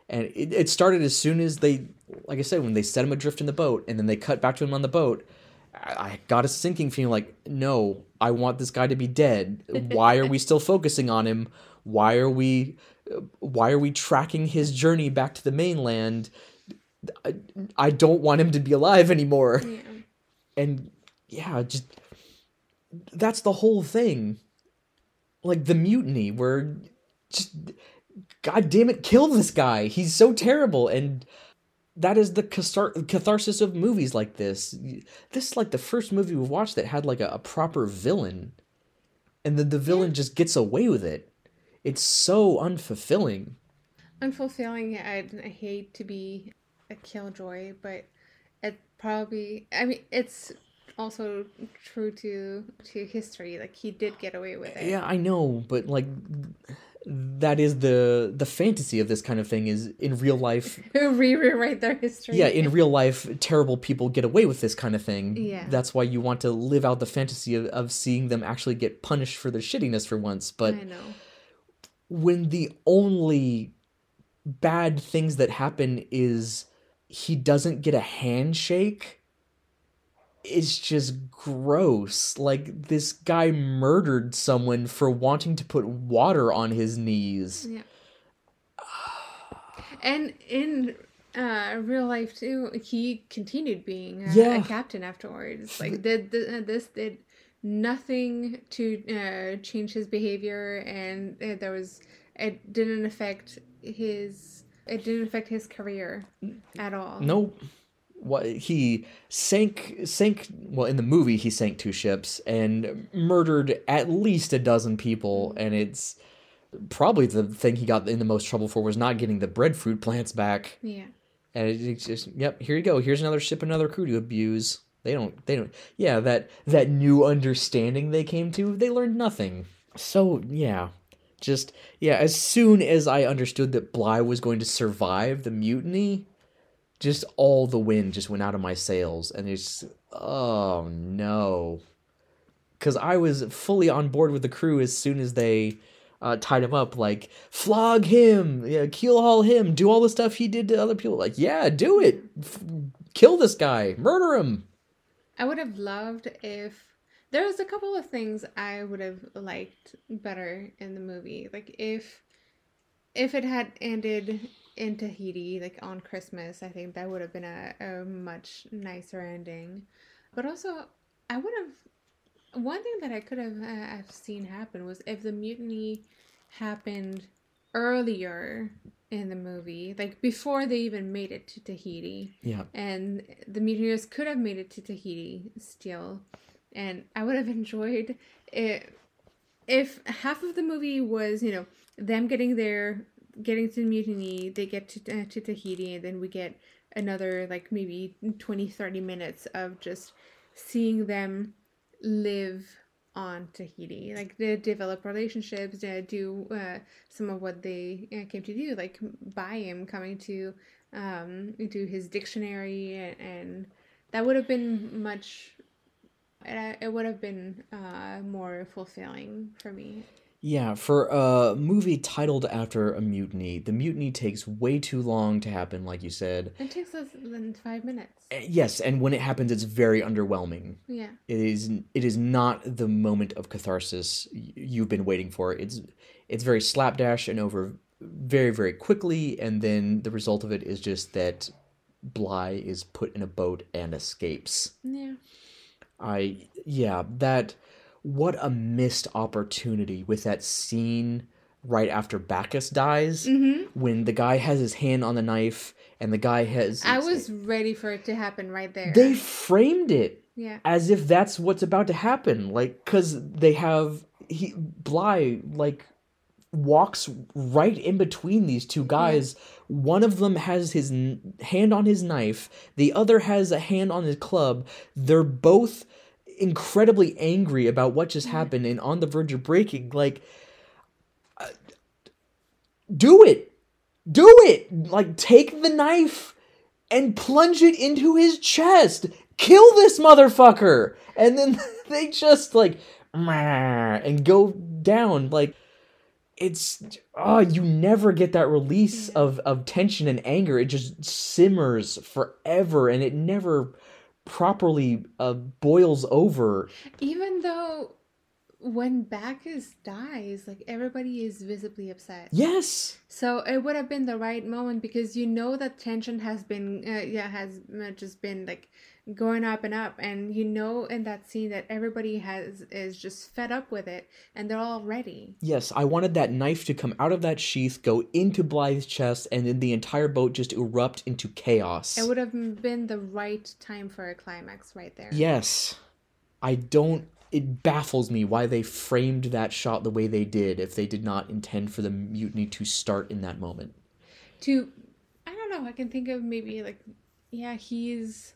And it, it started as soon as they, like I said, when they set him adrift in the boat, and then they cut back to him on the boat. I I got a sinking feeling like, no, I want this guy to be dead. (laughs) Why are we still focusing on him? Why are we, why are we tracking his journey back to the mainland? I, I don't want him to be alive anymore. Yeah. And yeah, just that's the whole thing. Like the mutiny, where just God damn it, kill this guy. He's so terrible, and that is the cathar- catharsis of movies like this. This is like the first movie we've watched that had like a, a proper villain, and then the villain just gets away with it. It's so unfulfilling. Unfulfilling, I, I hate to be a killjoy, but it probably, I mean, it's also true to to history. Like, he did get away with it. Yeah, I know, but like that is the the fantasy of this kind of thing is in real life (laughs) Rewrite their history. yeah in real life terrible people get away with this kind of thing Yeah. that's why you want to live out the fantasy of, of seeing them actually get punished for their shittiness for once but I know. when the only bad things that happen is he doesn't get a handshake it's just gross like this guy murdered someone for wanting to put water on his knees Yeah. And in uh, real life too, he continued being a, Yeah. a captain afterwards. Like did th- uh, this did nothing to uh, change his behavior, and uh, there was it didn't affect his it didn't affect his career at all. Nope. What he sank sank well in the movie he sank two ships and murdered at least a dozen people. And it's probably the thing he got in the most trouble for was not getting the breadfruit plants back. Yeah. and it- it's just yep here you go. Here's another ship another crew to abuse. They don't they don't yeah that that new understanding they came to they learned nothing. So yeah just yeah, as soon as I understood that Bligh was going to survive the mutiny, just all the wind just went out of my sails, and it's oh no, because I was fully on board with the crew as soon as they uh, tied him up. Like flog him, yeah, keel haul him, do all the stuff he did to other people. Like yeah, do it, F- kill this guy, murder him. I would have loved if there was a couple of things I would have liked better in the movie. Like if if it had ended in Tahiti, like on Christmas, I think that would have been a, a much nicer ending. But also, I would have one thing that I could have uh, have seen happen was if the mutiny happened earlier in the movie, like before they even made it to Tahiti. Yeah, and the mutineers could have made it to Tahiti still, and I would have (laughs) enjoyed it if half of the movie was you know them getting there, getting to mutiny, they get to uh, to Tahiti, and then we get another like maybe 20 30 minutes of just seeing them live on Tahiti. Like they develop relationships, they do uh, some of what they uh, came to do, like him coming to um, do his dictionary, and, and that would have been much. It, it would have been uh, more fulfilling for me. Yeah. For a movie titled after a mutiny, the mutiny takes way too long to happen, like you said. It takes less than five minutes. Uh, Yes, and when it happens, it's very underwhelming. Yeah. It is it is not the moment of catharsis you've been waiting for. It's it's very slapdash and over very very quickly, and then the result of it is just that Bligh is put in a boat and escapes. Yeah. I yeah, that what a missed opportunity with that scene right after Bacchus dies Mm-hmm. when the guy has his hand on the knife and the guy has I was ready for it to happen right there. they framed it yeah. as if that's what's about to happen like cuz they have he Bligh like walks right in between these two guys one of them has his n- hand on his knife the other has a hand on his club they're both incredibly angry about what just happened and on the verge of breaking like uh, do it. Do it. Like take the knife and plunge it into his chest. Kill this motherfucker. And then (laughs) they just like and go down. Like it's oh you never get that release of of tension and anger. It just simmers forever and it never properly uh, boils over Even though when Bacchus dies, like everybody is visibly upset. yes So it would have been the right moment because you know that tension has been, uh, yeah, has uh, just been like going up and up, and you know in that scene that everybody has is just fed up with it, and they're all ready. yes i wanted that knife to come out of that sheath go into bligh's chest and then the entire boat just erupt into chaos It would have been the right time for a climax right there. Yes. I don't it baffles me why they framed that shot the way they did if they did not intend for the mutiny to start in that moment. To, I don't know. I can think of maybe like, yeah, he's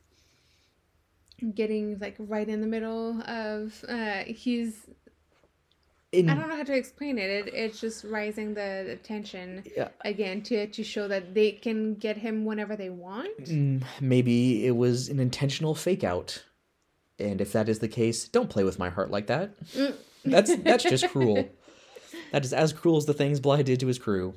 getting like right in the middle of. uh He's In I don't know how to explain it. it it's just rising the, tension Yeah. again to to show that they can get him whenever they want. Mm, maybe it was an intentional fake out. And if that is the case, don't play with my heart like that. Mm. That's that's just (laughs) cruel. That is as cruel as the things Bligh did to his crew.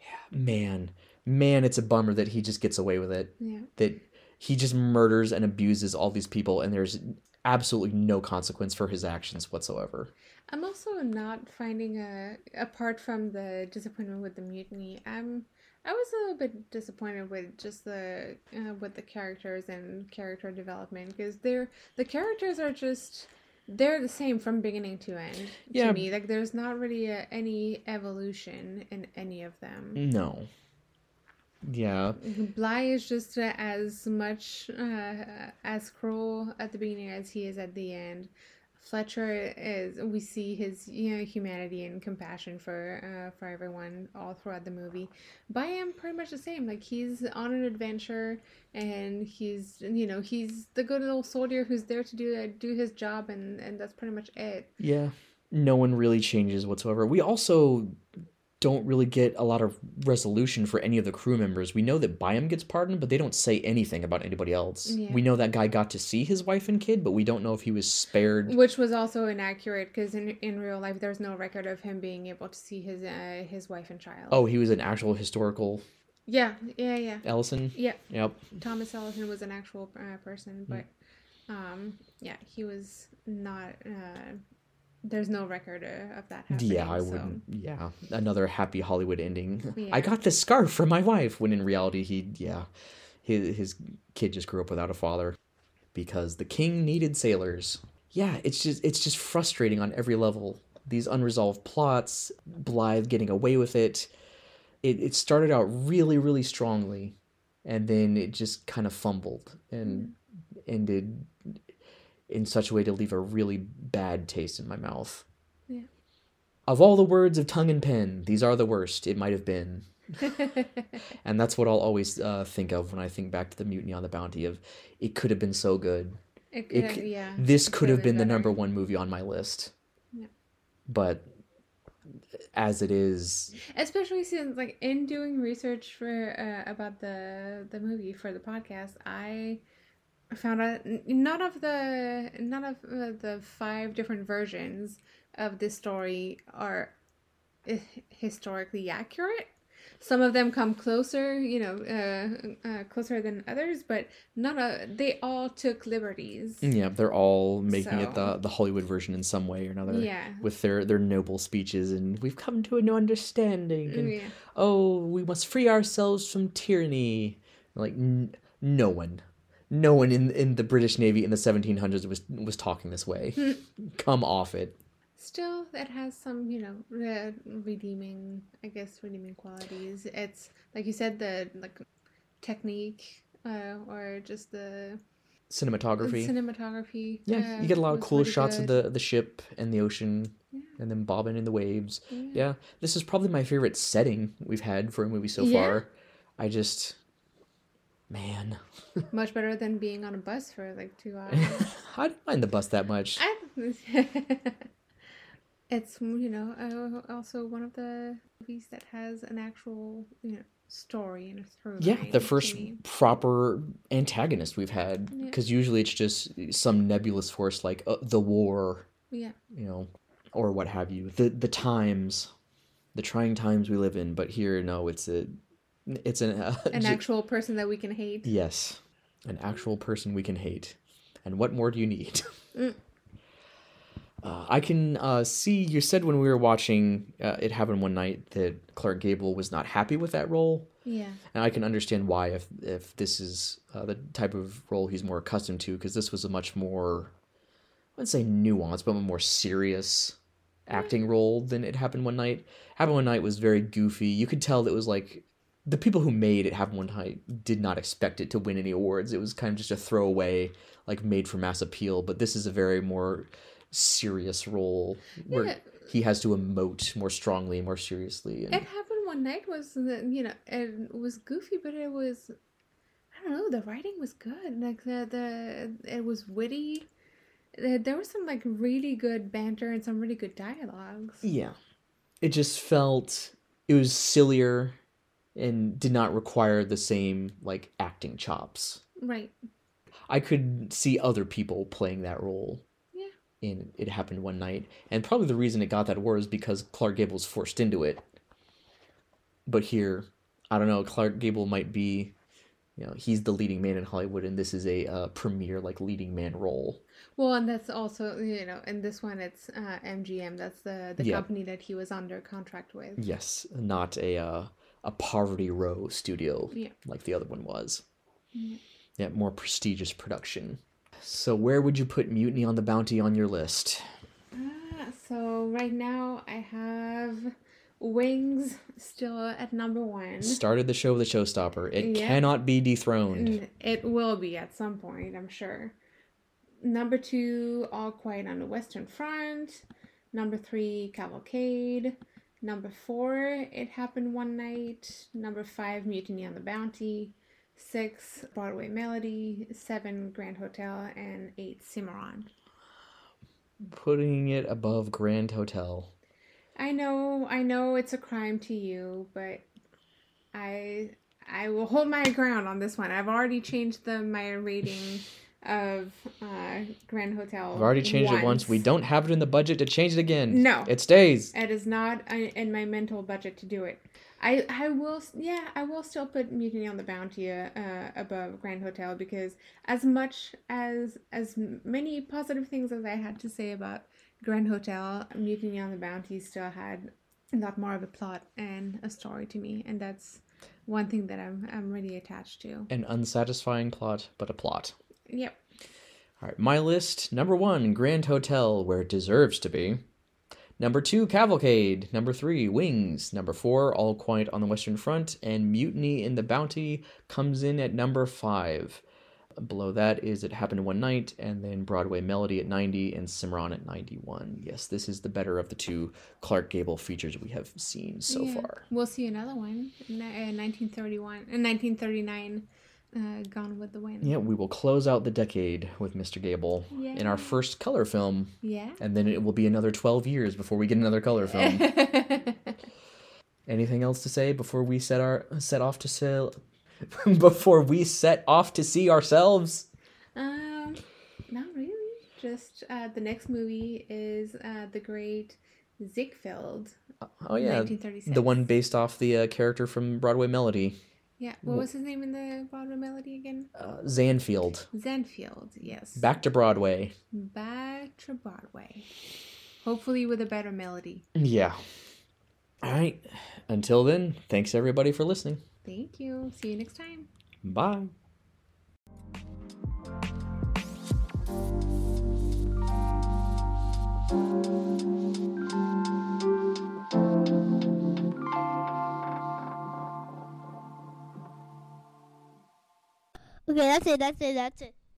Yeah, man. Man, it's a bummer that he just gets away with it. Yeah. that he just murders and abuses all these people and there's absolutely no consequence for his actions whatsoever. I'm also not finding a apart from the disappointment with the mutiny. I'm I was a little bit disappointed with just the uh, with the characters and character development because they're the characters are just they're the same from beginning to end Yeah. to me. Like there's not really a, any evolution in any of them. No. Yeah. Bligh is just uh, as much uh, as cruel at the beginning as he is at the end. Fletcher is we see his you know humanity and compassion for uh, for everyone all throughout the movie. Byam pretty much the same. Like he's on an adventure and he's you know he's the good little soldier who's there to do do his job and and that's pretty much it. Yeah. no one really changes whatsoever. We also don't really get a lot of resolution for any of the crew members. We know that Byam gets pardoned, but they don't say anything about anybody else. Yeah. We know that guy got to see his wife and kid, but we don't know if he was spared. Which was also inaccurate because in in real life there's no record of him being able to see his uh, his wife and child. Oh, he was an actual historical yeah, yeah, yeah, Ellison. yeah. Yep. Thomas Ellison was an actual uh, person, Mm. but um, yeah, he was not. Uh, there's no record uh, of that happening. Yeah, I so- wouldn't. Yeah, another happy Hollywood ending. Yeah. I got this scarf for my wife. When in reality, he yeah, his his kid just grew up without a father because the king needed sailors. Yeah, it's just it's just frustrating on every level. These unresolved plots, Bligh getting away with it. It it started out really really strongly, and then it just kind of fumbled and ended in such a way to leave a really bad taste in my mouth. Yeah. Of all the words of tongue and pen, these are the worst it might have been. (laughs) And that's what I'll always uh, think of when I think back to the Mutiny on the Bounty of it could have been so good. It It could, c- yeah. This it could have been the number one movie on my list. Yeah. But as it is, especially since like in doing research for uh, about the the movie for the podcast i found out none of the none of uh, the five different versions of this story are uh, historically accurate some of them come closer you know uh, uh, closer than others but none of they all took liberties yeah, they're all making it the the Hollywood version in some way or another. yeah With their, their noble speeches and we've come to an understanding and yeah oh, we must free ourselves from tyranny. Like n- no one, no one in in the British Navy in the 1700s was was talking this way. (laughs) Come off it. Still, it has some, you know, re- redeeming, I guess, redeeming qualities. It's like you said, the like technique, uh, or just the Cinematography. cinematography. yeah, uh, you get a lot of cool shots of the the ship and the ocean, Yeah. and then bobbing in the waves. Yeah. Yeah, this is probably my favorite setting we've had for a movie so Yeah. far. I just, man, (laughs) much better than being on a bus for like two (laughs) hours. I don't mind the bus that much. I, (laughs) it's you know also one of the movies that has an actual you know story and a through. Yeah, the first proper antagonist we've had. Yeah. Because usually it's just some nebulous force like uh, the war, Yeah. you know, or what have you. The the times, the trying times we live in. But here, no, it's a, it's an, uh, An actual person that we can hate. yes, an actual person we can hate. And what more do you need? (laughs) Mm. Uh, I can uh, see you said when we were watching uh, It Happened One Night that Clark Gable was not happy with that role. Yeah. And I can understand why if if this is uh, the type of role he's more accustomed to, because this was a much more, I wouldn't say nuanced, but a more serious acting role than it happened one night. Happened one night was very goofy. You could tell that it was like the people who made it happen one night did not expect it to win any awards. It was kind of just a throwaway, like made for mass appeal. But this is a very more serious role where Yeah. he has to emote more strongly, more seriously. And... It happened one night was the you know it was goofy, but it was I don't know the writing was good. Like the the it was witty. There there was some like really good banter and some really good dialogues. Yeah. It just felt it was sillier and did not require the same like acting chops. Right. I could see other people playing that role. Yeah. In It Happened One Night. And probably the reason it got that award is because Clark Gable was forced into it. But here, I don't know, Clark Gable might be you know, he's the leading man in Hollywood and this is a uh, premier like leading man role. Well, and that's also you know in this one it's uh, MGM. That's the the Yeah. company that he was under contract with. Yes, not a uh, a poverty row studio Yeah. like the other one was. Yeah. Yeah, more prestigious production. So where would you put Mutiny on the Bounty on your list? Ah, so right now I have Wings still at number one. Started the show with a showstopper. It Yeah. cannot be dethroned. It will be at some point, I'm sure. Number two, All Quiet on the Western Front. Number three, Cavalcade. Number four, It Happened One Night. Number five, Mutiny on the Bounty. Six, Broadway Melody. Seven, Grand Hotel. And eight, Cimarron. putting it above Grand Hotel. I know, I know it's a crime to you, but I I will hold my ground on this one. I've already changed the my rating (laughs) of uh, Grand Hotel. I've already changed it once. We don't have it in the budget to change it again. No. It stays. It is not uh, in my mental budget to do it. I I will yeah I will still put Mutiny on the Bounty uh, above Grand Hotel because as much as as many positive things as I had to say about Grand Hotel, Mutiny on the Bounty still had a lot more of a plot and a story to me, and that's one thing that I'm I'm really attached to. An unsatisfying plot, but a plot. Yep. All right, my list number one, Grand Hotel, where it deserves to be. Number two, Cavalcade. Number three, Wings. Number four, All Quiet on the Western Front. And Mutiny in the Bounty comes in at number five. Below that is It Happened One Night, and then Broadway Melody at 90 and Cimarron at 91. Yes, this is the better of the two Clark Gable features we have seen so Yeah. far. We'll see another one in uh, 1931 and 1939. Uh, Gone with the Wind. Yeah, we will close out the decade with Mr. Gable in our first color film, Yeah. and then it will be another 12 years before we get another color film. (laughs) Anything else to say before we set our set off to sail (laughs) before we set off to see ourselves? um, not really. Just uh, the next movie is uh, the Great Ziegfeld. Oh yeah, the one based off the uh, character from Broadway Melody, Yeah. What was his name in the Broadway melody again? uh, Zanfield. Zenfield. Yes. Back to Broadway. Back to Broadway. Hopefully with a better melody. Yeah. All right. Until then, thanks everybody for listening. Thank you. See you next time. Bye. Okay, that's it. That's it. That's it.